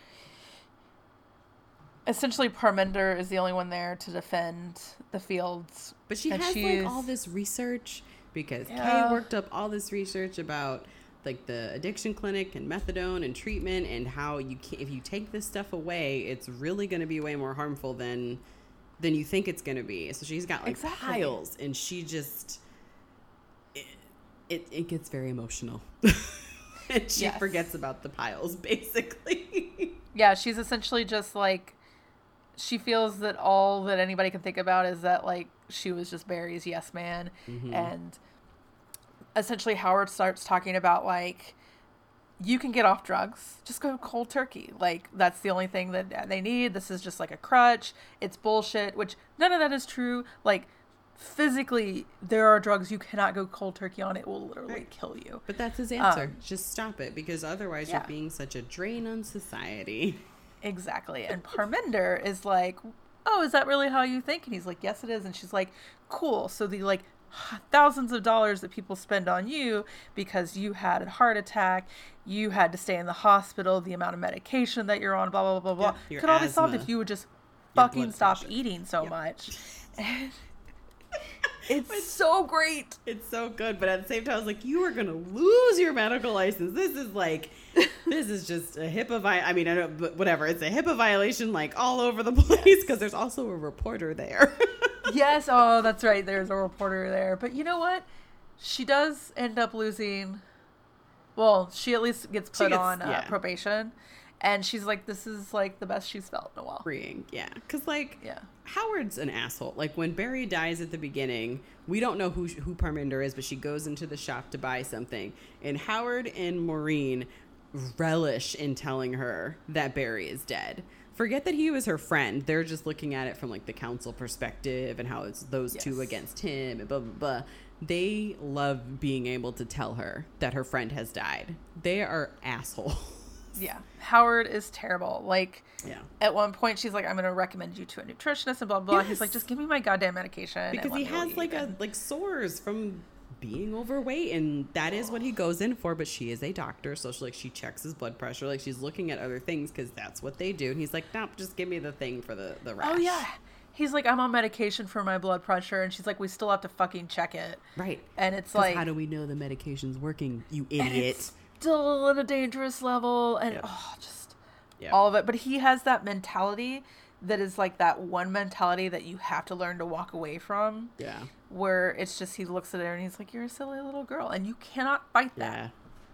essentially Parminder is the only one there to defend the fields. But she has she's- like all this research because Yeah. Kay worked up all this research about like the addiction clinic and methadone and treatment and how you can if you take this stuff away, it's really going to be way more harmful than than you think it's going to be. So she's got like Exactly. piles and she just it it, it gets very emotional. *laughs* and she Yes. forgets about the piles basically. *laughs* Yeah, she's essentially just like she feels that all that anybody can think about is that like she was just Barry's yes man Mm-hmm. and essentially Howard starts talking about like you can get off drugs just go cold turkey like that's the only thing that they need this is just like a crutch it's bullshit which none of that is true like physically there are drugs you cannot go cold turkey on it will literally Right. kill you But that's his answer. Um, Just stop it because otherwise yeah. you're being such a drain on society. Exactly. And Parminder is like, Oh, is that really how you think? And he's like, Yes, it is. And she's like, Cool. So the like thousands of dollars that people spend on you because you had a heart attack, you had to stay in the hospital, the amount of medication that you're on, blah, blah, blah, blah, Yeah, blah, could all be solved if you would just fucking stop pressure. eating so Yep. much. *laughs* And it's so great. It's so good, but at the same time, I was like, you are gonna lose your medical license. This is like, *laughs* this is just a HIPAA vi I mean, I don't, but whatever. It's a HIPAA violation, like all over the *laughs* place, because there's also a reporter there. *laughs* yes. Oh, that's right. There's a reporter there. But you know what? She does end up losing. Well, she at least gets put gets- on uh, yeah. probation, and she's like, "This is like the best she's felt in a while." Freeing, yeah, because like, Yeah. Howard's an asshole. Like when Barry dies at the beginning, we don't know who who Parminder is, but she goes into the shop to buy something, and Howard and Maureen relish in telling her that Barry is dead. Forget that he was her friend. They're just looking at it from like the council perspective and how it's those two against him and blah blah blah. They love being able to tell her that her friend has died. They are assholes. *laughs* Yeah. Howard is terrible. Like Yeah. at one point, she's like, "I'm going to recommend you to a nutritionist," and blah blah. blah. He's like, "Just give me my goddamn medication." because he has leave." like a like sores from being overweight and that is what he goes in for but she is a doctor so she like she checks his blood pressure like she's looking at other things because that's what they do and he's like nope just give me the thing for the the rash Oh yeah. He's like, "I'm on medication for my blood pressure," and she's like, "We still have to fucking check it." right And it's like, how do we know the medication's working you idiot it's still at a dangerous level, and Yeah. oh, just yeah all of it. But he has that mentality that is like that one mentality that you have to learn to walk away from, yeah where it's just he looks at her and he's like, "You're a silly little girl," and you cannot fight that. yeah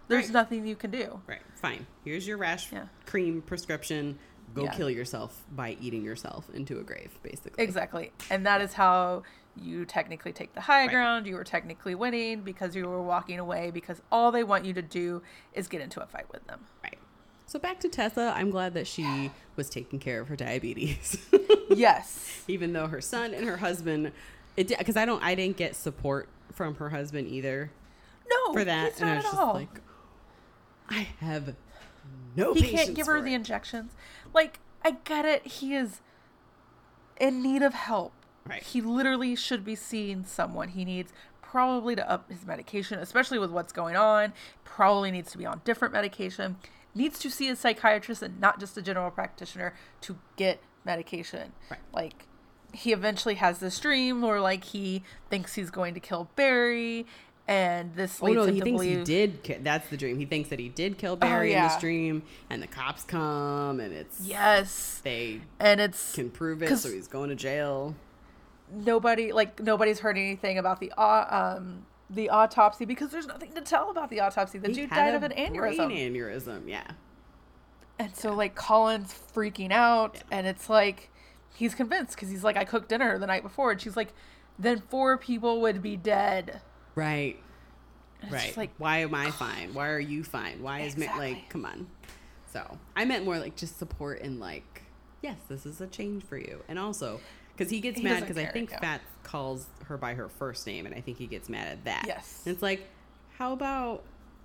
There's Right. nothing you can do. right fine here's your rash Yeah. cream prescription go Yeah. kill yourself by eating yourself into a grave basically Exactly. And that is how you technically take the high Right. ground. You were technically winning because you were walking away because all they want you to do is get into a fight with them. right so back to tessa i'm glad that she was taking care of her diabetes *laughs* yes. even though her son and her husband it because i don't i didn't get support from her husband either No, for that he's and i not was at just all. like i have no he can't give her the it. injections. Like, I get it. He is in need of help. Right. He literally should be seeing someone. He needs probably to up his medication, especially with what's going on. Probably needs to be on different medication. Needs to see a psychiatrist and not just a general practitioner to get medication. Right. Like he eventually has this dream where like he thinks he's going to kill Barry and this Oh leads no, him he to thinks believe he did. ki- That's the dream. He thinks that he did kill Barry in yeah. this dream, and the cops come, and it's Yes. they And it's can prove it so he's going to jail. nobody like nobody's heard anything about the au- um the autopsy because there's nothing to tell about the autopsy. The He dude died of an aneurysm. aneurysm, yeah. And so like Colin's freaking out Yeah. and it's like he's convinced cuz he's like I cooked dinner the night before and she's like then four people would be dead. Right. Right. like Why am I fine? Why are you fine? Why is Exactly. like come on. So I meant more like just support and like, yes, this is a change for you. And also because he gets He mad because I think yeah. Fats calls her by her first name, and I think he gets mad at that. Yes. and it's like, how about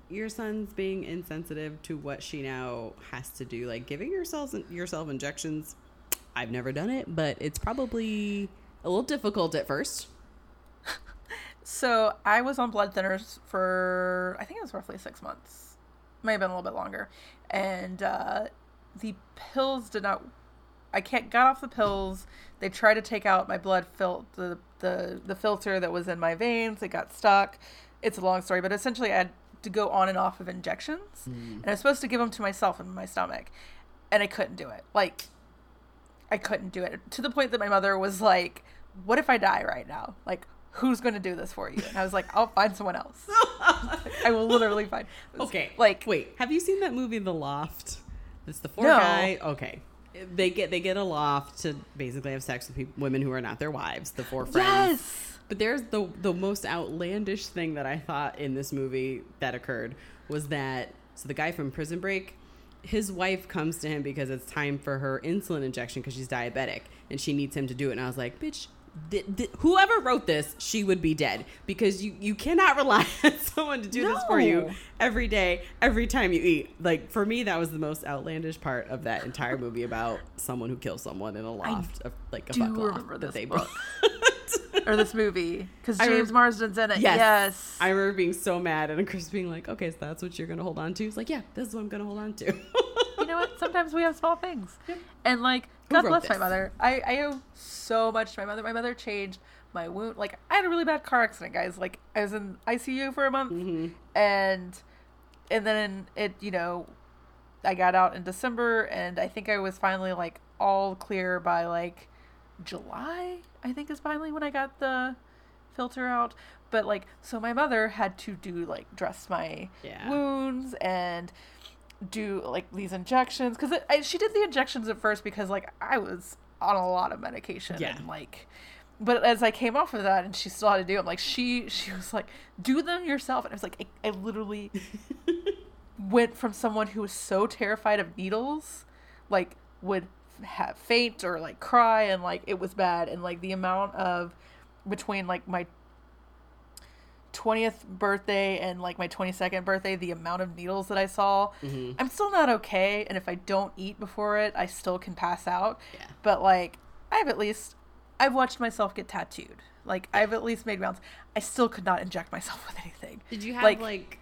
your son's being insensitive to what she now has to do, like giving yourself yourself injections. I've never done it, but it's probably a little difficult at first. So I was on blood thinners for I think it was roughly six months, may have been a little bit longer, and uh, the pills did not. I can't got off the pills. They tried to take out my blood fil- the the the filter that was in my veins. It got stuck. It's a long story, but essentially I had to go on and off of injections, and I was supposed to give them to myself in my stomach, and I couldn't do it. Like I couldn't do it to the point that my mother was like, "What if I die right now? Like, who's going to do this for you?" And I was like, "I'll find someone else. *laughs* I will literally find." *laughs* Okay. like wait, have you seen that movie The Loft? It's the four No. guy. Okay. They get they get a loft to basically have sex with people, women who are not their wives. The four friends. yes, But there's the the most outlandish thing that I thought in this movie that occurred was that so the guy from Prison Break, his wife comes to him because it's time for her insulin injection because she's diabetic and she needs him to do it. And I was like, bitch. th- th- whoever wrote this, she would be dead because you you cannot *laughs* rely on someone to do this for you every day, every time you eat. Like for me, that was the most outlandish part of that entire movie about someone who kills someone in a loft, of, like a do fuck loft that they book. *laughs* *laughs* or this movie because James Marsden's in it. Yes. Yes, I remember being so mad and Chris being like, okay, so that's what you're going to hold on to? It's like, yeah, this is what I'm going to hold on to. you know what? Sometimes we have small things. Yep. And like, God bless my mother. I, I owe so much to my mother. My mother changed my wound. Like, I had a really bad car accident, guys. Like, I was in ICU for a month, Mhm. and and then it, you know, I got out in December, and I think I was finally like all clear by like July. I think is finally when I got the filter out. But like, so my mother had to do like dress my Yeah. wounds and do like these injections because she did the injections at first because like I was on a lot of medication Yeah. and like but as I came off of that and she still had to do them like she she was like do them yourself and I was like I, I literally *laughs* went from someone who was so terrified of needles like would have faint or like cry and like it was bad. And like the amount of between like my 20th birthday and like my 22nd birthday the amount of needles that i saw Mhm. i'm still not okay. And if i don't eat before it i still can pass out. Yeah. but like i've at least i've watched myself get tattooed. Like i've at least made rounds. I still could not inject myself *laughs* with anything. Did you have Like- like,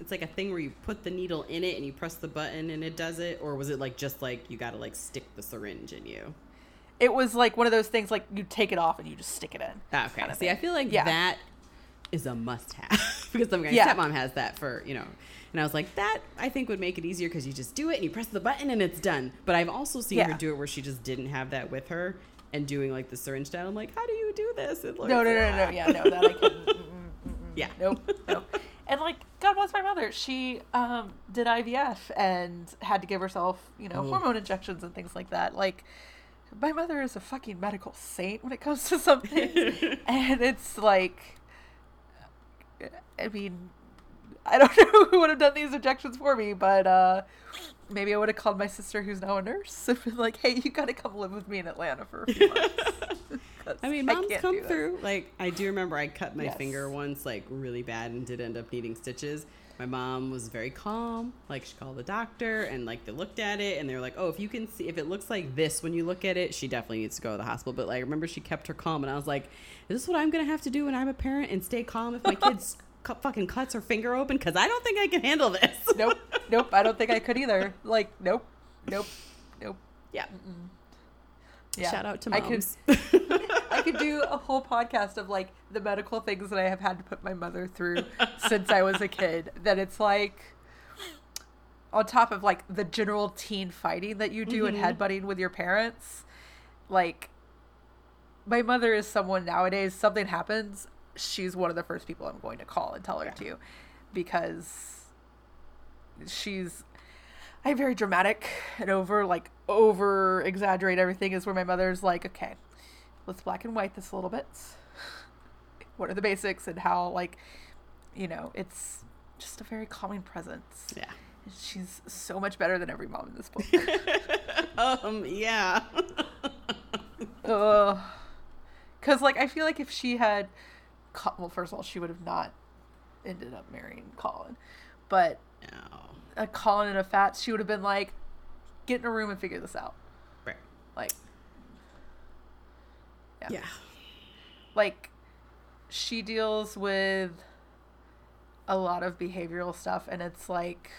it's like a thing where you put the needle in it and you press the button and it does it? Or was it like just like you got to like stick the syringe in you? it was like one of those things like you take it off and you just stick it in Ah, okay. kind of See, I feel like Yeah. that is a must have *laughs* because some my Yeah. stepmom has that for, you know. And I was like, that I think would make it easier because you just do it and you press the button and it's done. But I've also seen her do it where she just didn't have that with her and doing like the syringe down. I'm like, how do you do this? It looks no no no no *laughs* yeah no that i couldn't mm, mm, mm. Yeah. nope nope *laughs* and like god bless my mother she um did ivf and had to give herself you know Oh. hormone injections and things like that like my mother is a fucking medical saint when it comes to something. *laughs* and it's like i mean i don't *laughs* know who would have done these injections for me but uh maybe i would have called my sister who's now a nurse and been like hey you gotta come live with me in atlanta for a few months *laughs* I mean, moms can't come through. Like, I do remember I cut my Yes. finger once, like, really bad and did end up needing stitches. My mom was very calm. Like, she called the doctor and, like, they looked at it and they were like, oh, if you can see, if it looks like this when you look at it, she definitely needs to go to the hospital. But, like, I remember she kept her calm and I was like, is this what I'm going to have to do when I'm a parent and stay calm if my *laughs* kid's cut, fucking cuts her finger open? Because I don't think I can handle this. *laughs* nope, nope. I don't think I could either. Like, nope, nope, nope. Yeah. Yeah. Shout out to I could. *laughs* I could do *laughs* a whole podcast of like the medical things that I have had to put my mother through since I was a kid. That it's like on top of like the general teen fighting that you do Mhm. and headbutting with your parents. Like, my mother is someone nowadays. Something happens, she's one of the first people I'm going to call and tell her Yeah. to, because she's I'm very dramatic and over like over exaggerate everything is where my mother's like, okay, let's black and white this a little bit. *laughs* What are the basics and how like you know, it's just a very calming presence. yeah. She's so much better than every mom in this book. *laughs* um, yeah. *laughs* Because, like, I feel like if she had. Well, first of all, she would have not ended up marrying Colin. But No. a Colin and a Fats, she would have been like, get in a room and figure this out. Right. Like, Yeah. Yeah. like she deals with a lot of behavioral stuff and it's like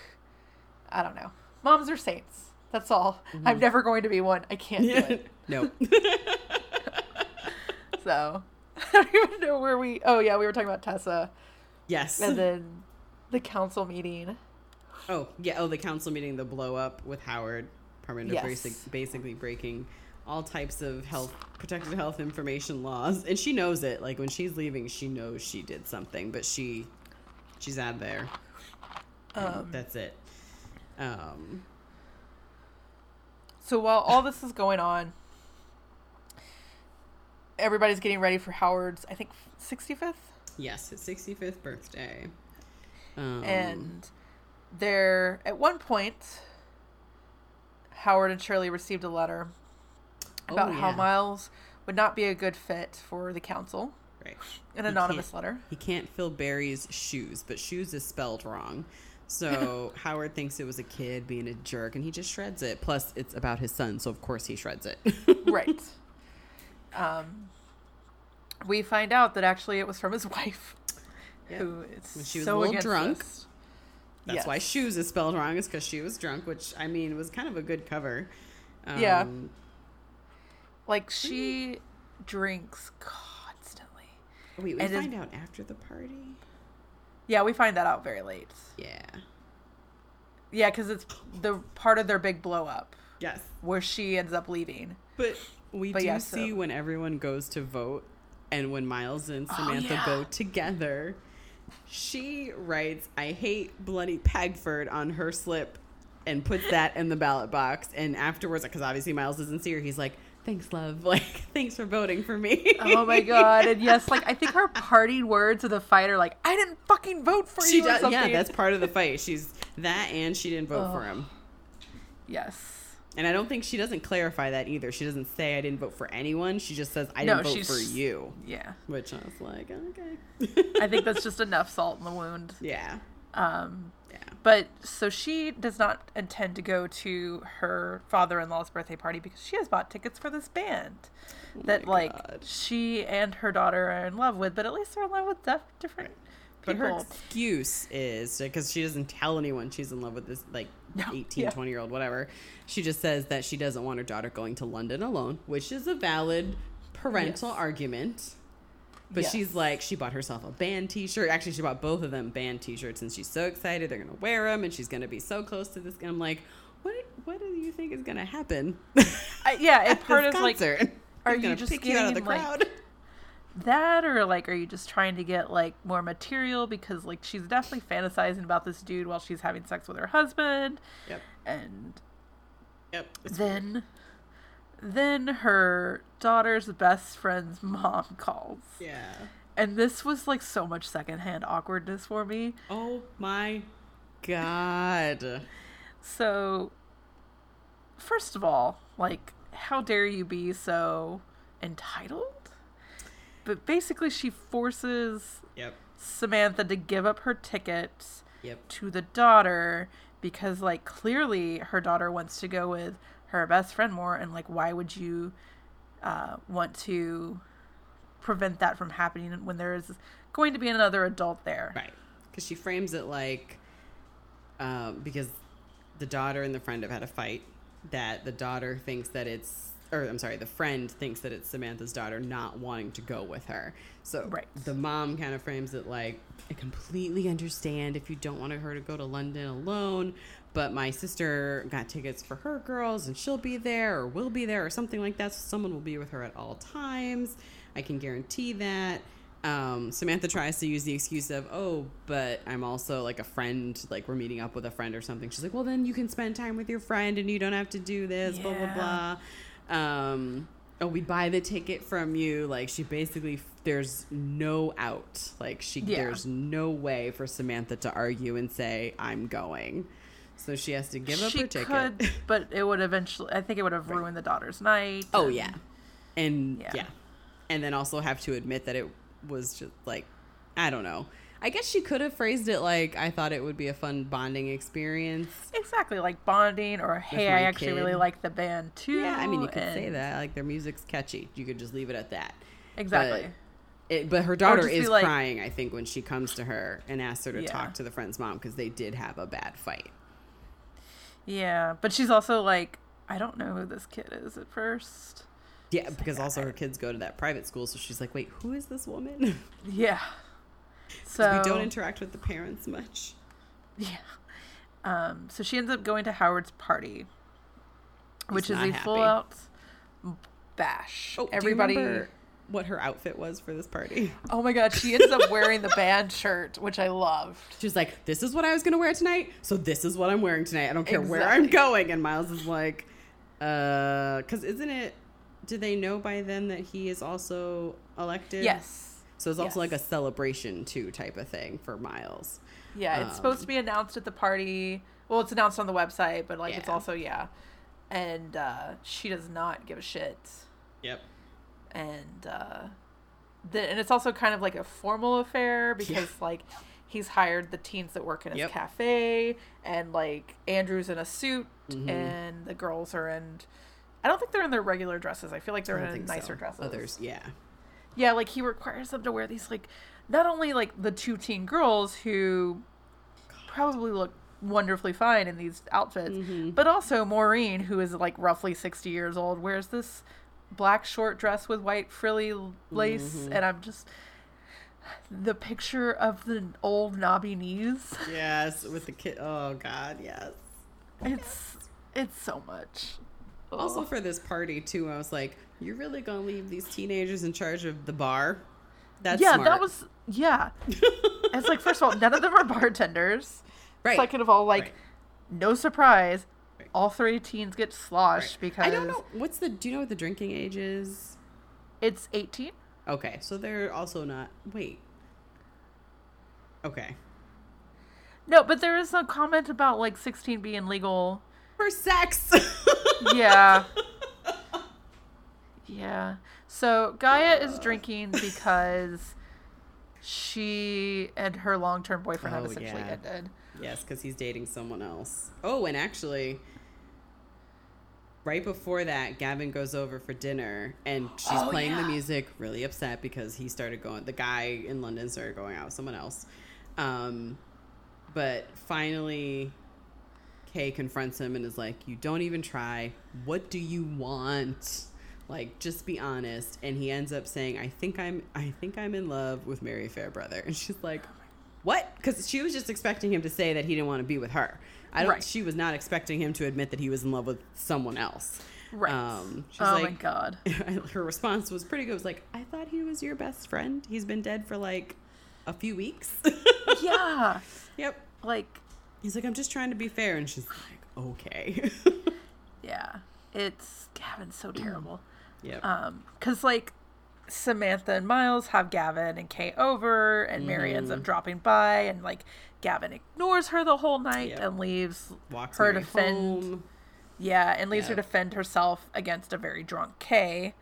i don't know moms are saints that's all mm-hmm. i'm never going to be one i can't do *laughs* it no. *laughs* so *laughs* i don't even know where we oh yeah we were talking about tessa yes. and then the council meeting Oh, yeah. Oh, the council meeting, the blow up with Howard Parminder Yes. basic, basically breaking all types of health, protected health information laws. And she knows it. Like when she's leaving, she knows she did something, but she, she's out there. Um, that's it. Um, so while all this is going on everybody's getting ready for howard's i think 65th yes, his 65th birthday. Um, and there at one point howard and shirley received a letter Oh, about how miles would not be a good fit for the council right. an He anonymous letter He can't fill Barry's shoes, but shoes is spelled wrong. So *laughs* Howard thinks it was a kid being a jerk, and he just shreds it. Plus, it's about his son, so of course he shreds it. *laughs* right um we find out that actually it was from his *laughs* wife Yep. who is When she was so a little drunk. That's why shoes is spelled wrong, is because she was drunk, which I mean was kind of a good cover. Um, Yeah. like she drinks constantly Wait, we And find out after the party. yeah we find that out very late Yeah. yeah because it's the part of their big blow up Yes. where she ends up leaving But we But do yeah, see so- when everyone goes to vote and when Miles and Oh, Samantha yeah. go together, she writes, I hate bloody Pagford on her slip and puts that in the ballot box. And afterwards, because obviously Miles doesn't see her, he's like, Thanks, love. *laughs* Like, thanks for voting for me. oh my god and yes like i think her *laughs* parting words to the fight are like i didn't fucking vote for she you or does, something. yeah, that's part of the fight. She's that, and she didn't vote for him. yes And I don't think she doesn't clarify that either. She doesn't say I didn't vote for anyone. She just says I No, didn't vote for you. yeah Which I was like, okay. i think that's just enough salt in the wound *laughs* yeah, um yeah. But so she does not intend to go to her father in law's birthday party because she has bought tickets for this band that, my like, God. she and her daughter are in love with, but at least they're in love with def- different But people. her excuse is uh, because she doesn't tell anyone she's in love with this like No, 18, yeah. 20 year old, whatever. She just says that she doesn't want her daughter going to London alone, which is a valid parental Yes. argument. But Yes. she's like, she bought herself a band t shirt. Actually, she bought both of them band t shirts, and she's so excited they're going to wear them, and she's going to be so close to this. And I'm like, what, what do you think is going to happen? I, yeah, and *laughs* at part is like are you just getting, out of the getting, like, crowd? That, or like, are you just trying to get like more material because like she's definitely fantasizing about this dude while she's having sex with her husband, Yep. and Yep. then then her daughter's best friend's *laughs* mom calls. Yeah. And this was like so much secondhand awkwardness for me. Oh my god. So, first of all, like, how dare you be so entitled? But basically, she forces Yep. Samantha to give up her ticket Yep. to the daughter because, like, clearly her daughter wants to go with her best friend more. And, like, why would you uh, want to prevent that from happening when there is going to be another adult there? Right. Because she frames it like, um, because the daughter and the friend have had a fight, that the daughter thinks that it's, or I'm sorry, the friend thinks that it's Samantha's daughter not wanting to go with her. So Right. the mom kind of frames it like, I completely understand if you don't want her to go to London alone, but my sister got tickets for her girls and she'll be there or will be there or something like that. So someone will be with her at all times. I can guarantee that. Um, Samantha tries to use the excuse of, oh, but I'm also like a friend, like we're meeting up with a friend or something. She's like, well, then you can spend time with your friend and you don't have to do this, blah, blah, blah. Um, oh, we buy the ticket from you. Like she basically, there's no out. Like she, Yeah. there's no way for Samantha to argue and say, I'm going. So she has to give up she her ticket. could, *laughs* but it would eventually. I think it would have ruined the daughter's night. oh and- yeah. and Yeah. yeah. and then also have to admit that it was just like I don't know. I guess she could have phrased it like I thought it would be a fun bonding experience. Exactly, like bonding or hey, I actually really like the band too. Yeah, I mean you could say that like their music's catchy. You could just leave it at that. Exactly. It, but her daughter is like- crying, I think, when she comes to her and asks her to Yeah. talk to the friend's mom because they did have a bad fight. Yeah, but she's also like, I don't know who this kid is at first. Yeah, because also her kids go to that private school, so she's like, "Wait, who is this woman?" *laughs* Yeah. So we don't interact with the parents much. Yeah. Um, so she ends up going to Howard's party, which is a happy. full out bash. Oh, Everybody. Do you remember what her outfit was for this party? *laughs* Oh my god, she ends up wearing the band shirt, which I loved. She's like, "This is what I was gonna wear tonight, so this is what I'm wearing tonight. I don't care where I'm going." And Miles is like, "Uh, because isn't it? Do they know by then that he is also elected? Yes. So it's also Yes. like a celebration too type of thing for Miles. Yeah, it's supposed Um, to be announced at the party. Well, it's announced on the website, but like it's also yeah. And uh, she does not give a shit. Yep. and uh the, and it's also kind of like a formal affair because like he's hired the teens that work in his Yep. cafe and like Andrew's in a suit Mhm. and the girls are in I don't think they're in their regular dresses. I feel like they're in nicer so. dresses. Others, yeah. Yeah, like he requires them to wear these like not only like the two teen girls who probably look wonderfully fine in these outfits, Mhm. but also Maureen, who is like roughly sixty years old, wears this black short dress with white frilly lace, Mhm. and I'm just the picture of the old knobby knees. Yes, with the kid. Oh God, yes. It's it's so much. Also for this party too, I was like, "You're really gonna leave these teenagers in charge of the bar?" That's yeah, smart. that was yeah. it's like first of all, none of them are bartenders. right. Second of all, like Right. no surprise, Right. all three teens get sloshed Right. because I don't know what's the. Do you know what the drinking age is? it's 18. Okay, so they're also not. Wait. Okay. No, but there is a comment about like 16 being legal. For sex. Yeah. *laughs* yeah. So Gaia is drinking because she and her long-term boyfriend have Oh, essentially yeah. ended. Yes, because he's dating someone else. Oh, and actually, right before that, Gavin goes over for dinner and she's Oh, playing the music, really upset because he started going, the guy in London started going out with someone else. Um, but finally, Kay confronts him and is like, You don't even try. What do you want? Like, just be honest. And he ends up saying, I think I'm I think I'm in love with Mary Fairbrother. And she's like, What? Because she was just expecting him to say that he didn't want to be with her. I don't Right. she was not expecting him to admit that he was in love with someone else. Right. Um she's oh my god. *laughs* her response was pretty good. It was like, I thought he was your best friend. He's been dead for like a few weeks. *laughs* yeah. yep. Like He's like, I'm just trying to be fair. And she's *sighs* like, okay. *laughs* yeah. It's Gavin's so terrible. Yep. Um, cause like Samantha and Miles have Gavin and Kay over, and Mary ends Mm-hmm. up dropping by, and like Gavin ignores her the whole night Yep. and leaves Walks her to fend. home. Yeah, and leaves her Yep. defend herself against a very drunk Kay.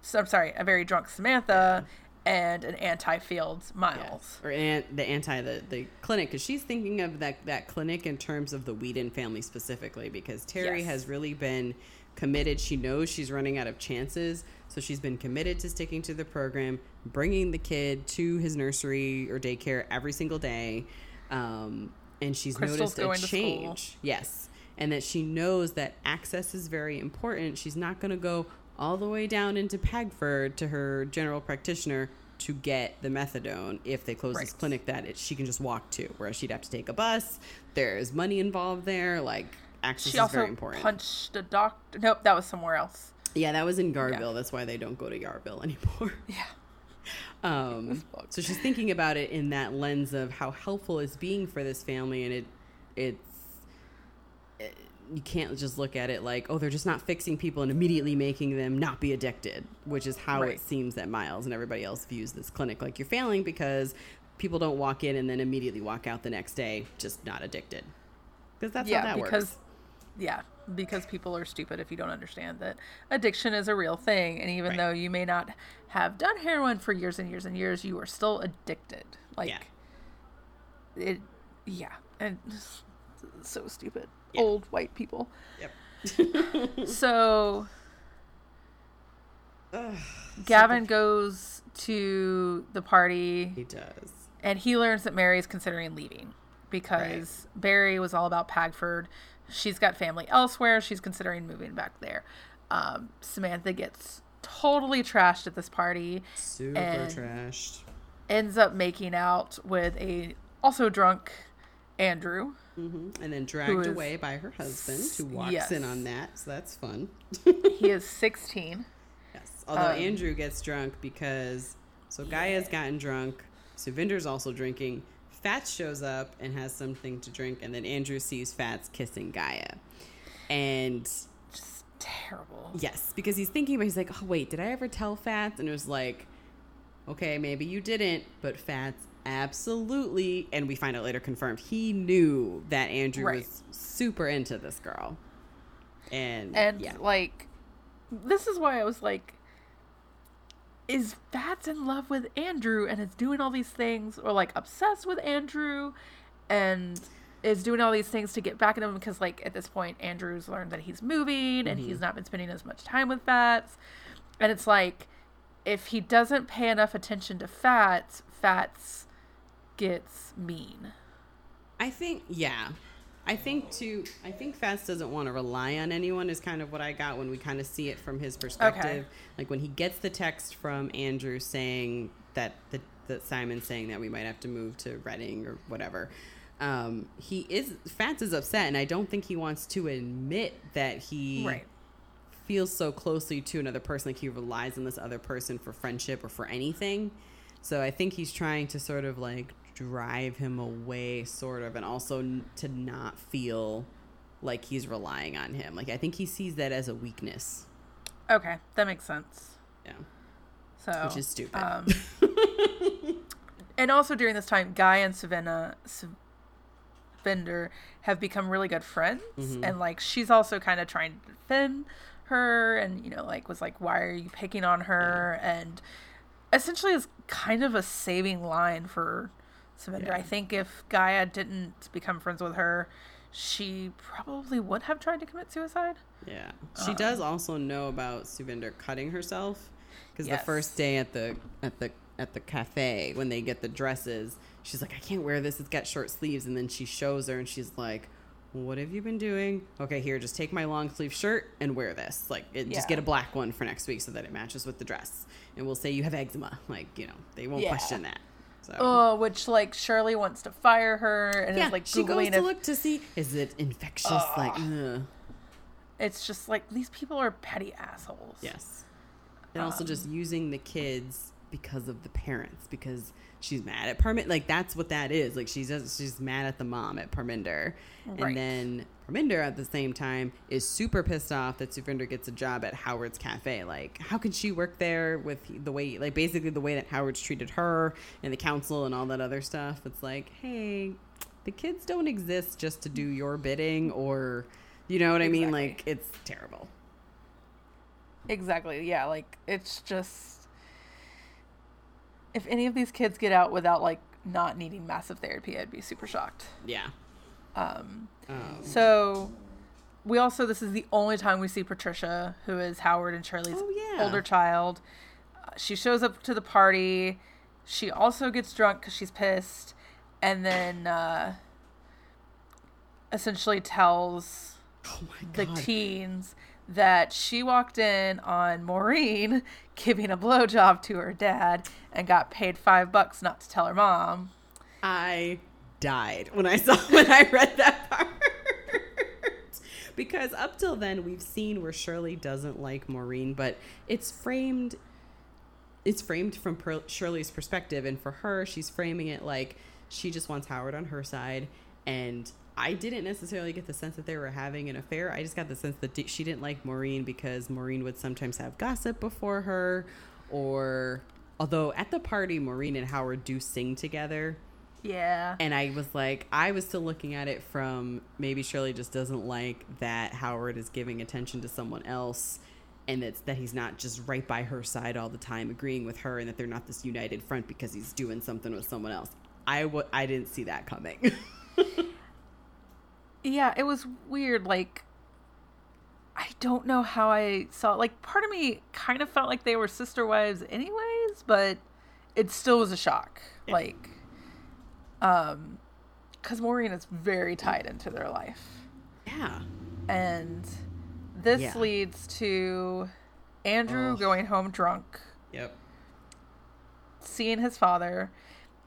So I'm sorry, a very drunk Samantha and an anti-Fields Miles. Or an, the anti the, the clinic because she's thinking of that that clinic in terms of the Weedon family specifically because Terri Yes. has really been committed. She knows she's running out of chances, so she's been committed to sticking to the program, bringing the kid to his nursery or daycare every single day, um, and she's Krystal's noticed a change. Yes, and that she knows that access is very important. She's not going to go all the way down into Pagford to her general practitioner to get the methadone if they close this clinic that it, she can just walk to, whereas she'd have to take a bus. There's money involved there. Like access She is also very important. punched a doctor. Nope, that was somewhere else. yeah, that was in Yarvil. That's why they don't go to Yarvil anymore. *laughs* Yeah. *laughs* Um, so she's thinking about it in that lens of how helpful it's being for this family, and it it's it, you can't just look at it like oh they're just not fixing people and immediately making them not be addicted, which is how Right. it seems that Miles and everybody else views this clinic. Like you're failing because people don't walk in and then immediately walk out the next day just not addicted because that's yeah, how that because works. Yeah, because people are stupid if you don't understand that addiction is a real thing and even Right. though you may not have done heroin for years and years and years you are still addicted like Yeah. it yeah and so stupid Yeah. old white people Yep. *laughs* *laughs* so Ugh, gavin goes to the party he does. and he learns that Mary is considering leaving because Barry was all about Pagford. She's got family elsewhere. She's considering moving back there. Um, Samantha gets totally trashed at this party. Super trashed. Ends up making out with a also drunk Andrew. hmm And then dragged is- away by her husband, who walks Yes. in on that. So that's fun. He is *laughs* 16. Yes. Although Um, Andrew gets drunk because so Gaia's gotten drunk, Sukhvinder's also drinking. Fats shows up and has something to drink, and then Andrew sees Fats kissing Gaia. And Just terrible. yes, because he's thinking about he's like, Oh wait, did I ever tell Fats? And it was like, Okay, maybe you didn't, but Fats absolutely and we find out later confirmed he knew that Andrew Right. was super into this girl. And, And yeah. like, this is why I was like, is Fats in love with Andrew and is doing all these things, or like obsessed with Andrew, and is doing all these things to get back at him because like at this point Andrew's learned that he's moving and he's mm-hmm. not been spending as much time with Fats, and it's like if he doesn't pay enough attention to Fats, Fats gets mean. I think yeah. I think too I think Fats doesn't want to rely on anyone is kind of what I got when we kind of see it from his perspective. Okay. Like when he gets the text from Andrew saying that the that Simon saying that we might have to move to Reading or whatever. Um, he is Fats is upset and I don't think he wants to admit that he Right. feels so closely to another person like he relies on this other person for friendship or for anything so i think he's trying to sort of like drive him away sort of and also n- to not feel like he's relying on him like i think he sees that as a weakness Okay, that makes sense. yeah So which is stupid Um, *laughs* and also during this time, Gaia and Savannah Sukhvinder have become really good friends, Mhm. and like she's also kind of trying to defend her, and you know, like was like, "Why are you picking on her?" and essentially is kind of a saving line for Sukhvinder. Yeah. I think if Gaia didn't become friends with her, she probably would have tried to commit suicide. Yeah. She um, does also know about Sukhvinder cutting herself because Yes. the first day at the at the at the cafe when they get the dresses, she's like, "I can't wear this. It's got short sleeves." And then she shows her, and she's like, "What have you been doing? Okay, here, just take my long sleeve shirt and wear this. Like, it, just get a black one for next week so that it matches with the dress. And we'll say you have eczema. Like, you know, they won't Yeah. question that." So. Oh, which like Shirley wants to fire her and yeah, is like she goes to if look to see is it infectious? Like, ugh. it's just like these people are petty assholes. Yes. And also um, just using the kids because of the parents because she's mad at Parminder. Like that's what that is. Like she's just, she's mad at the mom at Parminder. Right. And then Parminder at the same time is super pissed off that Sukhvinder gets a job at Howard's Cafe. Like how can she work there with the way like basically the way that Howard's treated her and the council and all that other stuff. It's like, hey, the kids don't exist just to do your bidding or you know what I mean? Like it's terrible. Exactly. Yeah, like it's just if any of these kids get out without like not needing massive therapy, I'd be super shocked. Yeah. Um Um, so we also this is the only time we see Patricia, who is Howard and Shirley's Oh, yeah. older child. Uh, she shows up to the party. She also gets drunk because she's pissed, and then uh, essentially tells oh my the teens that she walked in on Maureen *laughs* giving a blowjob to her dad and got paid five bucks not to tell her mom. I died when I *laughs* saw when I read that part. *laughs* because up till then we've seen where Shirley doesn't like Maureen, but it's framed it's framed from per- Shirley's perspective and for her she's framing it like she just wants Howard on her side and I didn't necessarily get the sense that they were having an affair. I just got the sense that she didn't like Maureen because Maureen would sometimes have gossip before her or although at the party Maureen and Howard do sing together Yeah. And I was like, I was still looking at it from maybe Shirley just doesn't like that Howard is giving attention to someone else and it's that he's not just right by her side all the time agreeing with her and that they're not this united front because he's doing something with someone else. I w- I didn't see that coming. *laughs* yeah, it was weird. Like, I don't know how I saw. It. Like, part of me kind of felt like they were sister wives, anyways, but it still was a shock. Yeah. Like, um, because Maureen is very tied into their life, yeah. and this Yeah. leads to Andrew Ugh. going home drunk, Yep. seeing his father,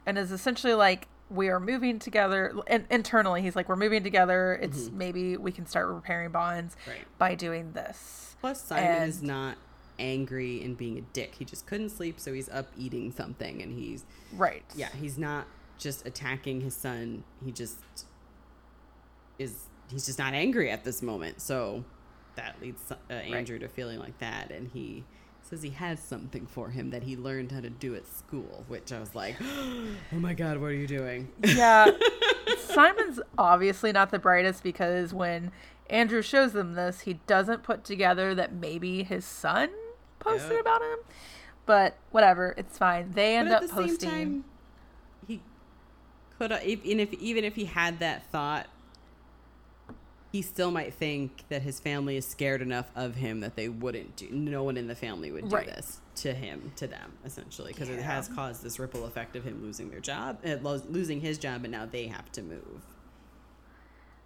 and is essentially like. We are moving together, and internally, he's like, "We're moving together. It's maybe we can start repairing bonds Right. by doing this." Plus Simon And- is not angry and being a dick. He just couldn't sleep so he's up eating something and he's Right. yeah, he's not just attacking his son. He just is he's just not angry at this moment. So that leads uh, Andrew to feeling like that and he says he has something for him that he learned how to do at school, which I was like, *gasps* "Oh my god, what are you doing?" Yeah. *laughs* Simon's obviously not the brightest because when Andrew shows them this, he doesn't put together that maybe his son posted Yep. about him. But whatever, it's fine. They end up the posting. same time, he could have, even if even if he had that thought, he still might think that his family is scared enough of him that they wouldn't do. No one in the family would do Right. this to him, to them, essentially, because it has caused this ripple effect of him losing their job, uh, lo- losing his job, and now they have to move.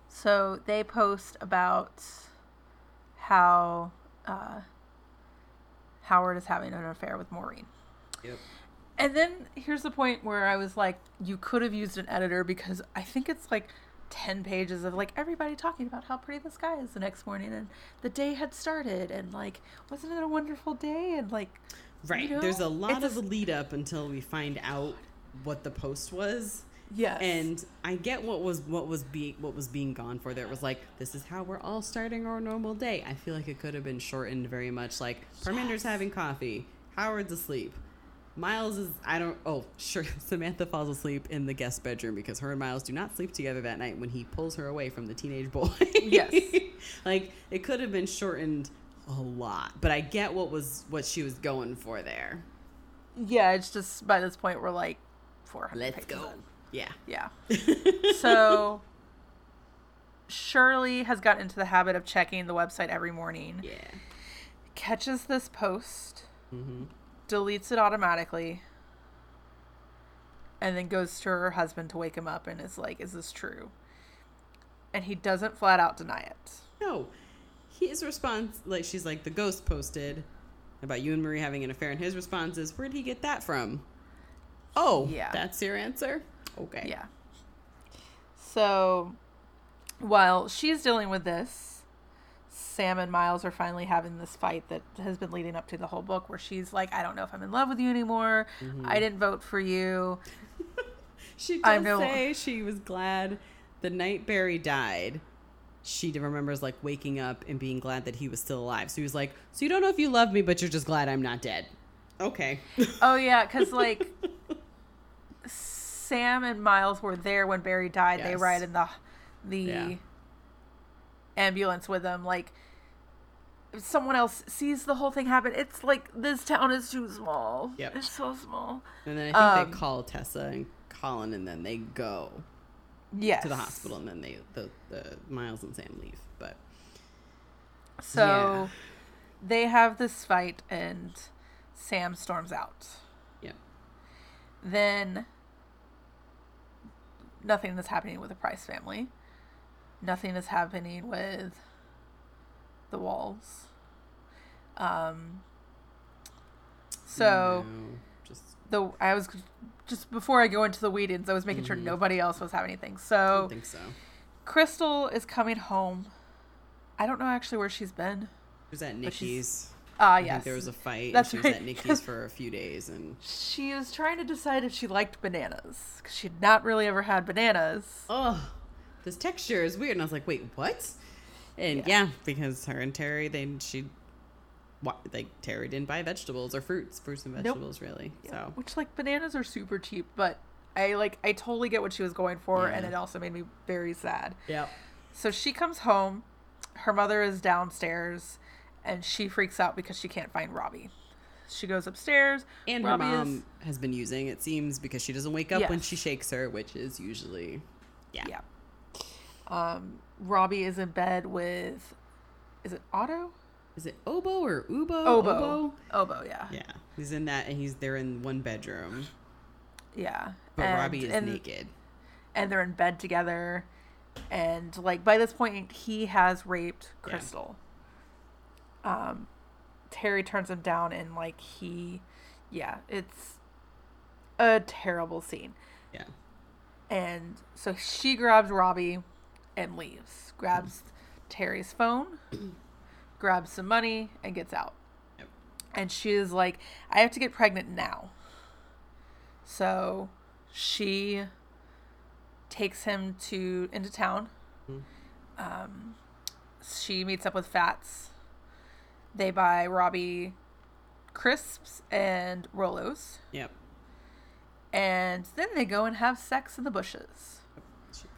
So they post about how uh, Howard is having an affair with Maureen. Yep. And then here's the point where I was like, you could have used an editor because I think it's like 10 pages of like everybody talking about how pretty the sky is the next morning and the day had started and like, wasn't it a wonderful day? And like, Right. You know, There's a lot of a- lead up until we find out what the post was. yes. and I get what was what was being what was being gone for there. It was like this is how we're all starting our normal day. I feel like it could have been shortened very much. Like Parminder's having coffee, Howard's asleep, Miles is I don't oh sure *laughs* Samantha falls asleep in the guest bedroom because her and Miles do not sleep together that night when he pulls her away from the teenage boy. Yes. *laughs* like it could have been shortened a lot, but I get what was what she was going for there. yeah, it's just by this point we're like 400 Let's go. Yeah. Yeah. *laughs* so Shirley has gotten into the habit of checking the website every morning. Yeah. Catches this post, Mm-hmm. Deletes it automatically, and then goes to her husband to wake him up and is like, "Is this true?" And he doesn't flat out deny it. No. His response, like, she's like, the ghost posted about you and Marie having an affair, and his response is, where'd he get that from? Oh, Yeah. That's your answer? Okay. Yeah. So while she's dealing with this, Sam and Miles are finally having this fight that has been leading up to the whole book where she's like, I don't know if I'm in love with you anymore. I mm-hmm. didn't vote for you. *laughs* She does know- say she was glad the night Barry died. She remembers like waking up and being glad that he was still alive. So he was like, "So you don't know if you love me, but you're just glad I'm not dead." Okay. *laughs* Oh, yeah, because like Sam and Miles were there when Barry died. They ride in the, the Yeah. Ambulance with him. Like, if someone else sees the whole thing happen, it's like this town is too small. Yep. It's so small. And then I think Um, they call Tessa and Colin, and then they go Yes. to the hospital, and then they the, the Miles and Sam leave. But So Yeah. they have this fight and Sam storms out. yeah, Then nothing that's happening with the Price family. Nothing is happening with the walls. Um so No, just the I was just before I go into the Weedons, I was making sure Mhm. nobody else was having anything. So don't think so. Krystal is coming home. I don't know actually where she's been. She was at Nikki's. Ah, I yes. think there was a fight. That's and she was right. at Nikki's *laughs* for a few days, and She was trying to decide if she liked bananas because she'd not really ever had bananas. oh, this texture is weird. And I was like, wait, what? And Yeah. yeah, because her and Terri, they she, like Terri didn't buy vegetables or fruits, fruits and Nope. vegetables really. So Which like bananas are super cheap, but I like I totally get what she was going for, Yeah. and it also made me very sad. Yeah. So she comes home, her mother is downstairs, and she freaks out because she can't find Robbie. She goes upstairs, And Robbie her is- mom has been using it seems because she doesn't wake up when she shakes her, which is usually yeah. yeah. Um, Robbie is in bed with, is it Otto? Is it oboe or ubo? Oboe. Oboe, yeah. Yeah, he's in that, and he's there in one bedroom, Yeah. but And- Robbie is and- naked. and they're in bed together and like by this point he has raped Yeah. Krystal um terri turns him down and like he yeah it's a terrible scene Yeah, and so she grabs robbie and leaves grabs terri's phone *clears throat* grabs some money and gets out Yep. and she is like i have to get pregnant now so she takes him to into town Mhm. um, she meets up with fats they buy robbie crisps and rolos yep. and then they go and have sex in the bushes She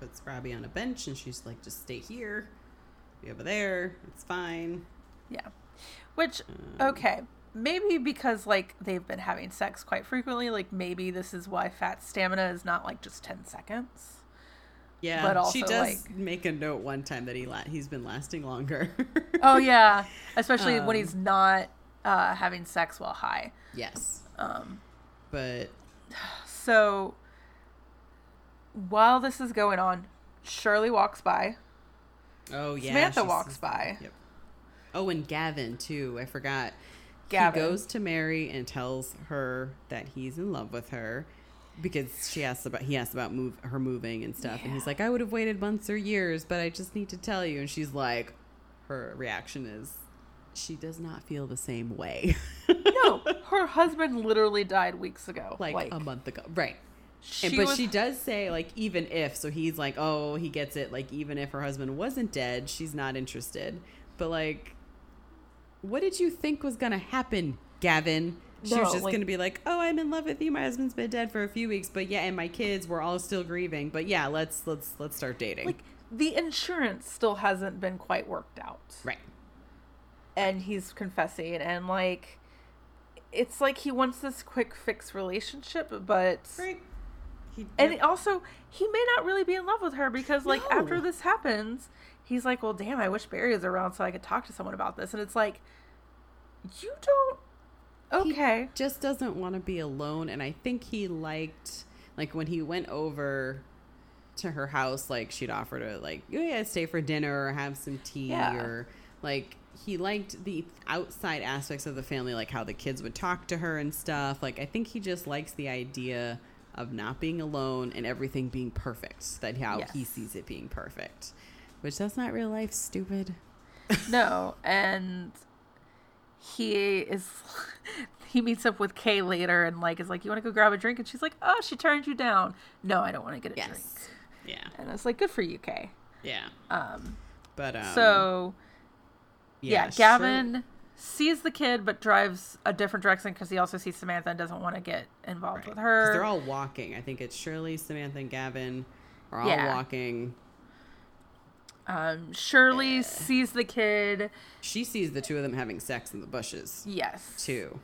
puts Robbie on a bench, and she's like, "Just stay here, be over there. It's fine." yeah which Um, okay maybe because like they've been having sex quite frequently like maybe this is why fat stamina is not like just 10 seconds Yeah, But also, she does like- make a note one time that he la- he's been lasting longer. *laughs* oh yeah especially when Um, he's not uh, having sex while high yes, um, but *sighs* so while this is going on shirley walks by oh yeah, samantha walks by Yep. Oh, and Gavin too. I forgot. Gavin. He goes to Mary and tells her that he's in love with her because she asks about he asks about move her moving and stuff, and he's like, "I would have waited months or years, but I just need to tell you." And she's like, her reaction is, she does not feel the same way. no *laughs* her husband literally died weeks ago like, a month ago, right? And, but was- she does say like even if so he's like oh he gets it like even if her husband wasn't dead she's not interested. But like what did you think was gonna happen Gavin? She was just like- gonna be like oh I'm in love with you. My husband's been dead for a few weeks but yeah and my kids we're all still grieving. But yeah let's let's let's start dating. Like the insurance still hasn't been quite worked out. Right. And he's confessing and like it's like he wants this quick fix relationship but right he, and also he may not really be in love with her because like No. after this happens he's like well damn i wish barry was around so i could talk to someone about this and it's like you don't He okay just doesn't want to be alone and i think he liked like when he went over to her house like she'd offer to like oh yeah stay for dinner or have some tea Yeah. or like he liked the outside aspects of the family like how the kids would talk to her and stuff like i think he just likes the idea of not being alone and everything being perfect that how he sees it being perfect which that's not real life stupid. *laughs* No and he is *laughs* he meets up with kay later and like is like you want to go grab a drink? And she's like oh she turned you down. No i don't want to get a drink. Yeah. And it's like good for you kay. Yeah. Um but um so yeah, sure- Gavin sees the kid but drives a different direction because he also sees Samantha and doesn't want to get involved Right. with her. They're all walking. I think it's Shirley, Samantha, and Gavin are all Yeah. walking. um, Shirley sees the kid, She sees the two of them having sex in the bushes yes, too.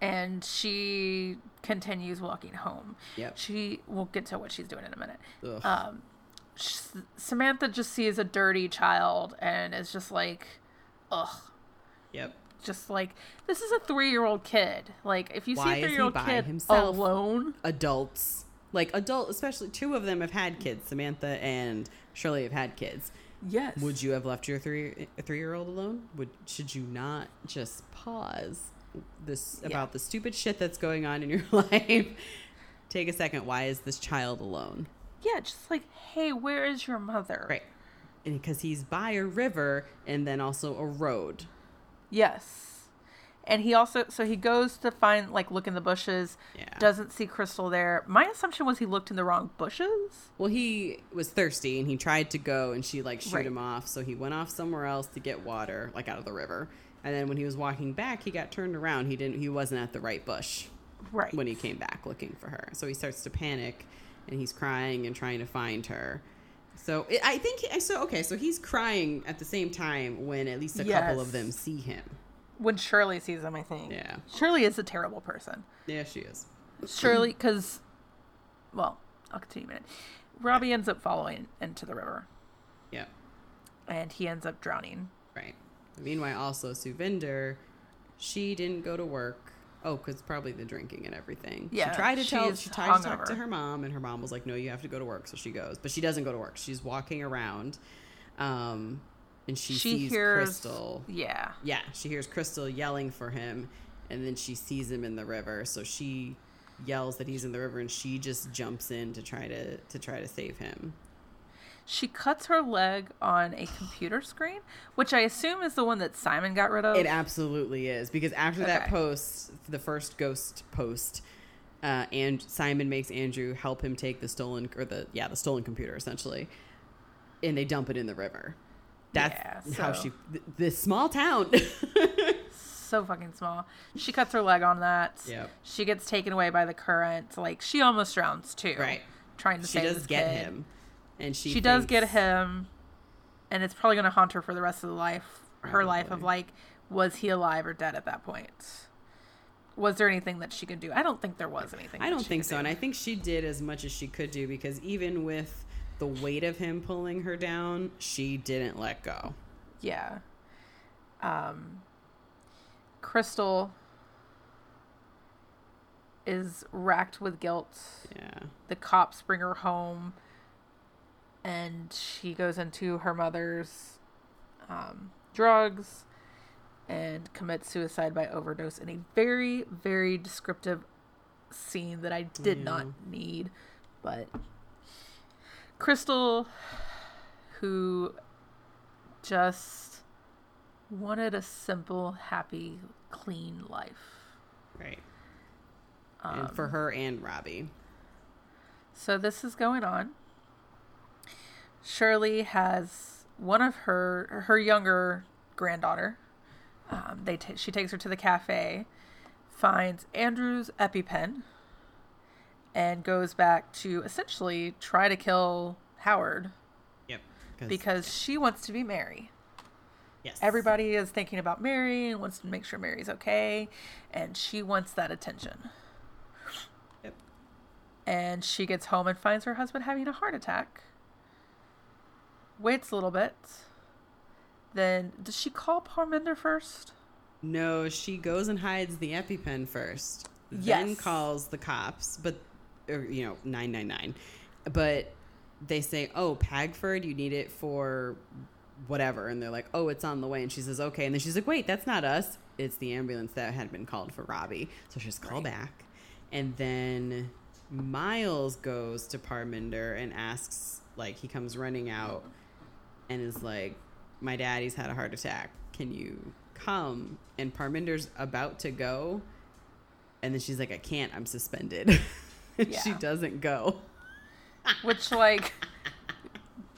and she continues walking home. Yep. She we'll get to what she's doing in a minute. Um, sh- Samantha just sees a dirty child and is just like, ugh. Yep. Just like this is a three-year-old kid. Like if you Why see a three-year-old kid himself? alone, Adults, like adult, especially two of them have had kids. Samantha and Shirley have had kids. yes, Would you have left your three three year old alone? Would should you not just pause this Yeah. about the stupid shit that's going on in your *laughs* life? Take a second. Why is this child alone? Yeah, just like, hey, where is your mother? Right. Because he's by a river and then also a road. Yes. And he also, so he goes to find, like, look in the bushes, Yeah. doesn't see Krystal there. My assumption was he looked in the wrong bushes. Well, he was thirsty and he tried to go and she like shoot Right. him off. So he went off somewhere else to get water, like out of the river. And then when he was walking back, he got turned around. He didn't. He wasn't at the right bush. Right. when he came back looking for her. So he starts to panic and he's crying and trying to find her. So it, I think I so okay. So he's crying at the same time when at least a couple of them see him. when Shirley sees him, I think. Yeah. Shirley is a terrible person. Yeah, she is. Shirley, because, well, I'll continue in a minute. Robbie ends up following into the river, Yeah. and he ends up drowning. Right. Meanwhile, also Sukhvinder, she didn't go to work. Oh, because probably the drinking and everything. Yeah, she tried to tell. She tried to talk to her mom, and her mom was like, "No, you have to go to work." So she goes, but she doesn't go to work. She's walking around, um, and she, sees hears, Krystal. Yeah. Yeah, she hears Krystal yelling for him, and then she sees him in the river. So she yells that he's in the river, and she just jumps in to try to to try to save him. She cuts her leg on a computer screen, which I assume is the one that Simon got rid of. It absolutely is because after that post, the first ghost post, uh, and Simon makes Andrew help him take the stolen or the yeah the stolen computer essentially, and they dump it in the river. That's Yeah, how she th- this small town. *laughs* so fucking small. She cuts her leg on that. Yep. She gets taken away by the current. Like she almost drowns too. Right. Trying to she save does this get kid. him, and she She, does get him, and it's probably going to haunt her for the rest of the life. Her life of like, was he alive or dead at that point? Was there anything that she could do? I don't think there was anything. I don't think so, do. and I think she did as much as she could do because even with the weight of him pulling her down, she didn't let go. Yeah. Um, Krystal is racked with guilt. Yeah. The cops bring her home, and she goes into her mother's um, drugs and commits suicide by overdose in a very, very descriptive scene that I did Yeah. not need. But Krystal, who just wanted a simple, happy, clean life. Right. Um, and for her and Robbie. So this is going on. Shirley has one of her her younger granddaughter. Um, they ta she takes her to the cafe, finds Andrew's EpiPen, and goes back to essentially try to kill Howard Yep. because she wants to be Mary. yes. Everybody is thinking about Mary and wants to make sure Mary's okay, and she wants that attention. Yep. And she gets home and finds her husband having a heart attack. Waits a little bit. Then does she call Parminder first? No, she goes and hides the EpiPen first. Yes. Then calls the cops, but or, you know, 999. But they say, "Oh, Pagford, you need it for whatever." And they're like, "Oh, it's on the way." And she says, "Okay." And then she's like, "Wait, that's not us. It's the ambulance that had been called for Robbie." So she's just call Right. back. And then Miles goes to Parminder and asks like he comes running out and is like, "My daddy's had a heart attack. Can you come?" And Parminder's about to go, and then she's like, "I can't. I'm suspended." and *laughs* she doesn't go. Which like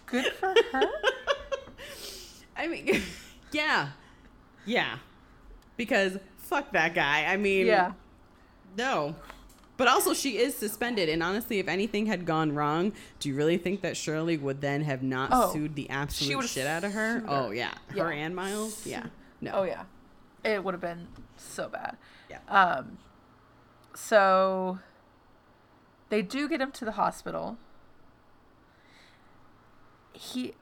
good for her? *laughs* I mean, *laughs* yeah, yeah, because fuck that guy. I mean, Yeah. no. But also, she is suspended, and honestly, if anything had gone wrong, do you really think that Shirley would then have not Oh, sued the absolute shit out of her? her. Oh yeah, her Yeah. and Miles. Yeah, no. Oh yeah. It would have been so bad. Yeah. Um so they do get him to the hospital. He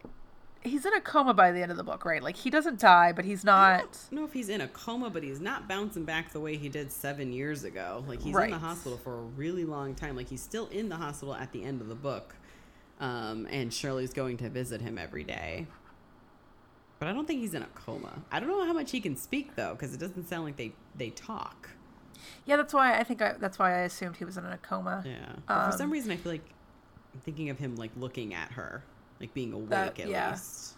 he's in a coma by the end of the book, right? Like he doesn't die, but he's not. I don't know if he's in a coma, but he's not bouncing back the way he did seven years ago. Like he's in the hospital for a really long time. Like he's still in the hospital at the end of the book, um, and Shirley's going to visit him every day. But I don't think he's in a coma. I don't know how much he can speak though, because it doesn't sound like they they talk. Yeah, that's why I think I, that's why I assumed he was in a coma. Yeah. But for some Um, reason, I feel like I'm thinking of him like looking at her, like being awake That- at yeah. least.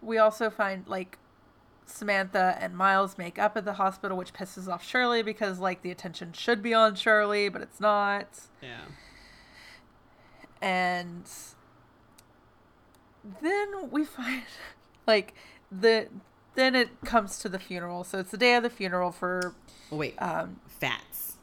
We also find like Samantha and Miles make up at the hospital, which pisses off Shirley because like the attention should be on Shirley, but it's not. Yeah. and then we find *laughs* like the then it comes to the funeral so it's the day of the funeral for Oh wait, um Fats.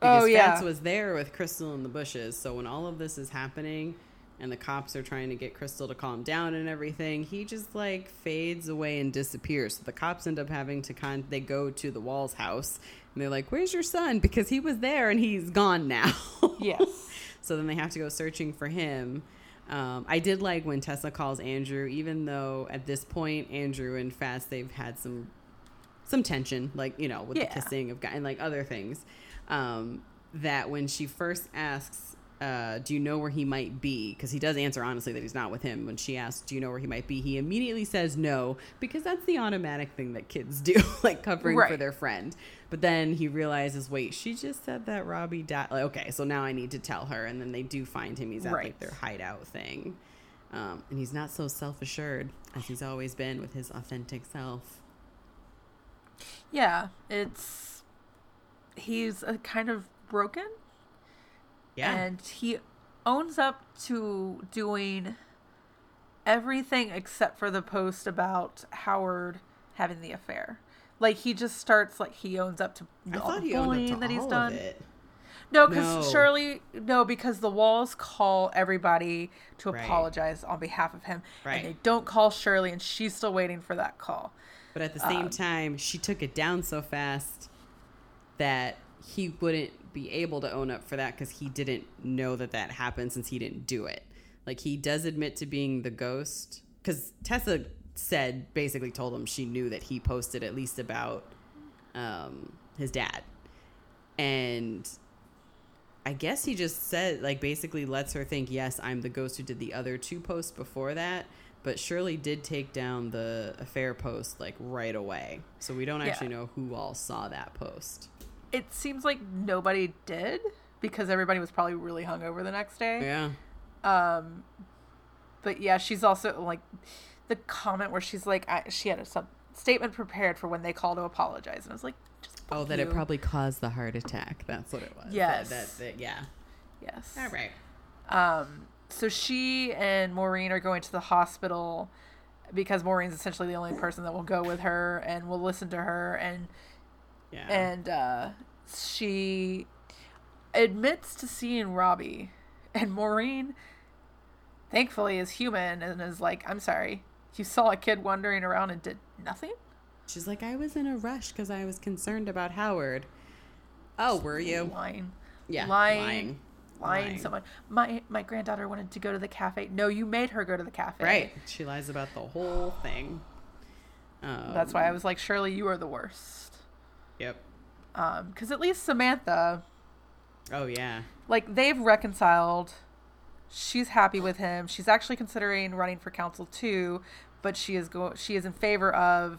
Because Oh, yeah. Fats was there with Krystal in the bushes. So when all of this is happening and the cops are trying to get Krystal to calm down and everything, he just like fades away and disappears. So the cops end up having to con they go to the Walls house and they're like, Where's your son? Because he was there and he's gone now. *laughs* Yes. So then they have to go searching for him. Um, I did like when Tessa calls Andrew, even though at this point Andrew and Fats they've had some some tension, like you know, with Yeah. the kissing of Gaia and like other things. Um, that when she first asks, uh, "Do you know where he might be?" Because he does answer honestly that he's not with him. When she asks, "Do you know where he might be?" He immediately says no because that's the automatic thing that kids do, *laughs* like covering for their friend. But then he realizes, wait, she just said that Robbie died. Like, okay, so now I need to tell her. And then they do find him. He's at like their hideout thing. Um, and he's not so self assured as he's always been with his authentic self. Yeah, it's he's a kind of broken Yeah. and he owns up to doing everything except for the post about Howard having the affair. Like he just starts like he owns up to I all the bullying that he's done. No, because No. Shirley, no, because the walls call everybody to Right. apologize on behalf of him, Right. and they don't call Shirley, and she's still waiting for that call. But at the same Um, time, she took it down so fast that he wouldn't be able to own up for that because he didn't know that that happened since he didn't do it. Like he does admit to being the ghost because Tessa said basically told him she knew that he posted at least about um, his dad, and I guess he just said like basically lets her think yes I'm the ghost who did the other two posts before that. But Shirley did take down the affair post like right away, so we don't Yeah. actually know who all saw that post. It seems like nobody did because everybody was probably really hungover the next day. Yeah, Um, but yeah, she's also like the comment where she's like, I, she had a some statement prepared for when they call to apologize, and I was like, just Oh, fuck that it probably caused the heart attack. That's what it was. Yes. That, that, that- yeah. yes. All right. Um, so she and Maureen are going to the hospital because Maureen's essentially the only person that will go with her and will listen to her and Yeah. and uh, she admits to seeing Robbie and Maureen thankfully is human and is like I'm sorry you saw a kid wandering around and did nothing She's like, I was in a rush because I was concerned about Howard. Oh, were you? lying Yeah. lying lying. lying, Lying. so much my my granddaughter wanted to go to the cafe no you made her go to the cafe Right. She lies about the whole thing. Um, that's why I was like Shirley you are the worst Yep. um because at least Samantha Oh yeah. like they've reconciled she's happy with him she's actually considering running for council too but she is go she is in favor of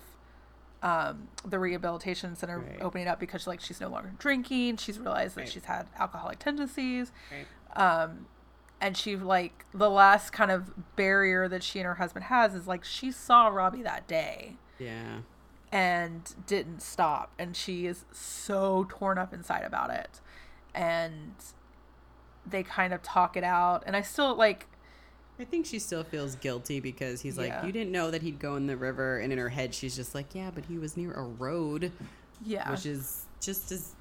um, the rehabilitation center Right. opening up because like she's no longer drinking she's realized that Right. she's had alcoholic tendencies Right. um, and she like the last kind of barrier that she and her husband has is like she saw robbie that day Yeah. And didn't stop and she is so torn up inside about it. And they kind of talk it out and i still like I think she still feels guilty because he's like, you didn't know that he'd go in the river, and in her head, she's just like, yeah, but he was near a road, yeah. which is just as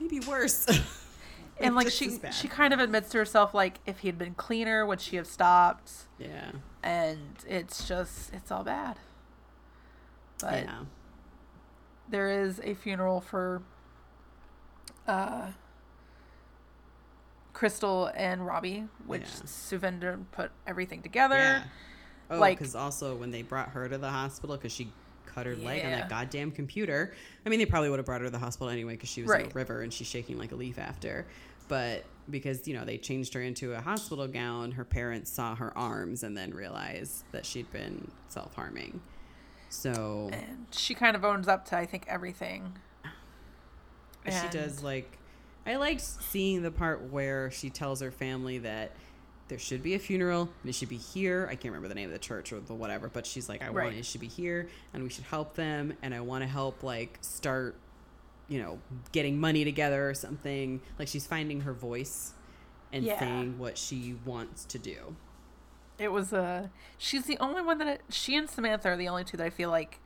maybe worse. *laughs* and like Just she she kind of admits to herself like if he'd been cleaner would she have stopped? Yeah, and it's just it's all bad. But yeah, there is a funeral for uh Krystal and Robbie, which Yeah. Sukhvinder put everything together. yeah. Oh, like- because also when they brought her to the hospital because she cut her leg on that goddamn computer. I mean, they probably would have brought her to the hospital anyway because she was in Right. a river and she's shaking like a leaf after. But because you know they changed her into a hospital gown, her parents saw her arms and then realized that she'd been self harming. So And she kind of owns up to I think everything. she And- does like I liked seeing the part where she tells her family that there should be a funeral and it should be here. I can't remember the name of the church or the whatever, but she's like, I Right. want it should be here and we should help them and I want to help like start, you know, getting money together or something. Like she's finding her voice and Yeah. saying what she wants to do. It was uh she's the only one that she and Samantha are the only two that I feel like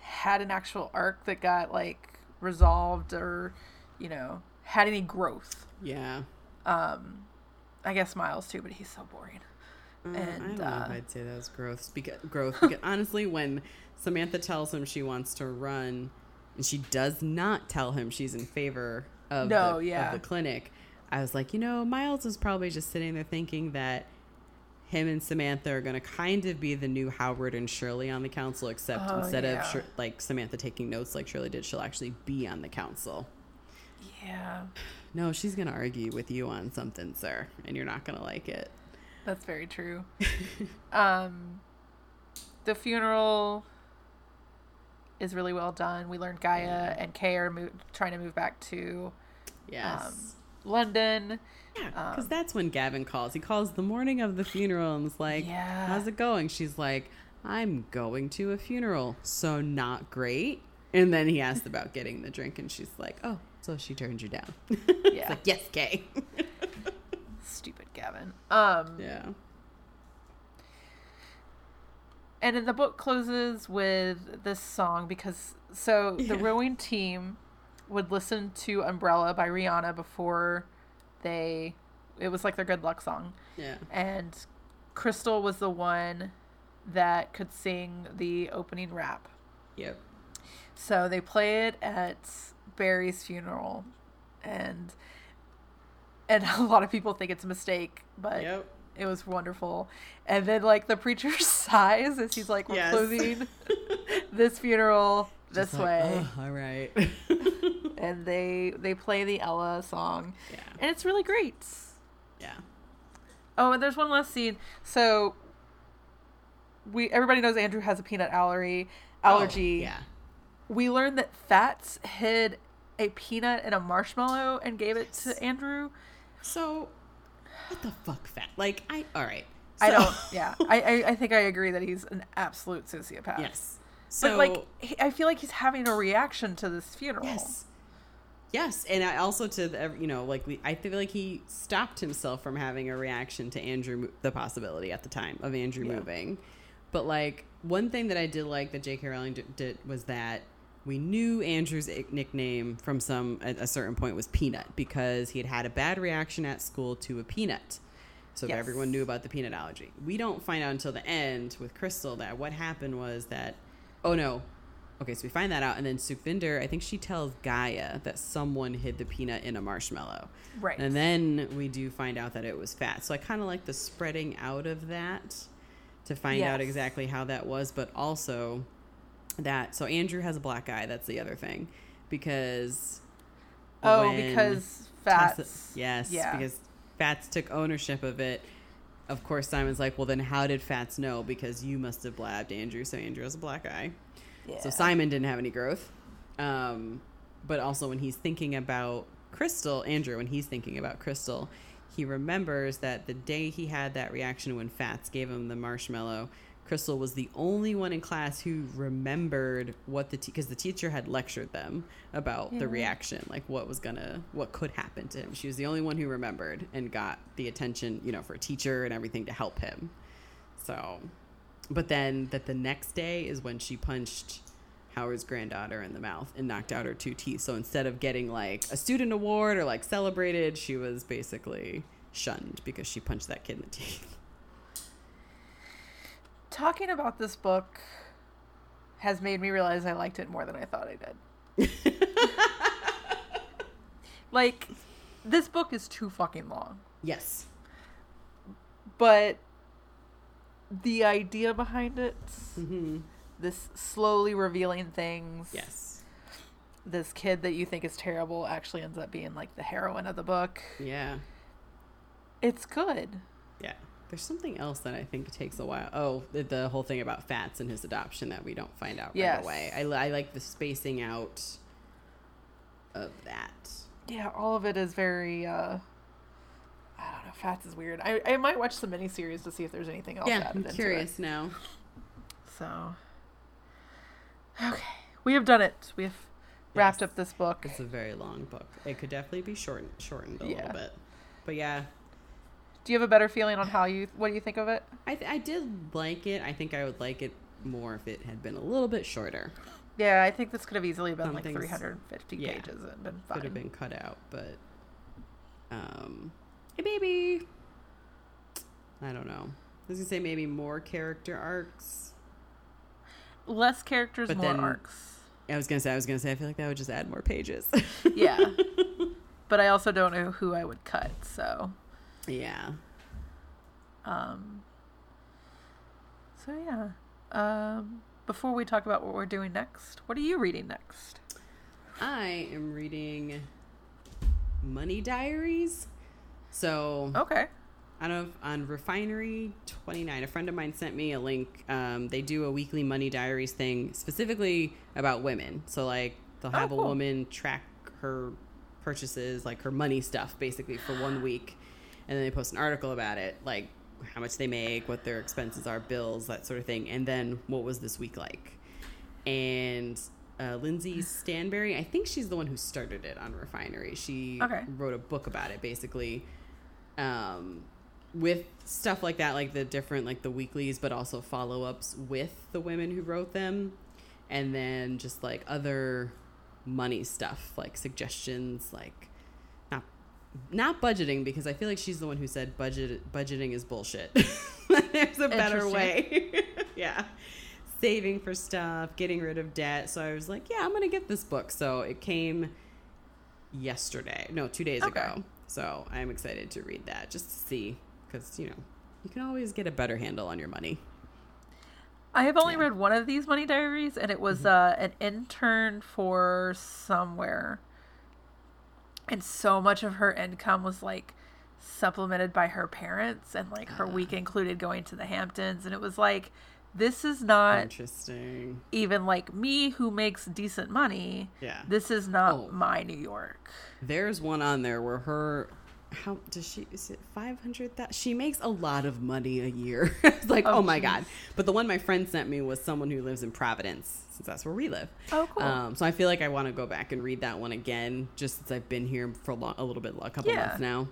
had an actual arc that got like resolved or you know, had any growth. Yeah. Um, I guess Miles too, but he's so boring. Uh, I don't know uh, if I'd say that was growth. Because, growth. *laughs* Because honestly, when Samantha tells him she wants to run, and she does not tell him she's in favor of, No, the, yeah. of the clinic, I was like, you know, Miles is probably just sitting there thinking that him and Samantha are going to kind of be the new Howard and Shirley on the council, except Oh, instead yeah. of Shir- like Samantha taking notes like Shirley did, she'll actually be on the council. Yeah, *sighs* No, she's going to argue with you on something, sir, and you're not going to like it. that's very true. *laughs* um, the funeral is really well done. We learned Gaia and Kay are mo- trying to move back to Yes. um, London. Yeah, because Um, that's when Gavin calls. He calls the morning of the funeral and is like, Yeah. "How's it going?" She's like, "I'm going to a funeral, so not great." And then he asked about getting the drink, and she's like, "Oh, so she turned you down?" *laughs* Yeah. like, "Yes, Kay." *laughs* Stupid Gavin. Um, yeah. and then the book closes with this song because so the *laughs* Yeah. rowing team would listen to Umbrella by Rihanna before they it was like their good luck song Yeah. and Krystal was the one that could sing the opening rap. Yep. So they play it at Barry's funeral and and *laughs* a lot of people think it's a mistake, but Yep. it was wonderful. And then like the preacher sighs *laughs* as he's like, We're Yes. closing *laughs* this funeral this like, way. "Oh, all right. *laughs* And they they play the Ella song. yeah. And it's really great. Yeah. Oh, and there's one last scene. So we everybody knows Andrew has a peanut allergy. Oh, allergy. Oh, yeah. We learned that Fats hid a peanut in a marshmallow and gave it to Andrew. So, what the fuck, fat? Like, I. All right. I don't. *laughs* Yeah, I, I I think I agree that he's an absolute sociopath. Yes. So, but like he, I feel like he's having a reaction to this funeral. Yes. Yes, and I also to the, you know like we, I feel like he stopped himself from having a reaction to Andrew the possibility at the time of Andrew Yeah. moving, but like one thing that I did like that J.K. Rowling did, did was that we knew Andrew's nickname from some at a certain point was Peanut because he had had a bad reaction at school to a peanut. So Yes. everyone knew about the peanut allergy. We don't find out until the end with Krystal that what happened was that, oh no, okay, so we find that out, and then Sukhvinder, I think she tells Gaia that someone hid the peanut in a marshmallow, Right. and then we do find out that it was fat. So I kind of like the spreading out of that to find out exactly how that was, but also that so Andrew has a black eye. That's the other thing because oh, because Tessa- Fats. yes, Yeah. because Fats took ownership of it. Of course, Simon's like, well, then how did Fats know? Because you must have blabbed Andrew, so Andrew has a black eye. yeah. So Simon didn't have any growth. Um, but also when he's thinking about Krystal, Andrew, when he's thinking about Krystal, he remembers that the day he had that reaction when Fats gave him the marshmallow, Krystal was the only one in class who remembered what the because the teacher had lectured them about Yeah. the reaction, like what was gonna what could happen to him. She was the only one who remembered and got the attention, you know, for a teacher and everything to help him. So, but then that the next day is when she punched Howard's granddaughter in the mouth and knocked out her two teeth. So instead of getting like a student award or like celebrated, she was basically shunned because she punched that kid in the *laughs* teeth. Talking about this book has made me realize I liked it more than I thought I did. *laughs* Like, this book is too fucking long. yes. But the idea behind it, Mm-hmm. this slowly revealing things, Yes. this kid that you think is terrible actually ends up being like the heroine of the book. Yeah. It's good. Yeah. There's something else that I think takes a while. Oh, the, the whole thing about Fats and his adoption that we don't find out Yes. right away. I, I like the spacing out of that. Yeah, all of it is very uh I don't know, Fats is weird. I, I might watch some miniseries to see if there's anything else yeah, I'm curious now. So Okay. We have done it. We have wrapped Yes. up this book. It's a very long book. It could definitely be shortened, shortened a Yeah. little bit. But yeah, Do you have a better feeling on how you what do you think of it? I, th- I did like it. I think I would like it more if it had been a little bit shorter. Yeah, I think this could have easily been Some like things- 350 yeah, pages and been Could have been cut out, but um, hey, maybe I don't know. I was gonna say maybe more character arcs. Less characters, But more then- arcs. I was gonna say I was gonna say I feel like that would just add more pages. Yeah. *laughs* but I also don't know who I would cut, so yeah. um so yeah. Um before we talk about what we're doing next, what are you reading next? I am reading Money Diaries. So Okay. out of on Refinery 29, a friend of mine sent me a link. Um, they do a weekly Money Diaries thing specifically about women. So like they'll Oh, have a woman track her purchases, like her money stuff, basically for one week, and then they post an article about it, like how much they make, what their expenses are, bills, that sort of thing, and then what was this week like. And uh, Lindsey Stanberry, I think she's the one who started it on Refinery. She Okay. wrote a book about it, basically, um, with stuff like that, like the different, like the weeklies, but also follow ups with the women who wrote them, and then just like other money stuff, like suggestions, like not budgeting because I feel like she's the one who said budget budgeting is bullshit. *laughs* There's a better way. *laughs* yeah. Saving for stuff, getting rid of debt. So I was like, yeah, I'm going to get this book. So it came yesterday. No, 2 days Okay. ago. So I'm excited to read that just to see cuz you know, you can always get a better handle on your money. I have only Yeah. read one of these money diaries and it was uh an intern for somewhere. And so much of her income was like supplemented by her parents and like her week ah. included going to the Hamptons and it was like this is not Interesting. even like me who makes decent money. Yeah. This is not Oh. my New York. There's one on there where her how does she is it 500 that she makes a lot of money a year. *laughs* It's like oh, Oh, my god. but the one my friend sent me was someone who lives in providence since that's where we live. Oh, cool. um, so i feel like i want to go back and read that one again just since i've been here for a, long, a little bit a couple Yeah. months now.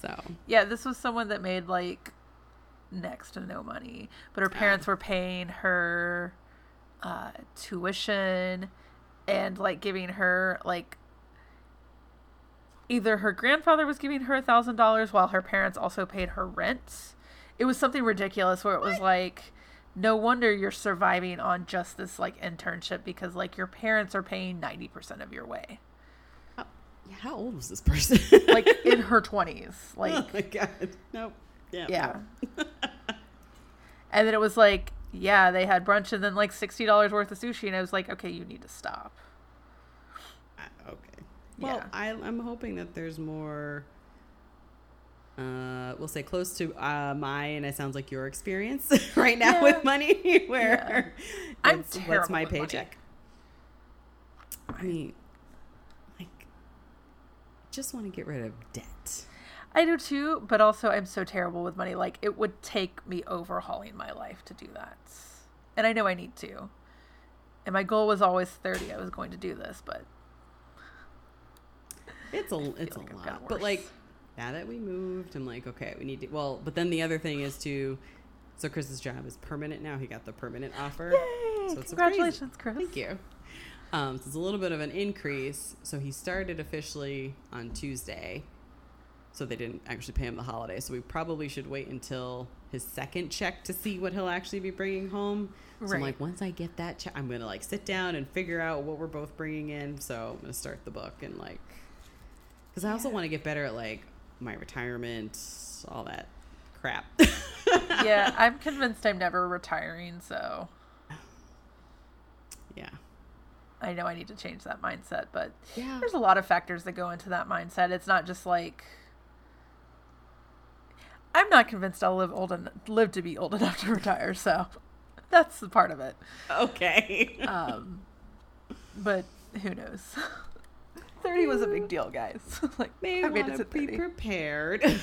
So. Yeah, this was someone that made like next to no money, but her parents were paying her uh, tuition and like giving her like either her grandfather was giving her a thousand dollars while her parents also paid her rent. It was something ridiculous where it was like, no wonder you're surviving on just this like internship because like your parents are paying ninety percent of your way, how, how old was this person *laughs* like in her twenties, oh like. oh my god nope yeah Yeah. *laughs* and then it was like, yeah, they had brunch and then like sixty dollars worth of sushi, and I was like, okay, you need to stop. Well Yeah. I, i'm hoping that there's more uh, we'll say close to uh, my and it sounds like your experience *laughs* right now Yeah. with money *laughs* where I'm it's- terrible what's my with money. paycheck i mean like just want to get rid of debt I do too, but also I'm so terrible with money. Like it would take me overhauling my life to do that, and I know I need to. And my goal was always thirty. I was going to do this, but it's a it's a like I've lot but worse. like now that we moved i'm like okay we need to well but then the other thing is to so chris's job is permanent now he got the permanent offer yay! So it's a Congratulations, Chris. Thank you. Um, so it's a little bit of an increase. So he started officially on Tuesday. So they didn't actually pay him the holiday. So we probably should wait until his second check to see what he'll actually be bringing home. So I'm like, once I get that check, I'm gonna like sit down and figure out what we're both bringing in. So I'm gonna start the book and like, because I also want to get better at like my retirement, all that crap. *laughs* yeah, I'm convinced I'm never retiring, so yeah. I know I need to change that mindset. But Yeah. there's a lot of factors that go into that mindset. It's not just like I'm not convinced I'll live old and live to be old *laughs* enough to retire. So that's the part of it. Okay. Um, but who knows? *laughs* Thirty was a big deal, guys. *laughs* like May I made it to to be thirty. prepared. *laughs*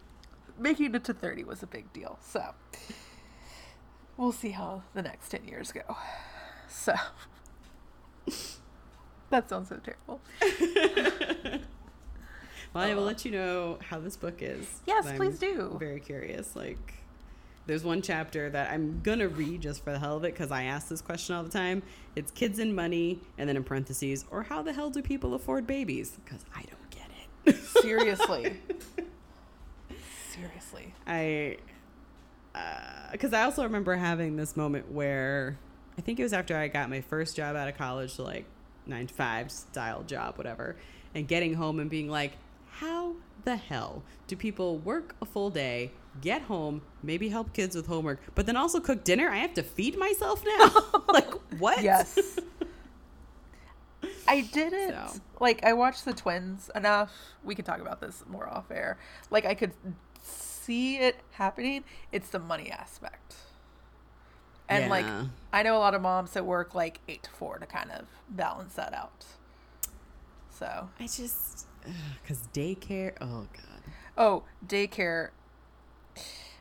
*laughs* Making it to thirty was a big deal. So we'll see how the next ten years go. So that sounds so terrible. Well, I will let you know how this book is. Yes, I'm please do. Very curious. Like, There's one chapter that I'm gonna read just for the hell of it because I ask this question all the time. It's kids and money, and then in parentheses, or how the hell do people afford babies? Because I don't get it. *laughs* Seriously. Seriously. I, uh, because I also remember having this moment where I think it was after I got my first job out of college, so like nine to five style job, whatever, and getting home and being like, how the hell do people work a full day, get home, maybe help kids with homework, but then also cook dinner? I have to feed myself now? *laughs* like, what? Yes. *laughs* I didn't So. like I watched the twins enough. We can talk about this more off air. Like I could see it happening. It's the money aspect. And like I know a lot of moms that work like 8 to 4 to kind of balance that out. So, I just, because daycare, oh God. oh, daycare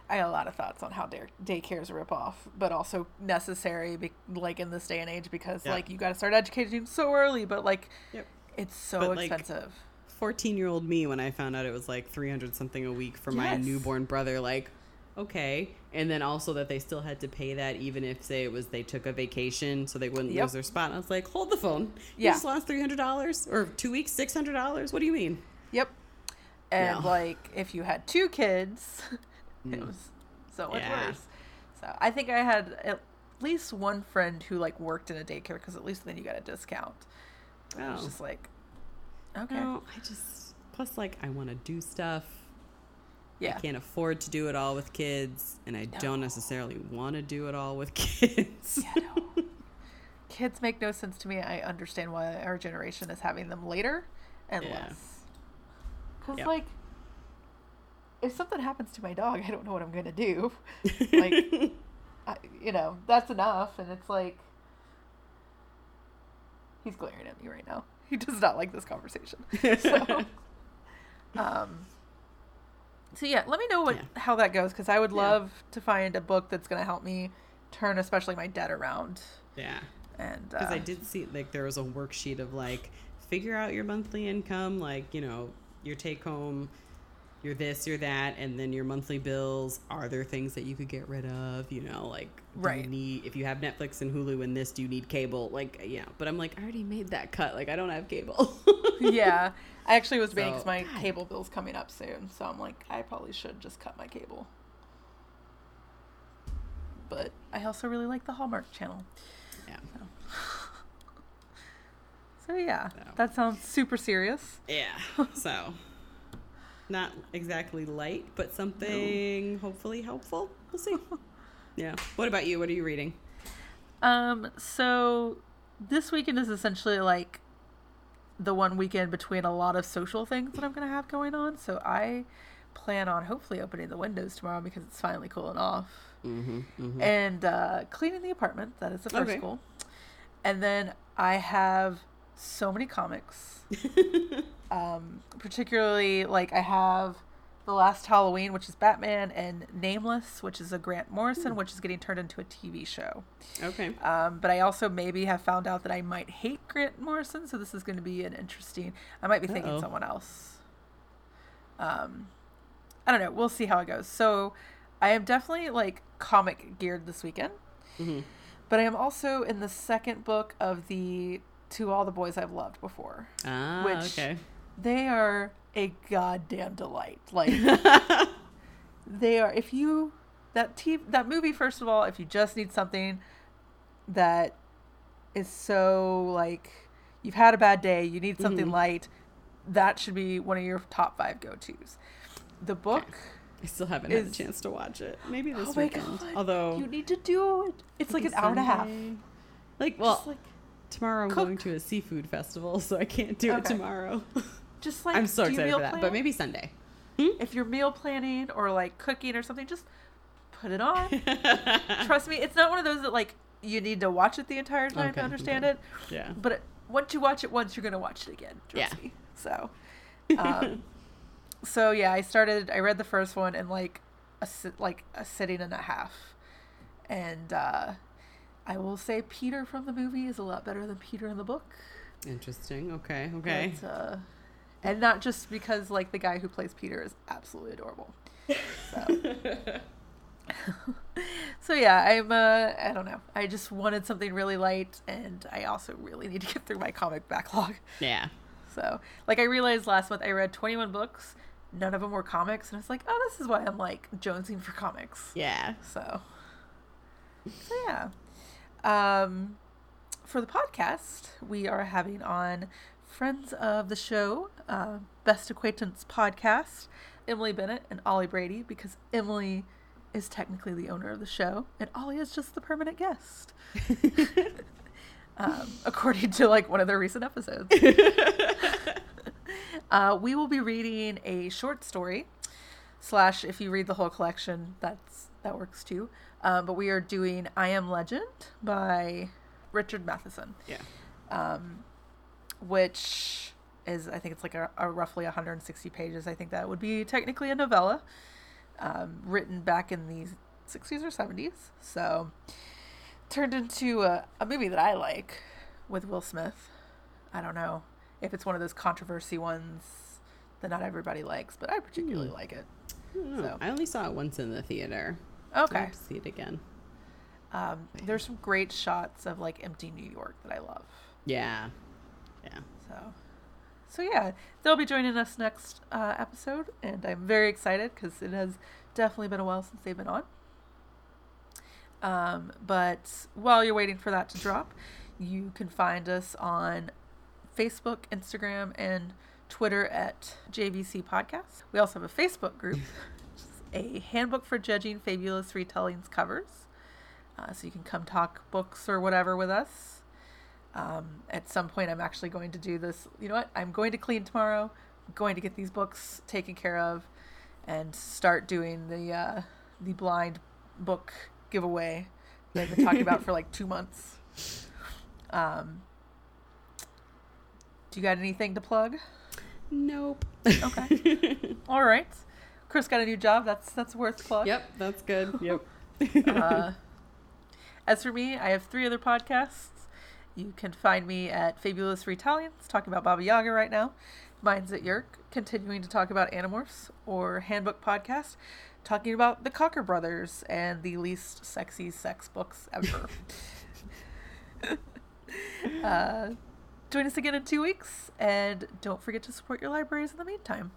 I got a lot of thoughts on how day daycare is a ripoff, but also necessary, be- like in this day and age, because Yeah. like you got to start educating so early, but like Yep. it's so But, expensive. 14 year old me when I found out it was like 300 something a week for my newborn brother, like, okay. And then also that they still had to pay that even if, say, it was they took a vacation so they wouldn't Yep. lose their spot. And I was like, hold the phone. You Yeah. just lost $300 or two weeks, $600. What do you mean? Yep. And like if you had two kids, *laughs* *laughs* it hmm. was so much Yeah. worse. So I think I had at least one friend who like worked in a daycare because at least then you got a discount. But I was Oh. just like, okay, No, I just, plus, like, I want to do stuff. yeah, I can't afford to do it all with kids. And I No. don't necessarily want to do it all with *laughs* kids. yeah, no. Kids make no sense to me. I understand why our generation is having them later and Yeah. less. Because Yep. like, if something happens to my dog, *laughs* I don't know what I'm gonna do. *laughs* Like, I, you know, that's enough. And it's like, he's glaring at me right now. *laughs* He does not like this conversation. So, um, so yeah, let me know what Yeah. how that goes because I would Yeah. love to find a book that's gonna help me turn, especially my debt around. yeah. And Because uh, I did see like there was a worksheet of like figure out your monthly income, like you know your take home, your this, your that, and then your monthly bills. Are there things that you could get rid of? You know, like Right. You need if you have Netflix and Hulu and this, do you need cable? Like yeah, but I'm like I already made that cut. Like I don't have cable. *laughs* yeah, I actually was debating So- 'cause my God. cable bill's coming up soon, so I'm like, I probably should just cut my cable. But I also really like the Hallmark channel. yeah. So *laughs* yeah, So. that sounds super serious. Yeah. *laughs* So not exactly light, but something hopefully helpful. We'll see. *laughs* Yeah. What about you? What are you reading? Um, so this weekend is essentially like the one weekend between a lot of social things that I'm gonna have going on. So I plan on hopefully opening the windows tomorrow because it's finally cooling off. Mm-hmm. mm-hmm. and uh, cleaning the apartment. That is the first Okay. goal. And then I have so many comics. *laughs* um, particularly, like I have the last Halloween, which is Batman, and Nameless, which is a Grant Morrison, which is getting turned into a TV show. okay. Um, but I also maybe have found out that I might hate Grant Morrison, so this is going to be an interesting. I might be thinking Uh-oh. someone else. Um, I don't know. We'll see how it goes. So, I am definitely like comic geared this weekend, Mm-hmm. but I am also in the second book of the To All the Boys I've Loved Before. Ah, Which- okay. They are a goddamn delight. *laughs* Like they are. If you that t- that movie, first of all, if you just need something that is so like you've had a bad day, you need something Mhm. light, that should be one of your top five go tos. The book. I still haven't had a chance to watch it. Maybe this oh my weekend. god! Although you need to do it. It's like an hour and a half. Like, well, just like, tomorrow I'm cook. going to a seafood festival, so I can't do it tomorrow. *laughs* just like I'm so excited for that. plan? But maybe Sunday. if you're meal planning or like cooking or something, just put it on. *laughs* Trust me, it's not one of those that like you need to watch it the entire time to understand okay. it. yeah. But it, once you watch it once, you're gonna watch it again. Trust Yeah. me. So, *laughs* um, so yeah, I started. I read the first one in like a like a sitting and a half, and uh, I will say Peter from the movie is a lot better than Peter in the book. Interesting. Okay. Okay. But, uh, and not just because like the guy who plays Peter is absolutely adorable. So *laughs* so yeah, I'm uh I don't know. I just wanted something really light and I also really need to get through my comic backlog. Yeah. So, like I realized last month I read 21 books. None of them were comics and I was like, "Oh, this is why I'm like jonesing for comics." Yeah. So So yeah. Um for the podcast, we are having on friends of the show, uh, Best Acquaintance podcast, Emily Bennett and Ollie Brady, because Emily is technically the owner of the show, and Ollie is just the permanent guest. *laughs* um, according to like one of their recent episodes. *laughs* uh, we will be reading a short story, slash, if you read the whole collection, that's that works too. Um, but we are doing I Am Legend by Richard Matheson. Yeah. Um, which is I think it's like a, a roughly 160 pages. I think that would be technically a novella, um, written back in the 60s or 70s. So turned into a, a movie that I like with Will Smith. I don't know if it's one of those controversy ones that not everybody likes, but I particularly Hmm. like it. I. So. I only saw it once in the theater. Okay. see it again. Um, there's some great shots of like empty New York that I love. Yeah. Yeah. So, so yeah, they'll be joining us next uh, episode, and I'm very excited because it has definitely been a while since they've been on. Um, but while you're waiting for that to drop, you can find us on Facebook, Instagram, and Twitter at JVC Podcast. We also have a Facebook group, *laughs* a handbook for judging fabulous retellings covers. Uh, so you can come talk books or whatever with us. Um, at some point, I'm actually going to do this. You know what? I'm going to clean tomorrow. I'm going to get these books taken care of, and start doing the uh, the blind book giveaway that I've been talking about for like two months. Um, do you got anything to plug? Nope. Okay. *laughs* All right. Chris got a new job. That's that's worth plug. Yep, that's good. Yep. *laughs* Uh, *laughs* as for me, I have three other podcasts. You can find me at Fabulous Retellings, talking about Baba Yaga right now. Mine's at Yerk, continuing to talk about Animorphs, or Handbook Podcast, talking about the Cocker Brothers and the least sexy sex books ever. *laughs* uh, join us again in two weeks, and don't forget to support your libraries in the meantime.